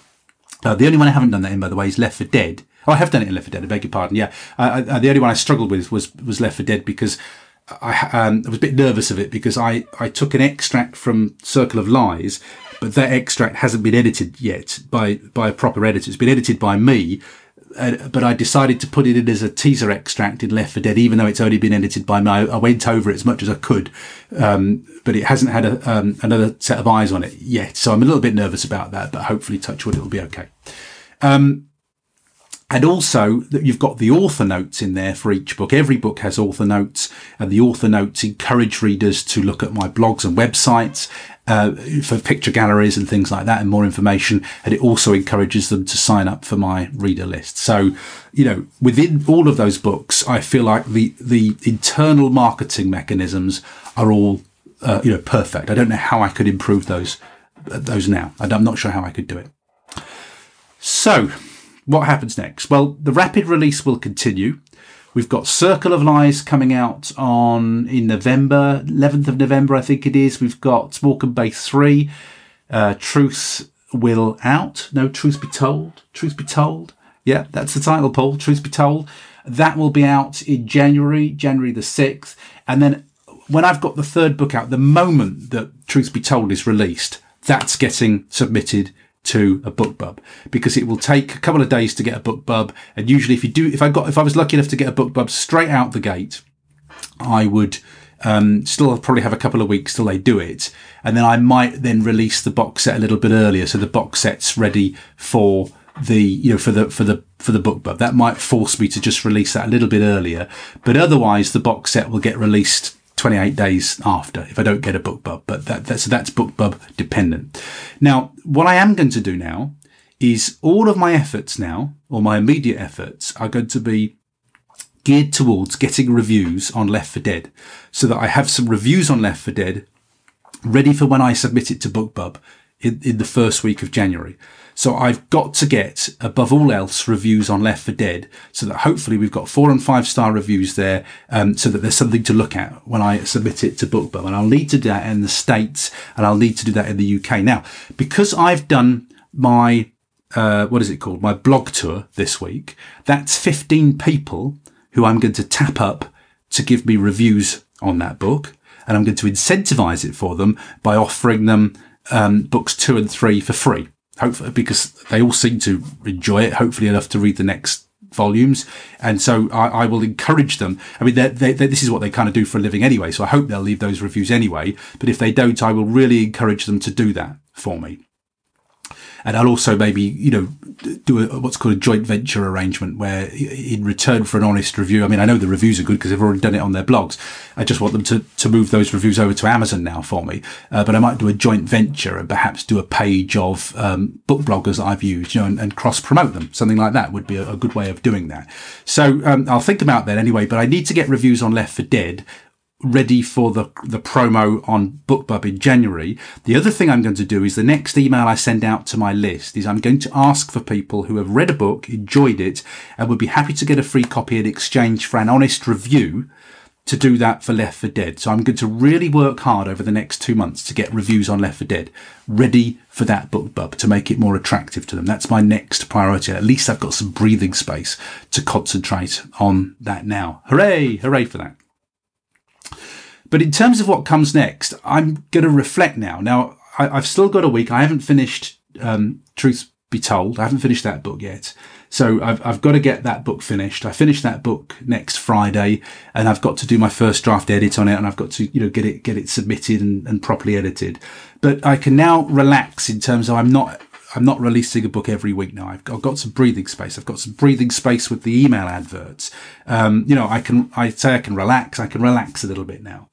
Uh, the only one I haven't done that in, by the way, is Left for Dead. Oh, I have done it in Left for Dead. I beg your pardon. Yeah, uh, the only one I struggled with was was Left for Dead because I, um, I was a bit nervous of it because I I took an extract from Circle of Lies, but that extract hasn't been edited yet by by a proper editor. It's been edited by me, uh, but I decided to put it in as a teaser extract in Left for Dead, even though it's only been edited by me. I went over it as much as I could, um, but it hasn't had a, um, another set of eyes on it yet. So I'm a little bit nervous about that, but hopefully, touch wood, it'll be okay. Um, and also that you've got the author notes in there for each book. Every book has author notes and the author notes encourage readers to look at my blogs and websites uh, for picture galleries and things like that and more information. And it also encourages them to sign up for my reader list. So, you know, within all of those books, I feel like the, the internal marketing mechanisms are all uh, you know, perfect. I don't know how I could improve those uh, those now. I'm not sure how I could do it. So, what happens next? Well, the rapid release will continue. We've got Circle of Lies coming out on in November, 11th of November, I think it is. We've got Morecambe Bay 3, uh, Truth Will Out. No, Truth Be Told. Truth Be Told. Yeah, that's the title, Paul. Truth Be Told. That will be out in January, January the 6th. And then when I've got the third book out, the moment that Truth Be Told is released, that's getting submitted to a BookBub because it will take a couple of days to get a BookBub. And usually if you do, if I got, if I was lucky enough to get a BookBub straight out the gate, I would, um, still probably have a couple of weeks till they do it. And then I might then release the box set a little bit earlier. So the box set's ready for the, you know, for the, for the, for the book bub. That might force me to just release that a little bit earlier. But otherwise the box set will get released 28 days after if I don't get a BookBub, but that, that's, that's BookBub dependent. Now, what I am going to do now is all of my efforts now, or my immediate efforts are going to be geared towards getting reviews on Left for Dead so that I have some reviews on Left for Dead ready for when I submit it to BookBub in, in the first week of January. So I've got to get, above all else, reviews on Left for Dead so that hopefully we've got four and five star reviews there, um, so that there's something to look at when I submit it to BookBub. And I'll need to do that in the States and I'll need to do that in the UK. Now, because I've done my, uh, what is it called? My blog tour this week. That's 15 people who I'm going to tap up to give me reviews on that book. And I'm going to incentivize it for them by offering them um, books two and three for free hopefully because they all seem to enjoy it, hopefully enough to read the next volumes. And so I, I will encourage them. I mean, they're, they're, this is what they kind of do for a living anyway. So I hope they'll leave those reviews anyway. But if they don't, I will really encourage them to do that for me and I'll also maybe you know do a, what's called a joint venture arrangement where in return for an honest review I mean I know the reviews are good because they've already done it on their blogs. I just want them to to move those reviews over to Amazon now for me. Uh, but I might do a joint venture and perhaps do a page of um, book bloggers I've used you know and, and cross promote them. Something like that would be a, a good way of doing that. So um, I'll think about that anyway but I need to get reviews on Left for Dead ready for the the promo on BookBub in January. The other thing I'm going to do is the next email I send out to my list is I'm going to ask for people who have read a book, enjoyed it, and would be happy to get a free copy in exchange for an honest review to do that for Left for Dead. So I'm going to really work hard over the next two months to get reviews on Left for Dead ready for that BookBub to make it more attractive to them. That's my next priority. At least I've got some breathing space to concentrate on that now. Hooray! Hooray for that. But in terms of what comes next, I'm going to reflect now. Now, I, have still got a week. I haven't finished um, Truth Be Told. I haven't finished that book yet. So I've, I've got to get that book finished. I finish that book next Friday and I've got to do my first draft edit on it and I've got to, you know, get it, get it submitted and, and properly edited. But I can now relax in terms of I'm not I'm not releasing a book every week now. I've got, I've got, some breathing space. I've got some breathing space with the email adverts. Um, you know, I can, I say I can relax. I can relax a little bit now.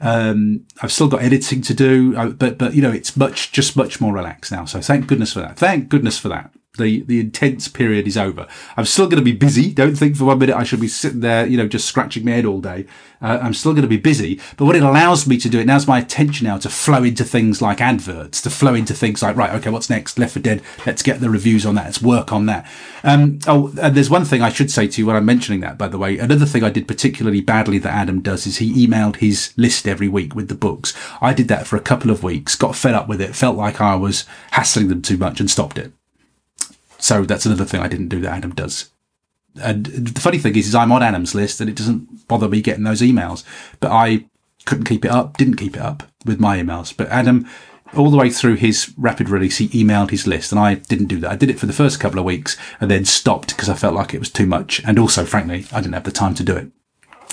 Um, I've still got editing to do, uh, but, but, you know, it's much, just much more relaxed now. So thank goodness for that. Thank goodness for that the the intense period is over. I'm still going to be busy. Don't think for one minute I should be sitting there, you know, just scratching my head all day. Uh, I'm still going to be busy. But what it allows me to do, it allows my attention now to flow into things like adverts, to flow into things like, right, okay, what's next? Left for Dead. Let's get the reviews on that. Let's work on that. Um, oh, and there's one thing I should say to you when I'm mentioning that, by the way. Another thing I did particularly badly that Adam does is he emailed his list every week with the books. I did that for a couple of weeks, got fed up with it, felt like I was hassling them too much and stopped it. So that's another thing I didn't do that Adam does. And the funny thing is, is I'm on Adam's list and it doesn't bother me getting those emails, but I couldn't keep it up, didn't keep it up with my emails. But Adam, all the way through his rapid release, he emailed his list and I didn't do that. I did it for the first couple of weeks and then stopped because I felt like it was too much. And also, frankly, I didn't have the time to do it.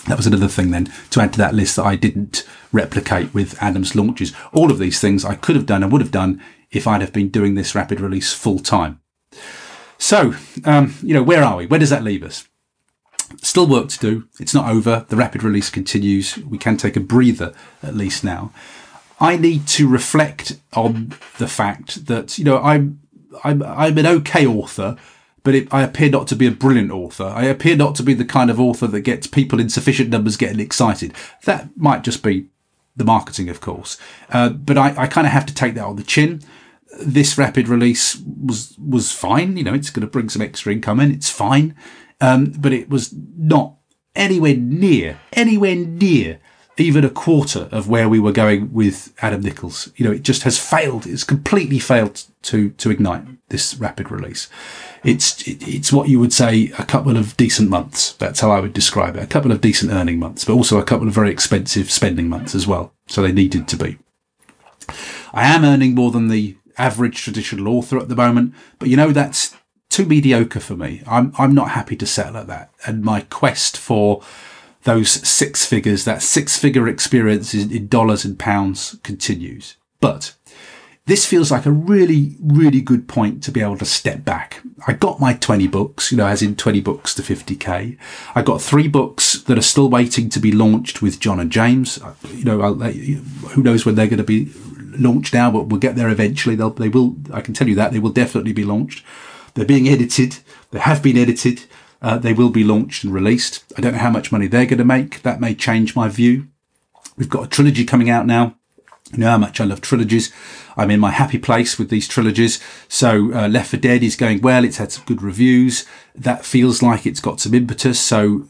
That was another thing then to add to that list that I didn't replicate with Adam's launches. All of these things I could have done and would have done if I'd have been doing this rapid release full time. So, um, you know, where are we? Where does that leave us? Still work to do. It's not over. The rapid release continues. We can take a breather at least now. I need to reflect on the fact that, you know, I'm, I'm, I'm an okay author, but it, I appear not to be a brilliant author. I appear not to be the kind of author that gets people in sufficient numbers getting excited. That might just be the marketing, of course. Uh, but I, I kind of have to take that on the chin. This rapid release was was fine. You know, it's going to bring some extra income in. It's fine, um, but it was not anywhere near anywhere near even a quarter of where we were going with Adam Nichols. You know, it just has failed. It's completely failed to to ignite this rapid release. It's it's what you would say a couple of decent months. That's how I would describe it. A couple of decent earning months, but also a couple of very expensive spending months as well. So they needed to be. I am earning more than the average traditional author at the moment, but you know that's too mediocre for me. I'm I'm not happy to settle at that. And my quest for those six figures, that six figure experience in dollars and pounds continues. But this feels like a really, really good point to be able to step back. I got my 20 books, you know, as in 20 books to 50k. I got three books that are still waiting to be launched with John and James. You know, who knows when they're going to be launched now, but we'll get there eventually. They'll, they will, I can tell you that they will definitely be launched. They're being edited. They have been edited. Uh, they will be launched and released. I don't know how much money they're going to make. That may change my view. We've got a trilogy coming out now. You know how much I love trilogies. I'm in my happy place with these trilogies. So uh, Left for Dead is going well. It's had some good reviews. That feels like it's got some impetus. So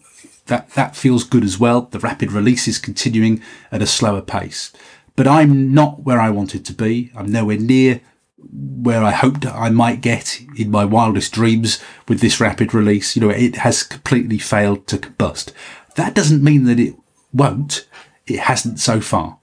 that that feels good as well. The rapid release is continuing at a slower pace. But I'm not where I wanted to be. I'm nowhere near where I hoped I might get in my wildest dreams with this rapid release. You know, it has completely failed to combust. That doesn't mean that it won't. It hasn't so far.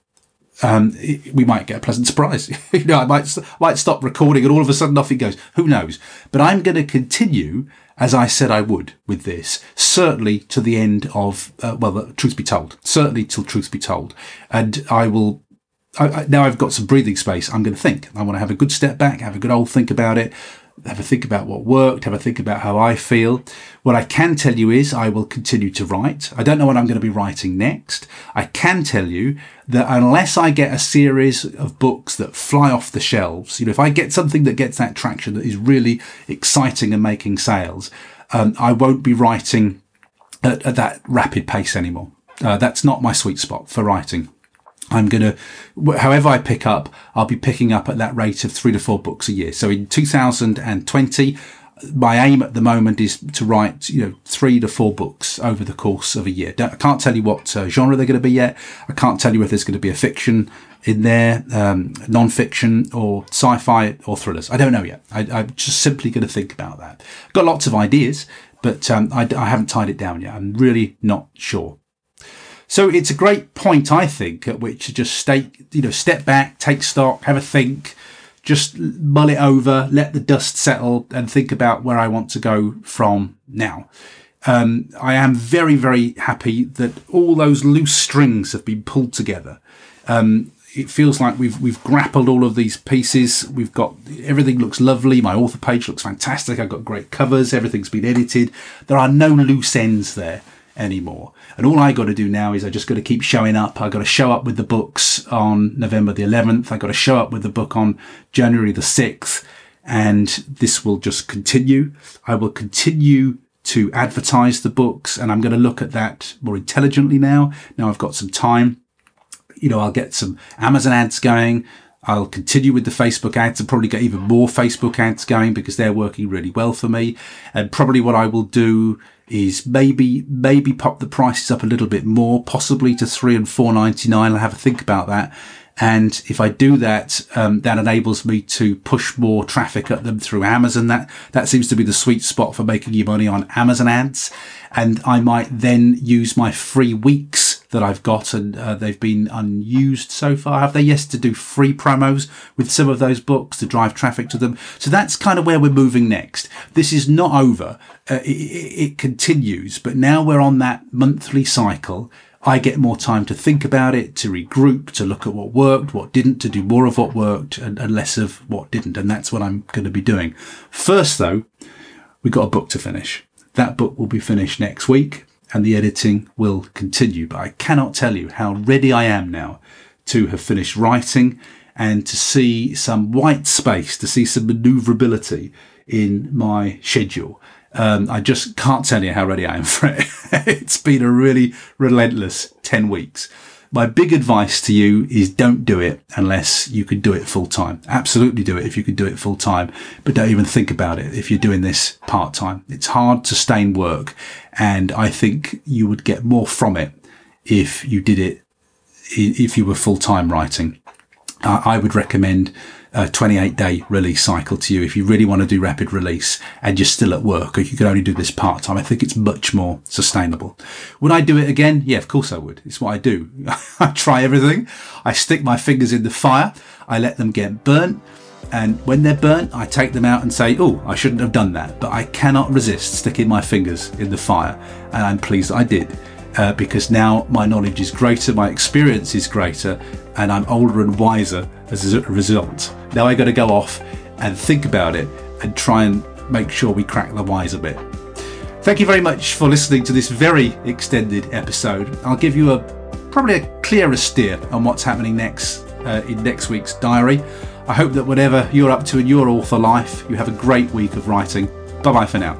Um, it, we might get a pleasant surprise. [laughs] you know, I might might stop recording and all of a sudden off it goes. Who knows? But I'm going to continue as I said I would with this, certainly to the end of, uh, well, truth be told, certainly till truth be told. And I will I, I, now I've got some breathing space. I'm going to think. I want to have a good step back, have a good old think about it, have a think about what worked, have a think about how I feel. What I can tell you is I will continue to write. I don't know what I'm going to be writing next. I can tell you that unless I get a series of books that fly off the shelves, you know, if I get something that gets that traction that is really exciting and making sales, um, I won't be writing at, at that rapid pace anymore. Uh, that's not my sweet spot for writing. I'm going to, however I pick up, I'll be picking up at that rate of three to four books a year. So in 2020, my aim at the moment is to write, you know, three to four books over the course of a year. I can't tell you what uh, genre they're going to be yet. I can't tell you if there's going to be a fiction in there, um, non-fiction or sci-fi or thrillers. I don't know yet. I, am just simply going to think about that. Got lots of ideas, but um, I, I haven't tied it down yet. I'm really not sure. So it's a great point, I think, at which to just stay, you know, step back, take stock, have a think, just mull it over, let the dust settle, and think about where I want to go from now. Um, I am very, very happy that all those loose strings have been pulled together. Um, it feels like we've we've grappled all of these pieces. We've got everything looks lovely. My author page looks fantastic. I've got great covers. Everything's been edited. There are no loose ends there anymore. And all I got to do now is I just got to keep showing up. I got to show up with the books on November the 11th. I got to show up with the book on January the 6th. And this will just continue. I will continue to advertise the books and I'm going to look at that more intelligently now. Now I've got some time. You know, I'll get some Amazon ads going. I'll continue with the Facebook ads and probably get even more Facebook ads going because they're working really well for me. And probably what I will do is maybe maybe pop the prices up a little bit more, possibly to three and four ninety nine. I'll have a think about that. And if I do that, um, that enables me to push more traffic at them through Amazon. That that seems to be the sweet spot for making you money on Amazon ads. And I might then use my free weeks that I've got, and uh, they've been unused so far. Have they? Yes, to do free promos with some of those books to drive traffic to them. So that's kind of where we're moving next. This is not over. Uh, it, it continues, but now we're on that monthly cycle. I get more time to think about it, to regroup, to look at what worked, what didn't, to do more of what worked and, and less of what didn't. And that's what I'm going to be doing. First, though, we've got a book to finish. That book will be finished next week and the editing will continue. But I cannot tell you how ready I am now to have finished writing and to see some white space, to see some maneuverability in my schedule. Um, I just can't tell you how ready I am [laughs] for it. it's been a really relentless 10 weeks. my big advice to you is don't do it unless you could do it full time. Absolutely do it if you could do it full time, but don't even think about it if you're doing this part time. It's hard to stay in work and I think you would get more from it if you did it, if you were full time writing. I would recommend a 28 day release cycle to you if you really want to do rapid release and you're still at work or you can only do this part time. I think it's much more sustainable. Would I do it again? Yeah, of course I would. It's what I do. [laughs] I try everything. I stick my fingers in the fire. I let them get burnt. And when they're burnt, I take them out and say, Oh, I shouldn't have done that. But I cannot resist sticking my fingers in the fire. And I'm pleased I did. Uh, because now my knowledge is greater, my experience is greater, and I'm older and wiser as a result. Now I got to go off and think about it and try and make sure we crack the wise a bit. Thank you very much for listening to this very extended episode. I'll give you a probably a clearer steer on what's happening next uh, in next week's diary. I hope that whatever you're up to in your author life, you have a great week of writing. Bye bye for now.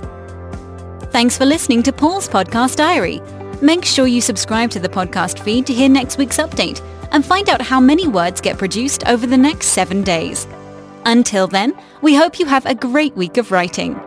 Thanks for listening to Paul's Podcast Diary. Make sure you subscribe to the podcast feed to hear next week's update and find out how many words get produced over the next seven days. Until then, we hope you have a great week of writing.